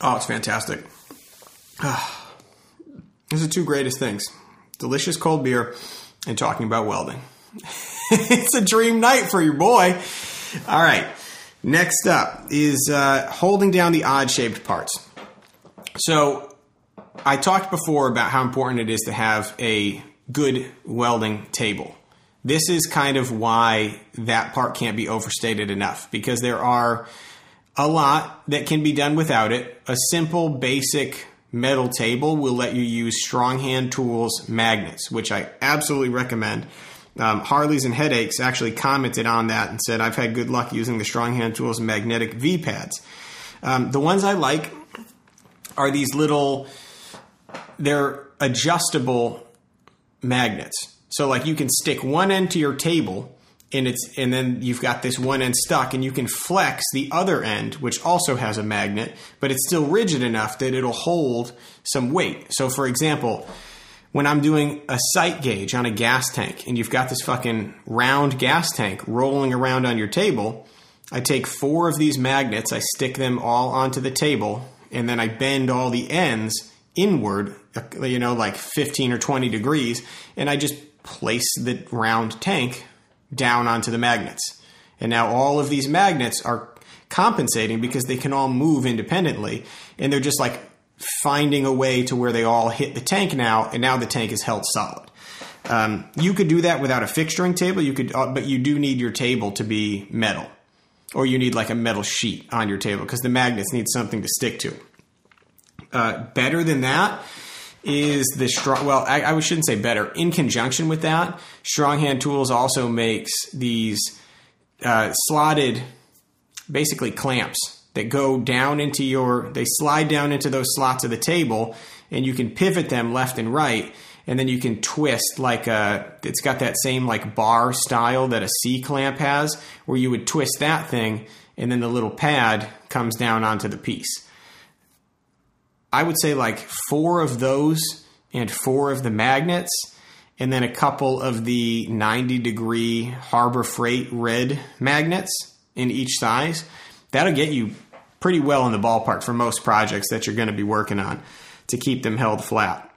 Oh, it's fantastic. Ah, these are two greatest things delicious cold beer and talking about welding. [laughs] [laughs] it's a dream night for your boy. All right. Next up is uh, holding down the odd shaped parts. So, I talked before about how important it is to have a good welding table. This is kind of why that part can't be overstated enough because there are a lot that can be done without it. A simple, basic metal table will let you use strong hand tools magnets, which I absolutely recommend. Um, Harley's and Headaches actually commented on that and said, I've had good luck using the Strong Hand Tools magnetic V pads. Um, the ones I like are these little, they're adjustable magnets. So, like, you can stick one end to your table. And it's and then you've got this one end stuck, and you can flex the other end, which also has a magnet, but it's still rigid enough that it'll hold some weight. So, for example, when I'm doing a sight gauge on a gas tank and you've got this fucking round gas tank rolling around on your table, I take four of these magnets, I stick them all onto the table, and then I bend all the ends inward, you know, like 15 or 20 degrees, and I just place the round tank down onto the magnets. And now all of these magnets are compensating because they can all move independently, and they're just like finding a way to where they all hit the tank now, and now the tank is held solid. Um, you could do that without a fixturing table. You could, uh, but you do need your table to be metal, or you need like a metal sheet on your table because the magnets need something to stick to. Uh, better than that is the strong. Well, I, I shouldn't say better. In conjunction with that, Strong Hand Tools also makes these uh, slotted, basically clamps that go down into your, they slide down into those slots of the table, and you can pivot them left and right, and then you can twist like a, it's got that same like bar style that a C clamp has, where you would twist that thing, and then the little pad comes down onto the piece. I would say like four of those and four of the magnets, and then a couple of the 90 degree Harbor Freight red magnets in each size that'll get you pretty well in the ballpark for most projects that you're going to be working on to keep them held flat.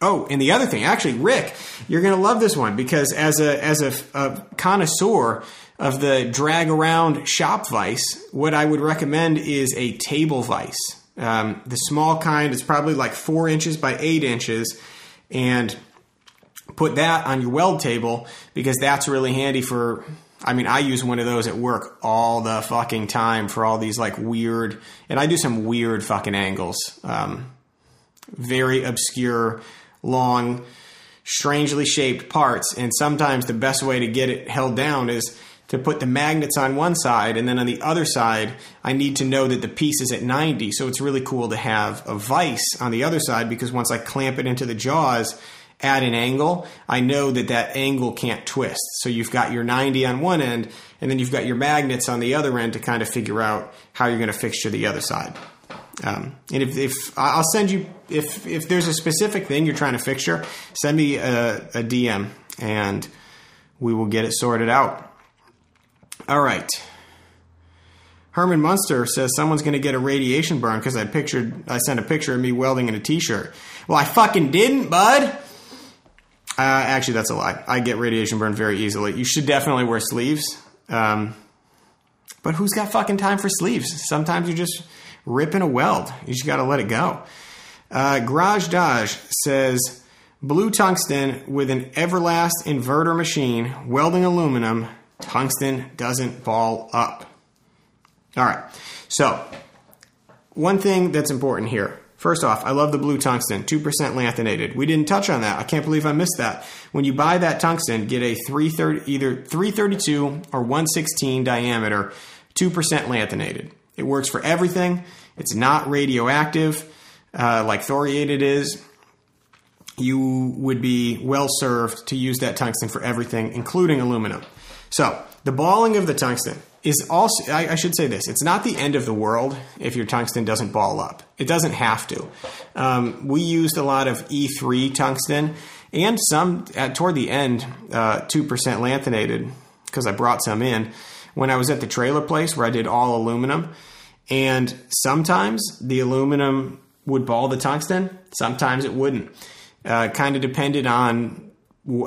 Oh, and the other thing, actually, Rick, you're going to love this one because as a as a, a connoisseur of the drag around shop vise, what I would recommend is a table vise. Um, the small kind is probably like four inches by eight inches, and put that on your weld table because that's really handy for I mean, I use one of those at work all the fucking time for all these like weird, and I do some weird fucking angles. Um, very obscure, long, strangely shaped parts. And sometimes the best way to get it held down is to put the magnets on one side, and then on the other side, I need to know that the piece is at 90. So it's really cool to have a vise on the other side because once I clamp it into the jaws, at an angle, I know that that angle can't twist. So you've got your 90 on one end, and then you've got your magnets on the other end to kind of figure out how you're going to fixture the other side. Um, and if, if I'll send you if if there's a specific thing you're trying to fixture, send me a, a DM and we will get it sorted out. All right. Herman Munster says someone's going to get a radiation burn because I pictured I sent a picture of me welding in a t-shirt. Well, I fucking didn't, bud. Uh, actually, that's a lie. I get radiation burn very easily. You should definitely wear sleeves. Um, but who's got fucking time for sleeves? Sometimes you're just ripping a weld. You just got to let it go. Uh, Garage Dodge says blue tungsten with an Everlast inverter machine welding aluminum. Tungsten doesn't ball up. All right. So, one thing that's important here. First off, I love the blue tungsten, 2% lanthanated. We didn't touch on that. I can't believe I missed that. When you buy that tungsten, get a 330 either 332 or 116 diameter, 2% lanthanated. It works for everything. It's not radioactive uh, like thoriated is. You would be well served to use that tungsten for everything, including aluminum. So, the balling of the tungsten is also, I, I, should say this, it's not the end of the world if your tungsten doesn't ball up. It doesn't have to. Um, we used a lot of E3 tungsten and some at, toward the end, uh, 2% lanthanated, because I brought some in when I was at the trailer place where I did all aluminum. And sometimes the aluminum would ball the tungsten, sometimes it wouldn't. Uh, kind of depended on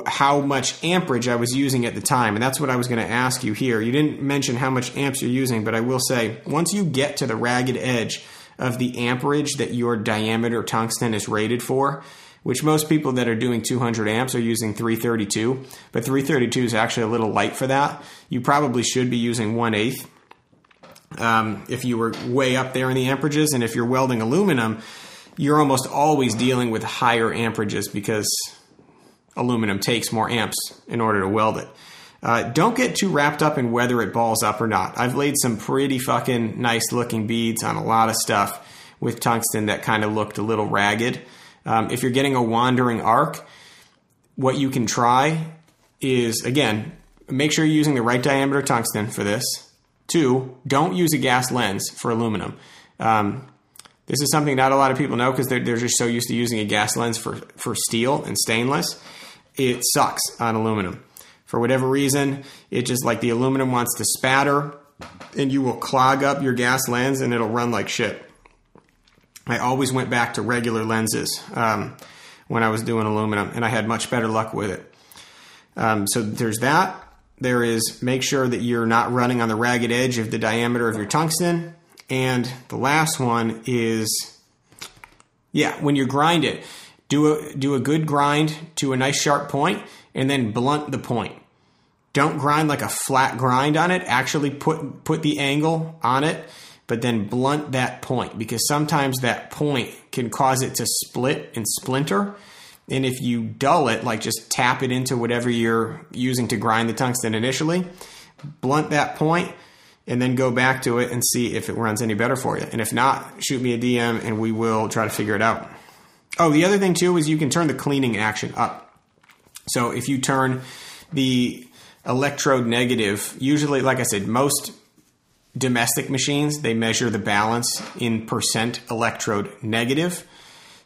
how much amperage I was using at the time. And that's what I was going to ask you here. You didn't mention how much amps you're using, but I will say once you get to the ragged edge of the amperage that your diameter tungsten is rated for, which most people that are doing 200 amps are using 332, but 332 is actually a little light for that. You probably should be using 1 8 um, if you were way up there in the amperages. And if you're welding aluminum, you're almost always dealing with higher amperages because aluminum takes more amps in order to weld it. Uh, don't get too wrapped up in whether it balls up or not. I've laid some pretty fucking nice looking beads on a lot of stuff with tungsten that kind of looked a little ragged. Um, if you're getting a wandering arc, what you can try is again, make sure you're using the right diameter tungsten for this. Two, don't use a gas lens for aluminum. Um, this is something not a lot of people know because they're, they're just so used to using a gas lens for, for steel and stainless it sucks on aluminum. For whatever reason, it just like the aluminum wants to spatter and you will clog up your gas lens and it'll run like shit. I always went back to regular lenses um, when I was doing aluminum and I had much better luck with it. Um, so there's that. There is make sure that you're not running on the ragged edge of the diameter of your tungsten. And the last one is, yeah, when you grind it, do a, do a good grind to a nice sharp point and then blunt the point. Don't grind like a flat grind on it. Actually put put the angle on it, but then blunt that point because sometimes that point can cause it to split and splinter. And if you dull it, like just tap it into whatever you're using to grind the tungsten initially, blunt that point and then go back to it and see if it runs any better for you. And if not, shoot me a DM and we will try to figure it out. Oh, the other thing too is you can turn the cleaning action up. So if you turn the electrode negative, usually, like I said, most domestic machines they measure the balance in percent electrode negative.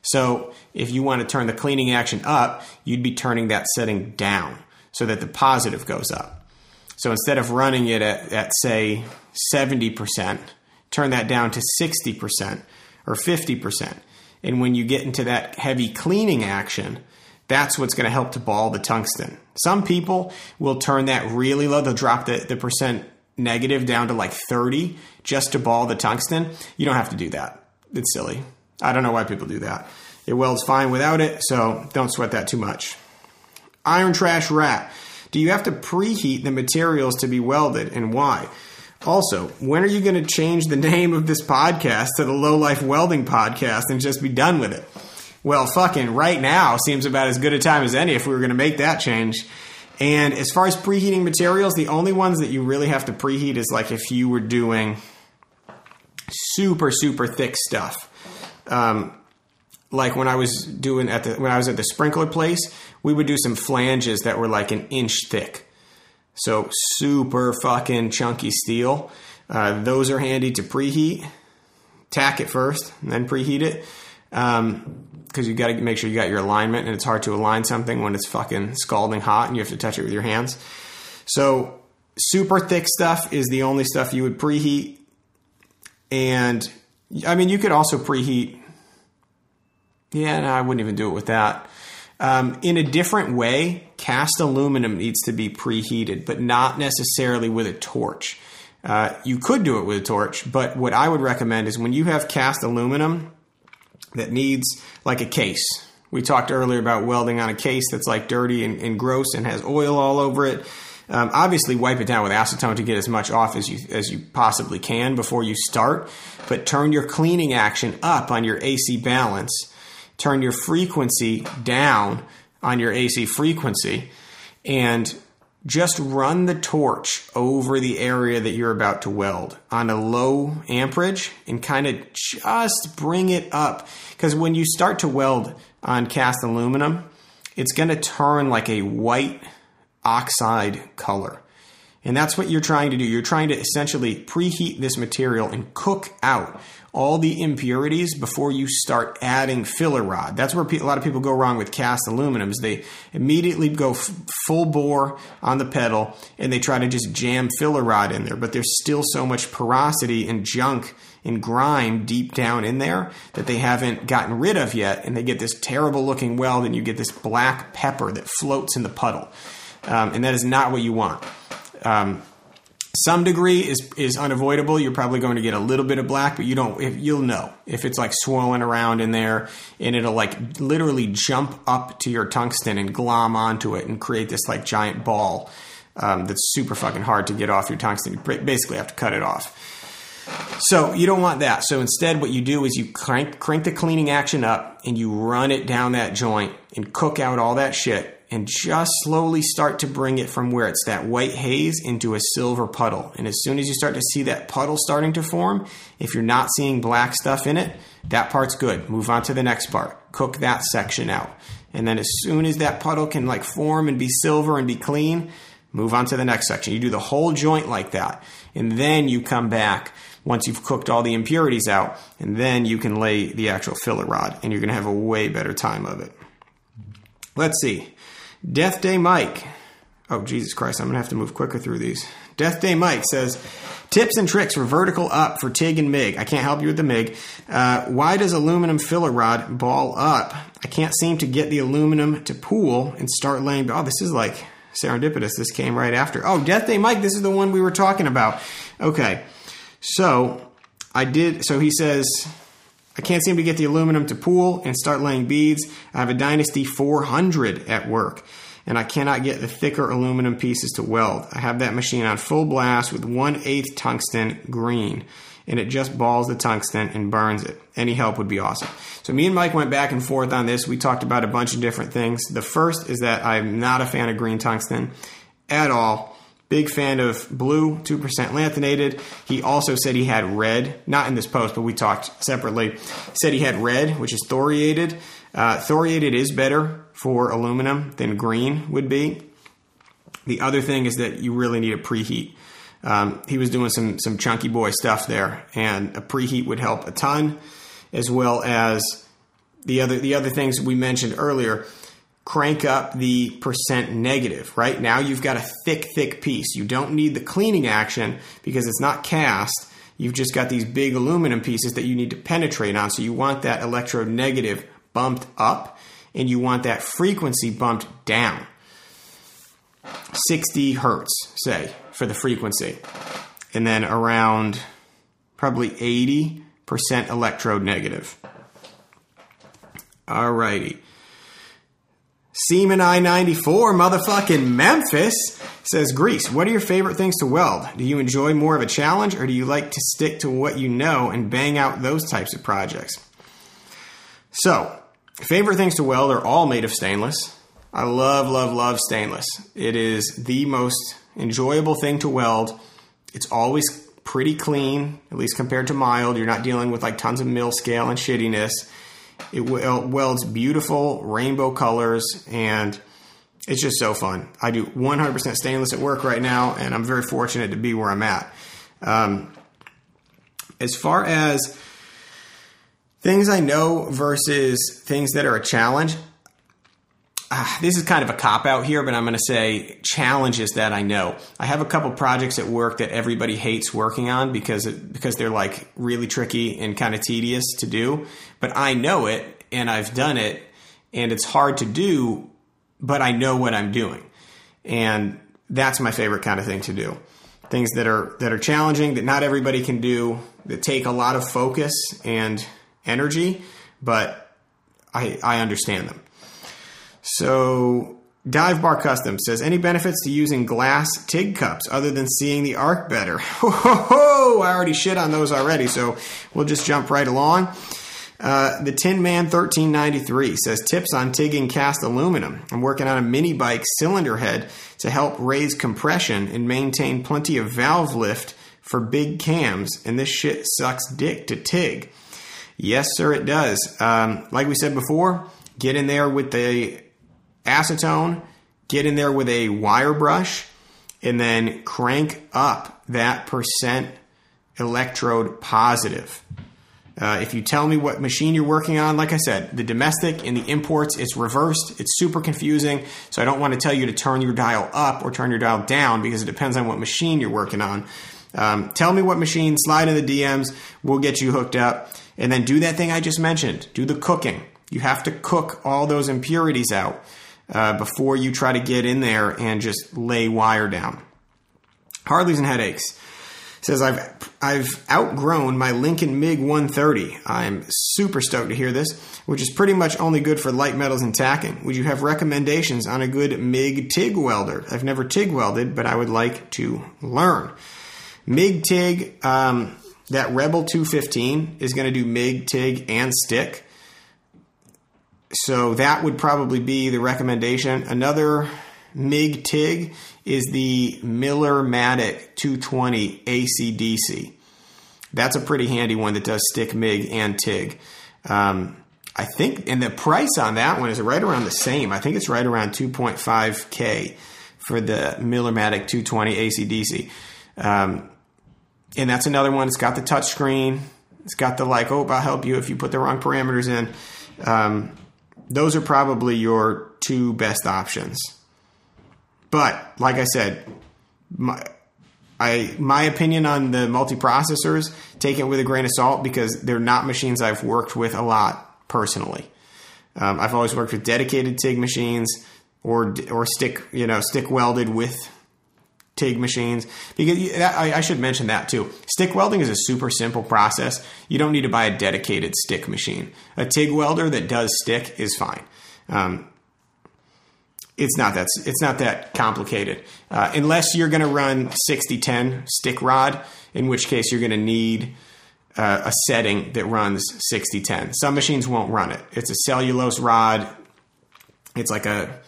So if you want to turn the cleaning action up, you'd be turning that setting down so that the positive goes up. So instead of running it at, at say 70%, turn that down to 60% or 50%. And when you get into that heavy cleaning action, that's what's going to help to ball the tungsten. Some people will turn that really low. They'll drop the, the percent negative down to like 30 just to ball the tungsten. You don't have to do that. It's silly. I don't know why people do that. It welds fine without it, so don't sweat that too much. Iron Trash Rat. Do you have to preheat the materials to be welded and why? Also, when are you going to change the name of this podcast to the Low Life Welding Podcast and just be done with it? Well, fucking right now seems about as good a time as any if we were going to make that change. And as far as preheating materials, the only ones that you really have to preheat is like if you were doing super super thick stuff. Um, like when I was doing at the when I was at the sprinkler place, we would do some flanges that were like an inch thick. So super fucking chunky steel. Uh, those are handy to preheat. tack it first then preheat it. Um, because you got to make sure you got your alignment, and it's hard to align something when it's fucking scalding hot and you have to touch it with your hands. So, super thick stuff is the only stuff you would preheat. And I mean, you could also preheat. Yeah, no, I wouldn't even do it with that. Um, in a different way, cast aluminum needs to be preheated, but not necessarily with a torch. Uh, you could do it with a torch, but what I would recommend is when you have cast aluminum that needs like a case. We talked earlier about welding on a case that's like dirty and, and gross and has oil all over it. Um, obviously, wipe it down with acetone to get as much off as you as you possibly can before you start. But turn your cleaning action up on your AC balance turn your frequency down on your AC frequency and just run the torch over the area that you're about to weld on a low amperage and kind of just bring it up. Because when you start to weld on cast aluminum, it's going to turn like a white oxide color. And that's what you're trying to do. You're trying to essentially preheat this material and cook out all the impurities before you start adding filler rod. That's where a lot of people go wrong with cast aluminums. They immediately go f- full bore on the pedal and they try to just jam filler rod in there, but there's still so much porosity and junk and grime deep down in there that they haven't gotten rid of yet, and they get this terrible looking weld, and you get this black pepper that floats in the puddle. Um, and that is not what you want. Um, some degree is is unavoidable. You're probably going to get a little bit of black, but you don't. If, you'll know if it's like swirling around in there, and it'll like literally jump up to your tungsten and glom onto it and create this like giant ball um, that's super fucking hard to get off your tungsten. You basically have to cut it off. So you don't want that. So instead, what you do is you crank crank the cleaning action up and you run it down that joint and cook out all that shit and just slowly start to bring it from where it's that white haze into a silver puddle. And as soon as you start to see that puddle starting to form, if you're not seeing black stuff in it, that part's good. Move on to the next part. Cook that section out. And then as soon as that puddle can like form and be silver and be clean, move on to the next section. You do the whole joint like that. And then you come back once you've cooked all the impurities out, and then you can lay the actual filler rod, and you're going to have a way better time of it. Let's see. Death Day Mike. Oh, Jesus Christ, I'm going to have to move quicker through these. Death Day Mike says, Tips and tricks for vertical up for TIG and MIG. I can't help you with the MIG. Uh, why does aluminum filler rod ball up? I can't seem to get the aluminum to pool and start laying. Oh, this is like serendipitous. This came right after. Oh, Death Day Mike, this is the one we were talking about. Okay. So I did. So he says, I can't seem to get the aluminum to pool and start laying beads. I have a Dynasty 400 at work and I cannot get the thicker aluminum pieces to weld. I have that machine on full blast with 1 8 tungsten green and it just balls the tungsten and burns it. Any help would be awesome. So me and Mike went back and forth on this. We talked about a bunch of different things. The first is that I'm not a fan of green tungsten at all. Big fan of blue, 2% lanthanated. He also said he had red, not in this post, but we talked separately. Said he had red, which is thoriated. Uh, thoriated is better for aluminum than green would be. The other thing is that you really need a preheat. Um, he was doing some some chunky boy stuff there, and a preheat would help a ton, as well as the other the other things we mentioned earlier crank up the percent negative, right? Now you've got a thick, thick piece. You don't need the cleaning action because it's not cast. You've just got these big aluminum pieces that you need to penetrate on. So you want that electrode negative bumped up and you want that frequency bumped down. 60 hertz, say, for the frequency. And then around probably 80% electrode negative. Alrighty. Seaman I 94, motherfucking Memphis, says Greece, what are your favorite things to weld? Do you enjoy more of a challenge or do you like to stick to what you know and bang out those types of projects? So, favorite things to weld are all made of stainless. I love, love, love stainless. It is the most enjoyable thing to weld. It's always pretty clean, at least compared to mild. You're not dealing with like tons of mill scale and shittiness. It welds beautiful rainbow colors and it's just so fun. I do 100% stainless at work right now, and I'm very fortunate to be where I'm at. Um, as far as Things I know versus things that are a challenge. Uh, this is kind of a cop out here, but I'm going to say challenges that I know. I have a couple projects at work that everybody hates working on because it, because they're like really tricky and kind of tedious to do. But I know it and I've done it, and it's hard to do, but I know what I'm doing, and that's my favorite kind of thing to do. Things that are that are challenging that not everybody can do that take a lot of focus and energy, but I I understand them. So Dive Bar Custom says, any benefits to using glass TIG cups other than seeing the arc better? Ho, ho, ho! I already shit on those already, so we'll just jump right along. Uh, the Tin Man 1393 says tips on TIGging cast aluminum. I'm working on a mini bike cylinder head to help raise compression and maintain plenty of valve lift for big cams, and this shit sucks dick to TIG. Yes, sir, it does. Um, like we said before, get in there with the acetone, get in there with a wire brush, and then crank up that percent electrode positive. Uh, if you tell me what machine you're working on, like I said, the domestic and the imports, it's reversed. It's super confusing. So I don't want to tell you to turn your dial up or turn your dial down because it depends on what machine you're working on. Um, tell me what machine, slide in the DMs, we'll get you hooked up. And then do that thing I just mentioned. Do the cooking. You have to cook all those impurities out uh, before you try to get in there and just lay wire down. Harleys and headaches says I've I've outgrown my Lincoln MiG 130. I'm super stoked to hear this, which is pretty much only good for light metals and tacking. Would you have recommendations on a good MiG TIG welder? I've never TIG welded, but I would like to learn. MiG TIG, um, that Rebel 215 is going to do MiG TIG and stick. So that would probably be the recommendation. Another MiG TIG is the Millermatic 220 ACDC. That's a pretty handy one that does stick MiG and TIG. Um, I think, and the price on that one is right around the same. I think it's right around 2.5K for the Millermatic 220 ACDC. Um, and that's another one. It's got the touch screen. It's got the like, oh, I'll help you if you put the wrong parameters in. Um, those are probably your two best options. But like I said, my I my opinion on the multiprocessors, take it with a grain of salt because they're not machines I've worked with a lot personally. Um, I've always worked with dedicated TIG machines or or stick you know stick welded with TIG machines because I, should mention that too. Stick welding is a super simple process. You don't need to buy a dedicated stick machine. A TIG welder that does stick is fine. Um, it's not that it's not that complicated uh, unless you're going to run 6010 stick rod in which case you're going to need uh, a setting that runs 6010 some machines won't run it it's a cellulose rod it's like a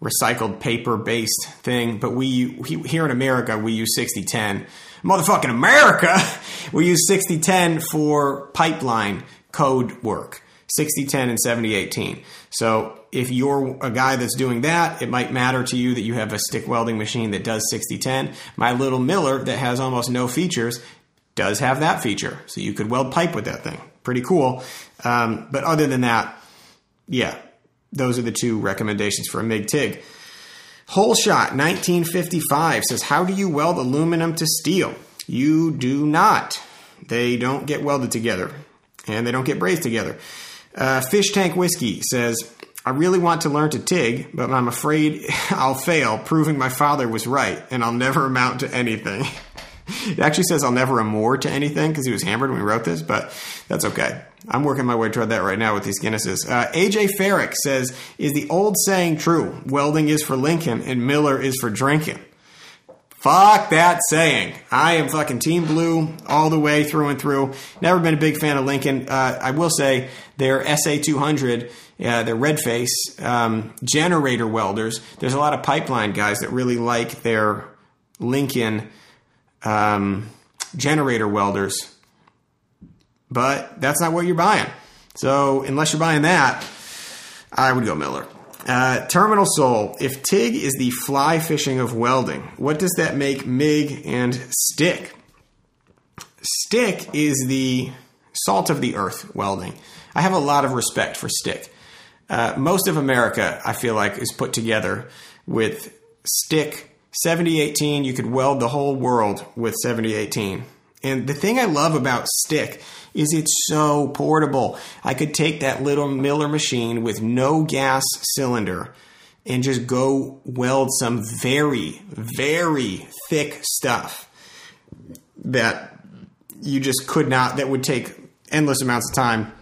recycled paper based thing but we, here in america we use 6010 motherfucking america [laughs] we use 6010 for pipeline code work 6010 and 7018 so if you're a guy that's doing that, it might matter to you that you have a stick welding machine that does 6010. My little Miller that has almost no features does have that feature. So you could weld pipe with that thing. Pretty cool. Um, but other than that, yeah, those are the two recommendations for a MIG TIG. Whole Shot 1955 says, How do you weld aluminum to steel? You do not. They don't get welded together and they don't get brazed together. Uh, Fish Tank Whiskey says, I really want to learn to TIG, but I'm afraid [laughs] I'll fail, proving my father was right, and I'll never amount to anything. [laughs] it actually says I'll never amore to anything because he was hammered when we wrote this, but that's okay. I'm working my way toward that right now with these Guinnesses. Uh, AJ Ferrick says, Is the old saying true? Welding is for Lincoln and Miller is for drinking. Fuck that saying. I am fucking Team Blue all the way through and through. Never been a big fan of Lincoln. Uh, I will say their SA200, uh, their red face um, generator welders. There's a lot of pipeline guys that really like their Lincoln um, generator welders, but that's not what you're buying. So unless you're buying that, I would go Miller. Uh, Terminal Soul. If TIG is the fly fishing of welding, what does that make MIG and stick? Stick is the salt of the earth welding. I have a lot of respect for stick. Uh, most of America, I feel like, is put together with stick 7018. You could weld the whole world with 7018. And the thing I love about stick is it's so portable. I could take that little Miller machine with no gas cylinder and just go weld some very, very thick stuff that you just could not, that would take endless amounts of time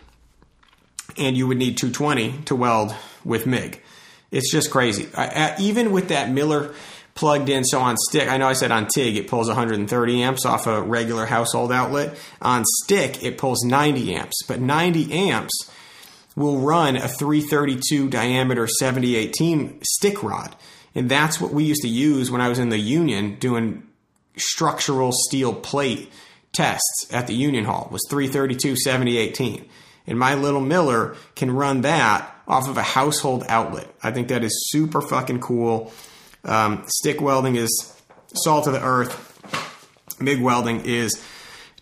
and you would need 220 to weld with MIG. It's just crazy. I, even with that Miller plugged in, so on stick, I know I said on TIG it pulls 130 amps off a regular household outlet. On stick, it pulls 90 amps, but 90 amps will run a 332 diameter 7018 stick rod. And that's what we used to use when I was in the union doing structural steel plate tests at the union hall was 332 7018 and my little miller can run that off of a household outlet i think that is super fucking cool um, stick welding is salt of the earth mig welding is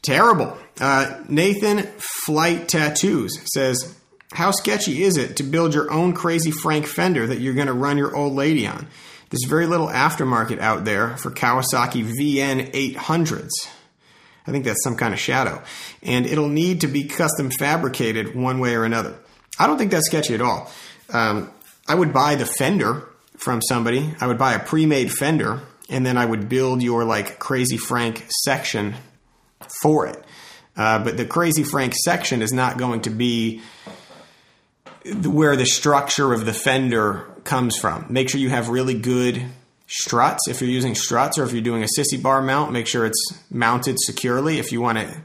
terrible uh, nathan flight tattoos says how sketchy is it to build your own crazy Frank fender that you're going to run your old lady on? There's very little aftermarket out there for Kawasaki VN 800s. I think that's some kind of shadow. And it'll need to be custom fabricated one way or another. I don't think that's sketchy at all. Um, I would buy the fender from somebody. I would buy a pre-made fender, and then I would build your like Crazy Frank section for it. Uh, but the Crazy Frank section is not going to be where the structure of the fender comes from. Make sure you have really good struts if you're using struts or if you're doing a sissy bar mount, make sure it's mounted securely. If you want to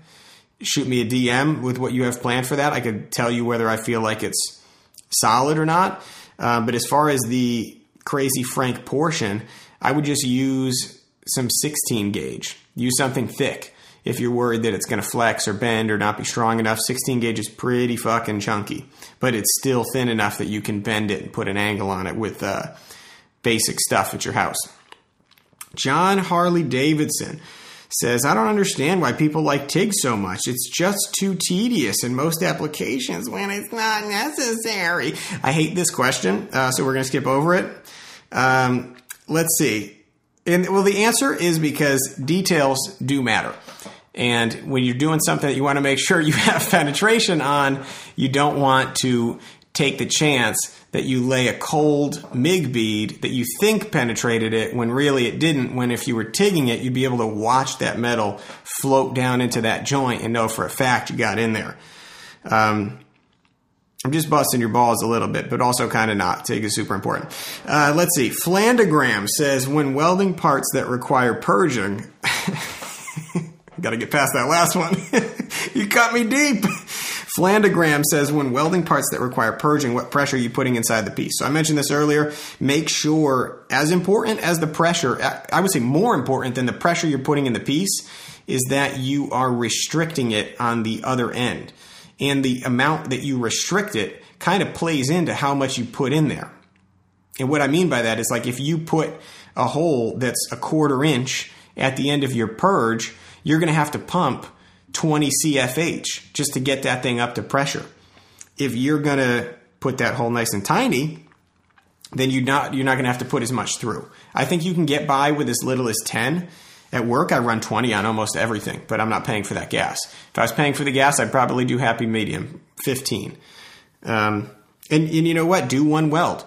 shoot me a DM with what you have planned for that, I could tell you whether I feel like it's solid or not. Uh, but as far as the crazy Frank portion, I would just use some 16 gauge. Use something thick if you're worried that it's going to flex or bend or not be strong enough. 16 gauge is pretty fucking chunky, but it's still thin enough that you can bend it and put an angle on it with uh, basic stuff at your house. John Harley Davidson says, I don't understand why people like TIG so much. It's just too tedious in most applications when it's not necessary. I hate this question, uh, so we're going to skip over it. Um, let's see. And well, the answer is because details do matter. And when you're doing something that you want to make sure you [laughs] have penetration on, you don't want to take the chance that you lay a cold MIG bead that you think penetrated it when really it didn't. When if you were tigging it, you'd be able to watch that metal float down into that joint and know for a fact you got in there. Um, I'm just busting your balls a little bit, but also kind of not. TIG is super important. Uh, let's see. Flandagram says when welding parts that require purging. [laughs] Got to get past that last one. [laughs] you cut me deep. Flandagram says when welding parts that require purging, what pressure are you putting inside the piece? So I mentioned this earlier. Make sure, as important as the pressure, I would say more important than the pressure you're putting in the piece, is that you are restricting it on the other end. And the amount that you restrict it kind of plays into how much you put in there. And what I mean by that is like if you put a hole that's a quarter inch at the end of your purge, you're going to have to pump 20 CFH just to get that thing up to pressure. If you're going to put that hole nice and tiny, then you're not you're not going to have to put as much through. I think you can get by with as little as 10. At work, I run 20 on almost everything, but I'm not paying for that gas. If I was paying for the gas, I'd probably do happy medium, 15. Um, and, and you know what? Do one weld.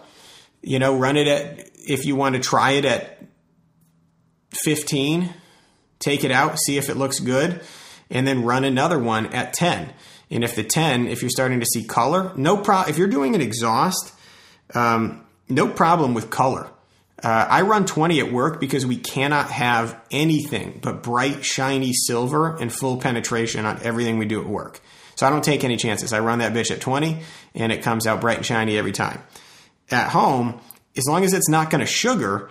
You know, run it at, if you want to try it at 15, take it out, see if it looks good, and then run another one at 10. And if the 10, if you're starting to see color, no problem. If you're doing an exhaust, um, no problem with color. Uh, I run 20 at work because we cannot have anything but bright, shiny silver and full penetration on everything we do at work. So I don't take any chances. I run that bitch at 20 and it comes out bright and shiny every time. At home, as long as it's not going to sugar,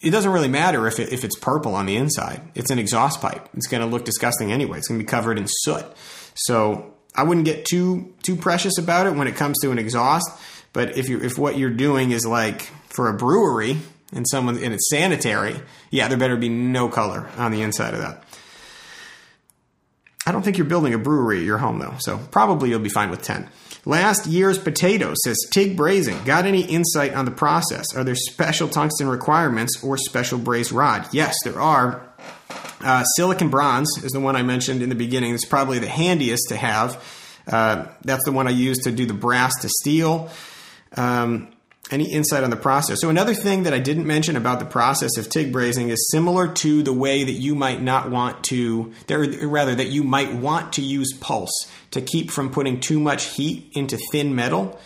it doesn't really matter if, it, if it's purple on the inside. It's an exhaust pipe. It's going to look disgusting anyway. It's going to be covered in soot. So I wouldn't get too too precious about it when it comes to an exhaust. But if you if what you're doing is like for a brewery and someone and it's sanitary, yeah, there better be no color on the inside of that. I don't think you're building a brewery at your home though, so probably you'll be fine with 10. Last year's potato says TIG brazing. Got any insight on the process? Are there special tungsten requirements or special braze rod? Yes, there are. Uh, silicon bronze is the one I mentioned in the beginning. It's probably the handiest to have. Uh, that's the one I use to do the brass to steel. Um, any insight on the process? So another thing that I didn't mention about the process of TIG brazing is similar to the way that you might not want to, rather that you might want to use pulse to keep from putting too much heat into thin metal.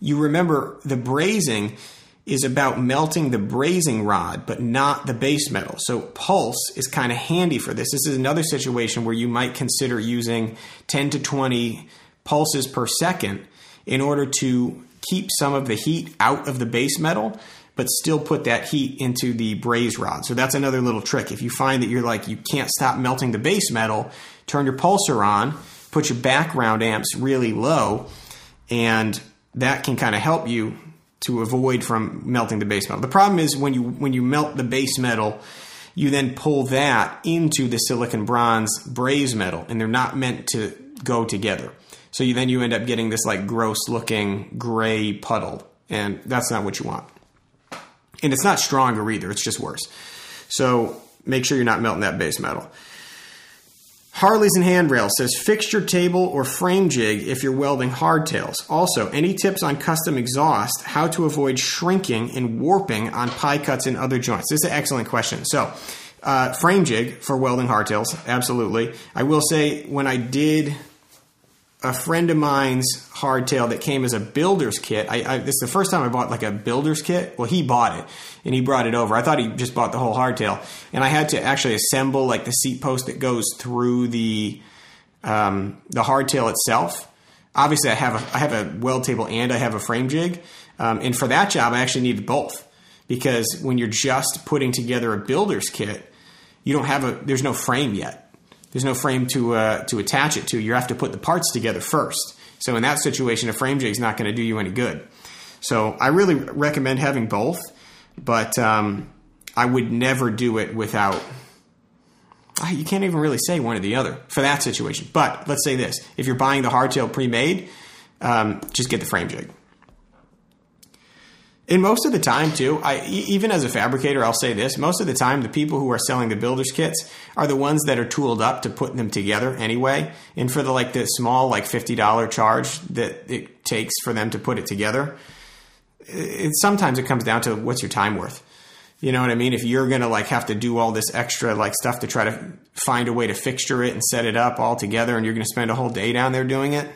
You remember the brazing is about melting the brazing rod, but not the base metal. So pulse is kind of handy for this. This is another situation where you might consider using 10 to 20 pulses per second in order to keep some of the heat out of the base metal, but still put that heat into the braze rod. So that's another little trick. If you find that you're like, you can't stop melting the base metal, turn your pulser on, put your background amps really low, and that can kind of help you to avoid from melting the base metal. The problem is when you when you melt the base metal, you then pull that into the silicon bronze braze metal, and they're not meant to go together. So you, then you end up getting this like gross looking gray puddle, and that's not what you want. And it's not stronger either; it's just worse. So make sure you're not melting that base metal. Harley's and Handrail says fixture table or frame jig if you're welding hardtails. Also, any tips on custom exhaust, how to avoid shrinking and warping on pie cuts and other joints? This is an excellent question. So, uh, frame jig for welding hardtails, absolutely. I will say when I did a friend of mine's hardtail that came as a builder's kit. I, I, this is the first time I bought like a builder's kit. Well, he bought it and he brought it over. I thought he just bought the whole hardtail, and I had to actually assemble like the seat post that goes through the um, the hardtail itself. Obviously, I have a I have a weld table and I have a frame jig, um, and for that job, I actually needed both because when you're just putting together a builder's kit, you don't have a there's no frame yet there's no frame to uh, to attach it to. You have to put the parts together first. So in that situation, a frame jig is not going to do you any good. So I really recommend having both, but um, I would never do it without. Ah, you can't even really say one or the other for that situation. But let's say this: if you're buying the hardtail pre-made, um, just get the frame jig. And most of the time, too, I even as a fabricator, I'll say this: most of the time, the people who are selling the builders kits are the ones that are tooled up to put them together anyway. And for the like the small, like fifty dollar charge that it takes for them to put it together, it, sometimes it comes down to what's your time worth. You know what I mean? If you're gonna like have to do all this extra like stuff to try to find a way to fixture it and set it up all together, and you're gonna spend a whole day down there doing it,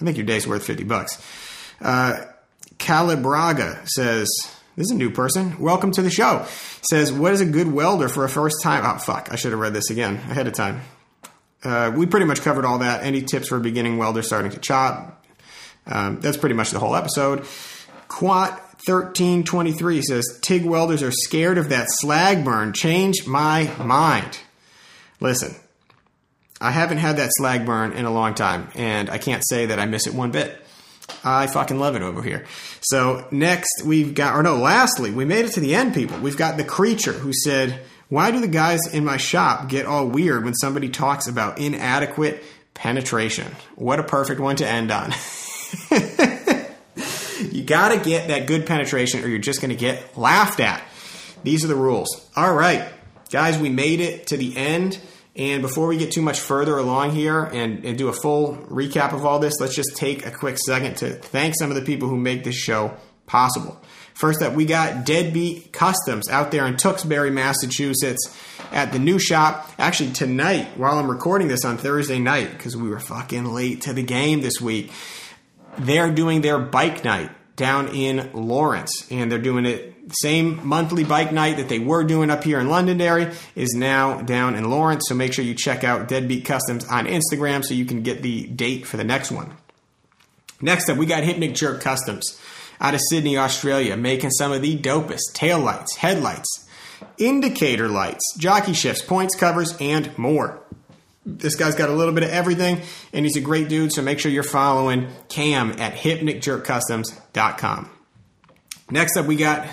I think your day's worth fifty bucks. Uh, Calibraga says, this is a new person. Welcome to the show. Says, what is a good welder for a first time? Oh, fuck. I should have read this again ahead of time. Uh, we pretty much covered all that. Any tips for a beginning welder starting to chop? Um, that's pretty much the whole episode. Quat 1323 says, TIG welders are scared of that slag burn. Change my mind. Listen, I haven't had that slag burn in a long time, and I can't say that I miss it one bit. I fucking love it over here. So next we've got, or no, lastly, we made it to the end, people. We've got the creature who said, "Why do the guys in my shop get all weird when somebody talks about inadequate penetration?" What a perfect one to end on. [laughs] you gotta get that good penetration, or you're just gonna get laughed at. These are the rules. All right, guys, we made it to the end. And before we get too much further along here and, and, do a full recap of all this, let's just take a quick second to thank some of the people who make this show possible. First up, we got Deadbeat Customs out there in Tewksbury, Massachusetts at the new shop. Actually, tonight, while I'm recording this on Thursday night, because we were fucking late to the game this week, they're doing their bike night down in Lawrence, and they're doing it same monthly bike night that they were doing up here in Londonderry is now down in Lawrence. So make sure you check out Deadbeat Customs on Instagram so you can get the date for the next one. Next up, we got Hypnic Jerk Customs out of Sydney, Australia, making some of the dopest tail lights, headlights, indicator lights, jockey shifts, points covers, and more. This guy's got a little bit of everything, and he's a great dude. So make sure you're following Cam at hypnicjerkcustoms.com. Next up, we got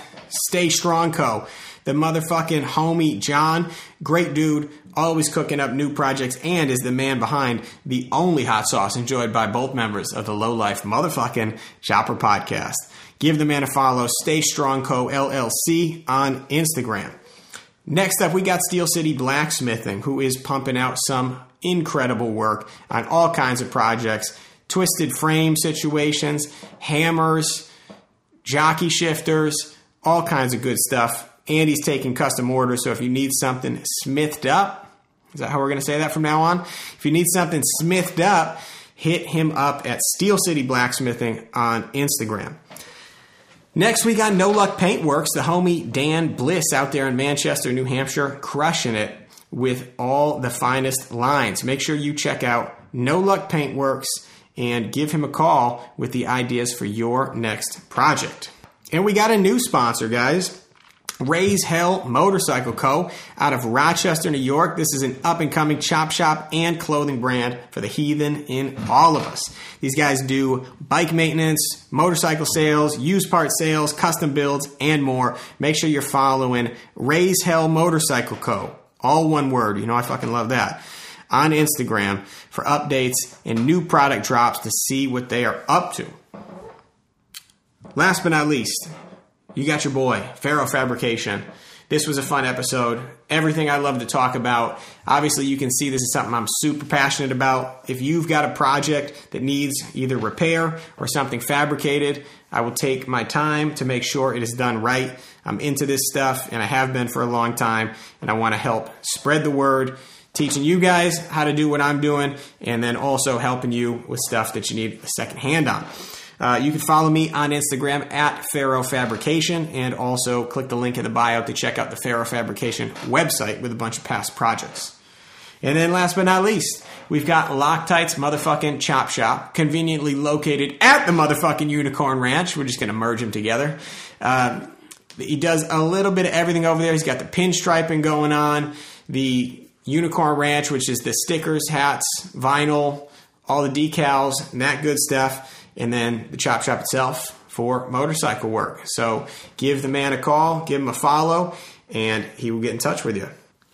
Stay Strong Co. the motherfucking homie John. Great dude, always cooking up new projects, and is the man behind the only hot sauce enjoyed by both members of the Low Life motherfucking Chopper podcast. Give the man a follow, Stay Strong Co. LLC on Instagram. Next up, we got Steel City Blacksmithing, who is pumping out some incredible work on all kinds of projects twisted frame situations, hammers, jockey shifters, all kinds of good stuff. Andy's taking custom orders, so if you need something smithed up, is that how we're going to say that from now on? If you need something smithed up, hit him up at Steel City Blacksmithing on Instagram. Next, we got No Luck Paintworks, the homie Dan Bliss out there in Manchester, New Hampshire, crushing it with all the finest lines. Make sure you check out No Luck Paintworks and give him a call with the ideas for your next project. And we got a new sponsor, guys. Raise Hell Motorcycle Co. out of Rochester, New York. This is an up and coming chop shop and clothing brand for the heathen in all of us. These guys do bike maintenance, motorcycle sales, used part sales, custom builds, and more. Make sure you're following Raise Hell Motorcycle Co. All one word. You know, I fucking love that. On Instagram for updates and new product drops to see what they are up to. Last but not least, you got your boy, Ferro Fabrication. This was a fun episode. Everything I love to talk about. Obviously, you can see this is something I'm super passionate about. If you've got a project that needs either repair or something fabricated, I will take my time to make sure it is done right. I'm into this stuff and I have been for a long time, and I want to help spread the word, teaching you guys how to do what I'm doing, and then also helping you with stuff that you need a second hand on. Uh, you can follow me on Instagram at Ferro Fabrication and also click the link in the bio to check out the Ferro Fabrication website with a bunch of past projects. And then last but not least, we've got Loctite's motherfucking chop shop, conveniently located at the motherfucking Unicorn Ranch. We're just going to merge them together. Uh, he does a little bit of everything over there. He's got the pinstriping going on, the Unicorn Ranch, which is the stickers, hats, vinyl, all the decals, and that good stuff and then the chop shop itself for motorcycle work. So give the man a call, give him a follow, and he will get in touch with you.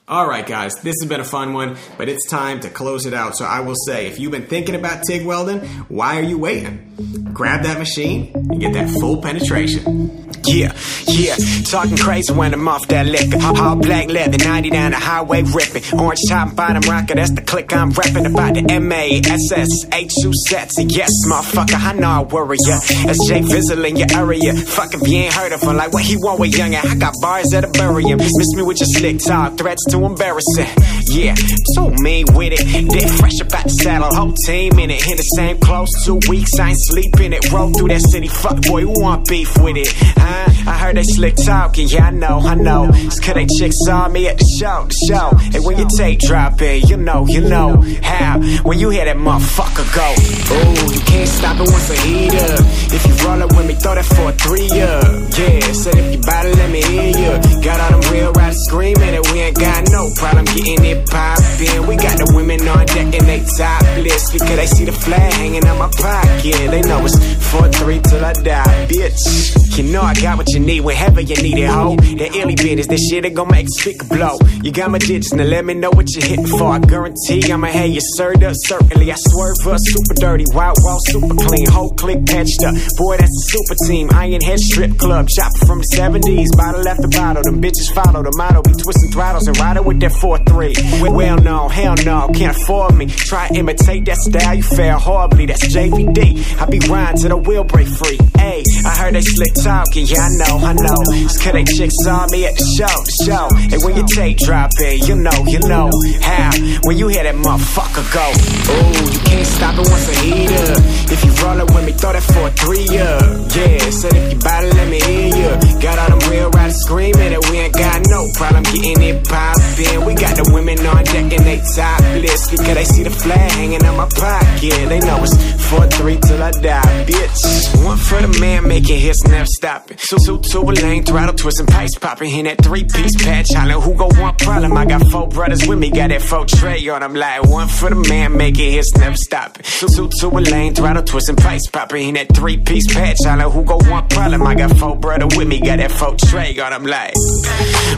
All right, guys, this has been a fun one, but it's time to close it out. So I will say, if you've been thinking about TIG welding, why are you waiting? Grab that machine and get that full penetration. Yeah, yeah, talking crazy when I'm off that liquor. All black leather, 90 down the highway ripping. Orange top, bottom rocker, that's the click I'm repping. About the M-A-S-S, H2 sets. Yes, motherfucker, I know I worry ya. SJ Fizzle in your area. Fuck if you ain't heard of him, like what he want with youngin'. I got bars that'll bury him. Miss me with your slick talk, threats too embarrassing. Yeah, too mean with it. Dick fresh about the saddle, whole team in it. In the same clothes, two weeks, I ain't sleeping it. Roll through that city, fuck boy, who want beef with it? Huh? I heard they slick talking, yeah, I know, I know. It's cause they chicks saw me at the show, the show. And when your tape drop in, you know, you know how. When you hear that motherfucker go, ooh, you can't stop it once I heat up. If you roll up with me, throw that 4-3 up. Yeah, said if you bottle, let me hear you. Got all them real riders screaming and we ain't got no problem getting it poppin'. We got the women on deck and they topless because they see the flag hanging out my pocket. They know it's 4-3 till I die, bitch. You know I got what you need whenever you need it, ho. That illy bit is this shit that gon' make the speaker blow. You got my digits, now let me know what you're hitting for. I guarantee I'ma have you served up, certainly. I swerve a super dirty, wild wall, super clean. Whole click patched up. Boy, that's a super team. Iron head strip club, chopper from the 70s. Bottle after bottle, them bitches follow the motto. Be twisting throttles and riding with that 4-3. Well, no, hell no, can't afford me. Try imitate that style, you fare horribly. That's JVD. I be riding till the wheel break free. Hey, I heard they slick talking, yeah, I know, I know. It's cause they chicks saw me at the show, the show. And when your tape drop in, you know, you know how. When you hear that motherfucker go, ooh, you can't stop it once I heat up. If you roll up with me, throw that 4-3 up. Yeah, said if you bottle, let me hear you. Got all them real riders screaming that we ain't got no problem getting it poppin'. We got the women on deck and they topless because they see the flag hanging on my pocket. They know it's 4-3 till I die, bitch. One for the man making hits, never stopping. Two, two, two, a lane, throttle twisting, pipes popping. In that three-piece patch, hollering, who gon' want problem? I got four brothers with me, got that four tray on I'm Like one for the man making hits, never stopping. Two, two, two, a lane, throttle twisting, pipes popping. In that three-piece patch, hollering, who gon' want problem? I got four brothers with me, got that four tray on I'm Like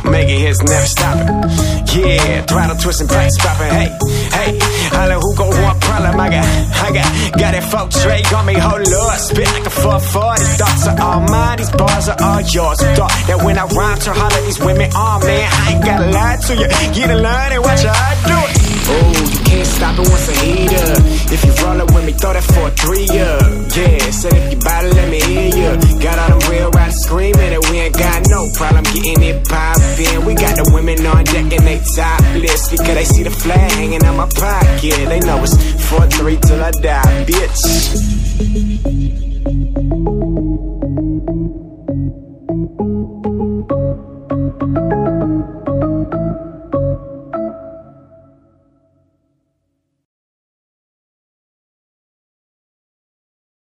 making hits, never stopping. Yeah, throttle twisting, pipes popping. Hey, hey, holla, who gon' want problem? I got, I got, got that folk tray on me, hold up. Spit like a 440. Thoughts are all mine, these bars are all yours. Thought that when I rhyme to holler these women, oh man, I ain't gotta lie to you. Get in line and watch how I do it. Oh, you stop it once I heat up. If you rollin' with me, throw that for a three up. Yeah, said if you bottle, let me hear ya. Got all them real riders screaming that we ain't got no problem getting it poppin'. We got the women on deck and they topless because they see the flag hanging on my pocket. They know it's 4-3 till I die, bitch.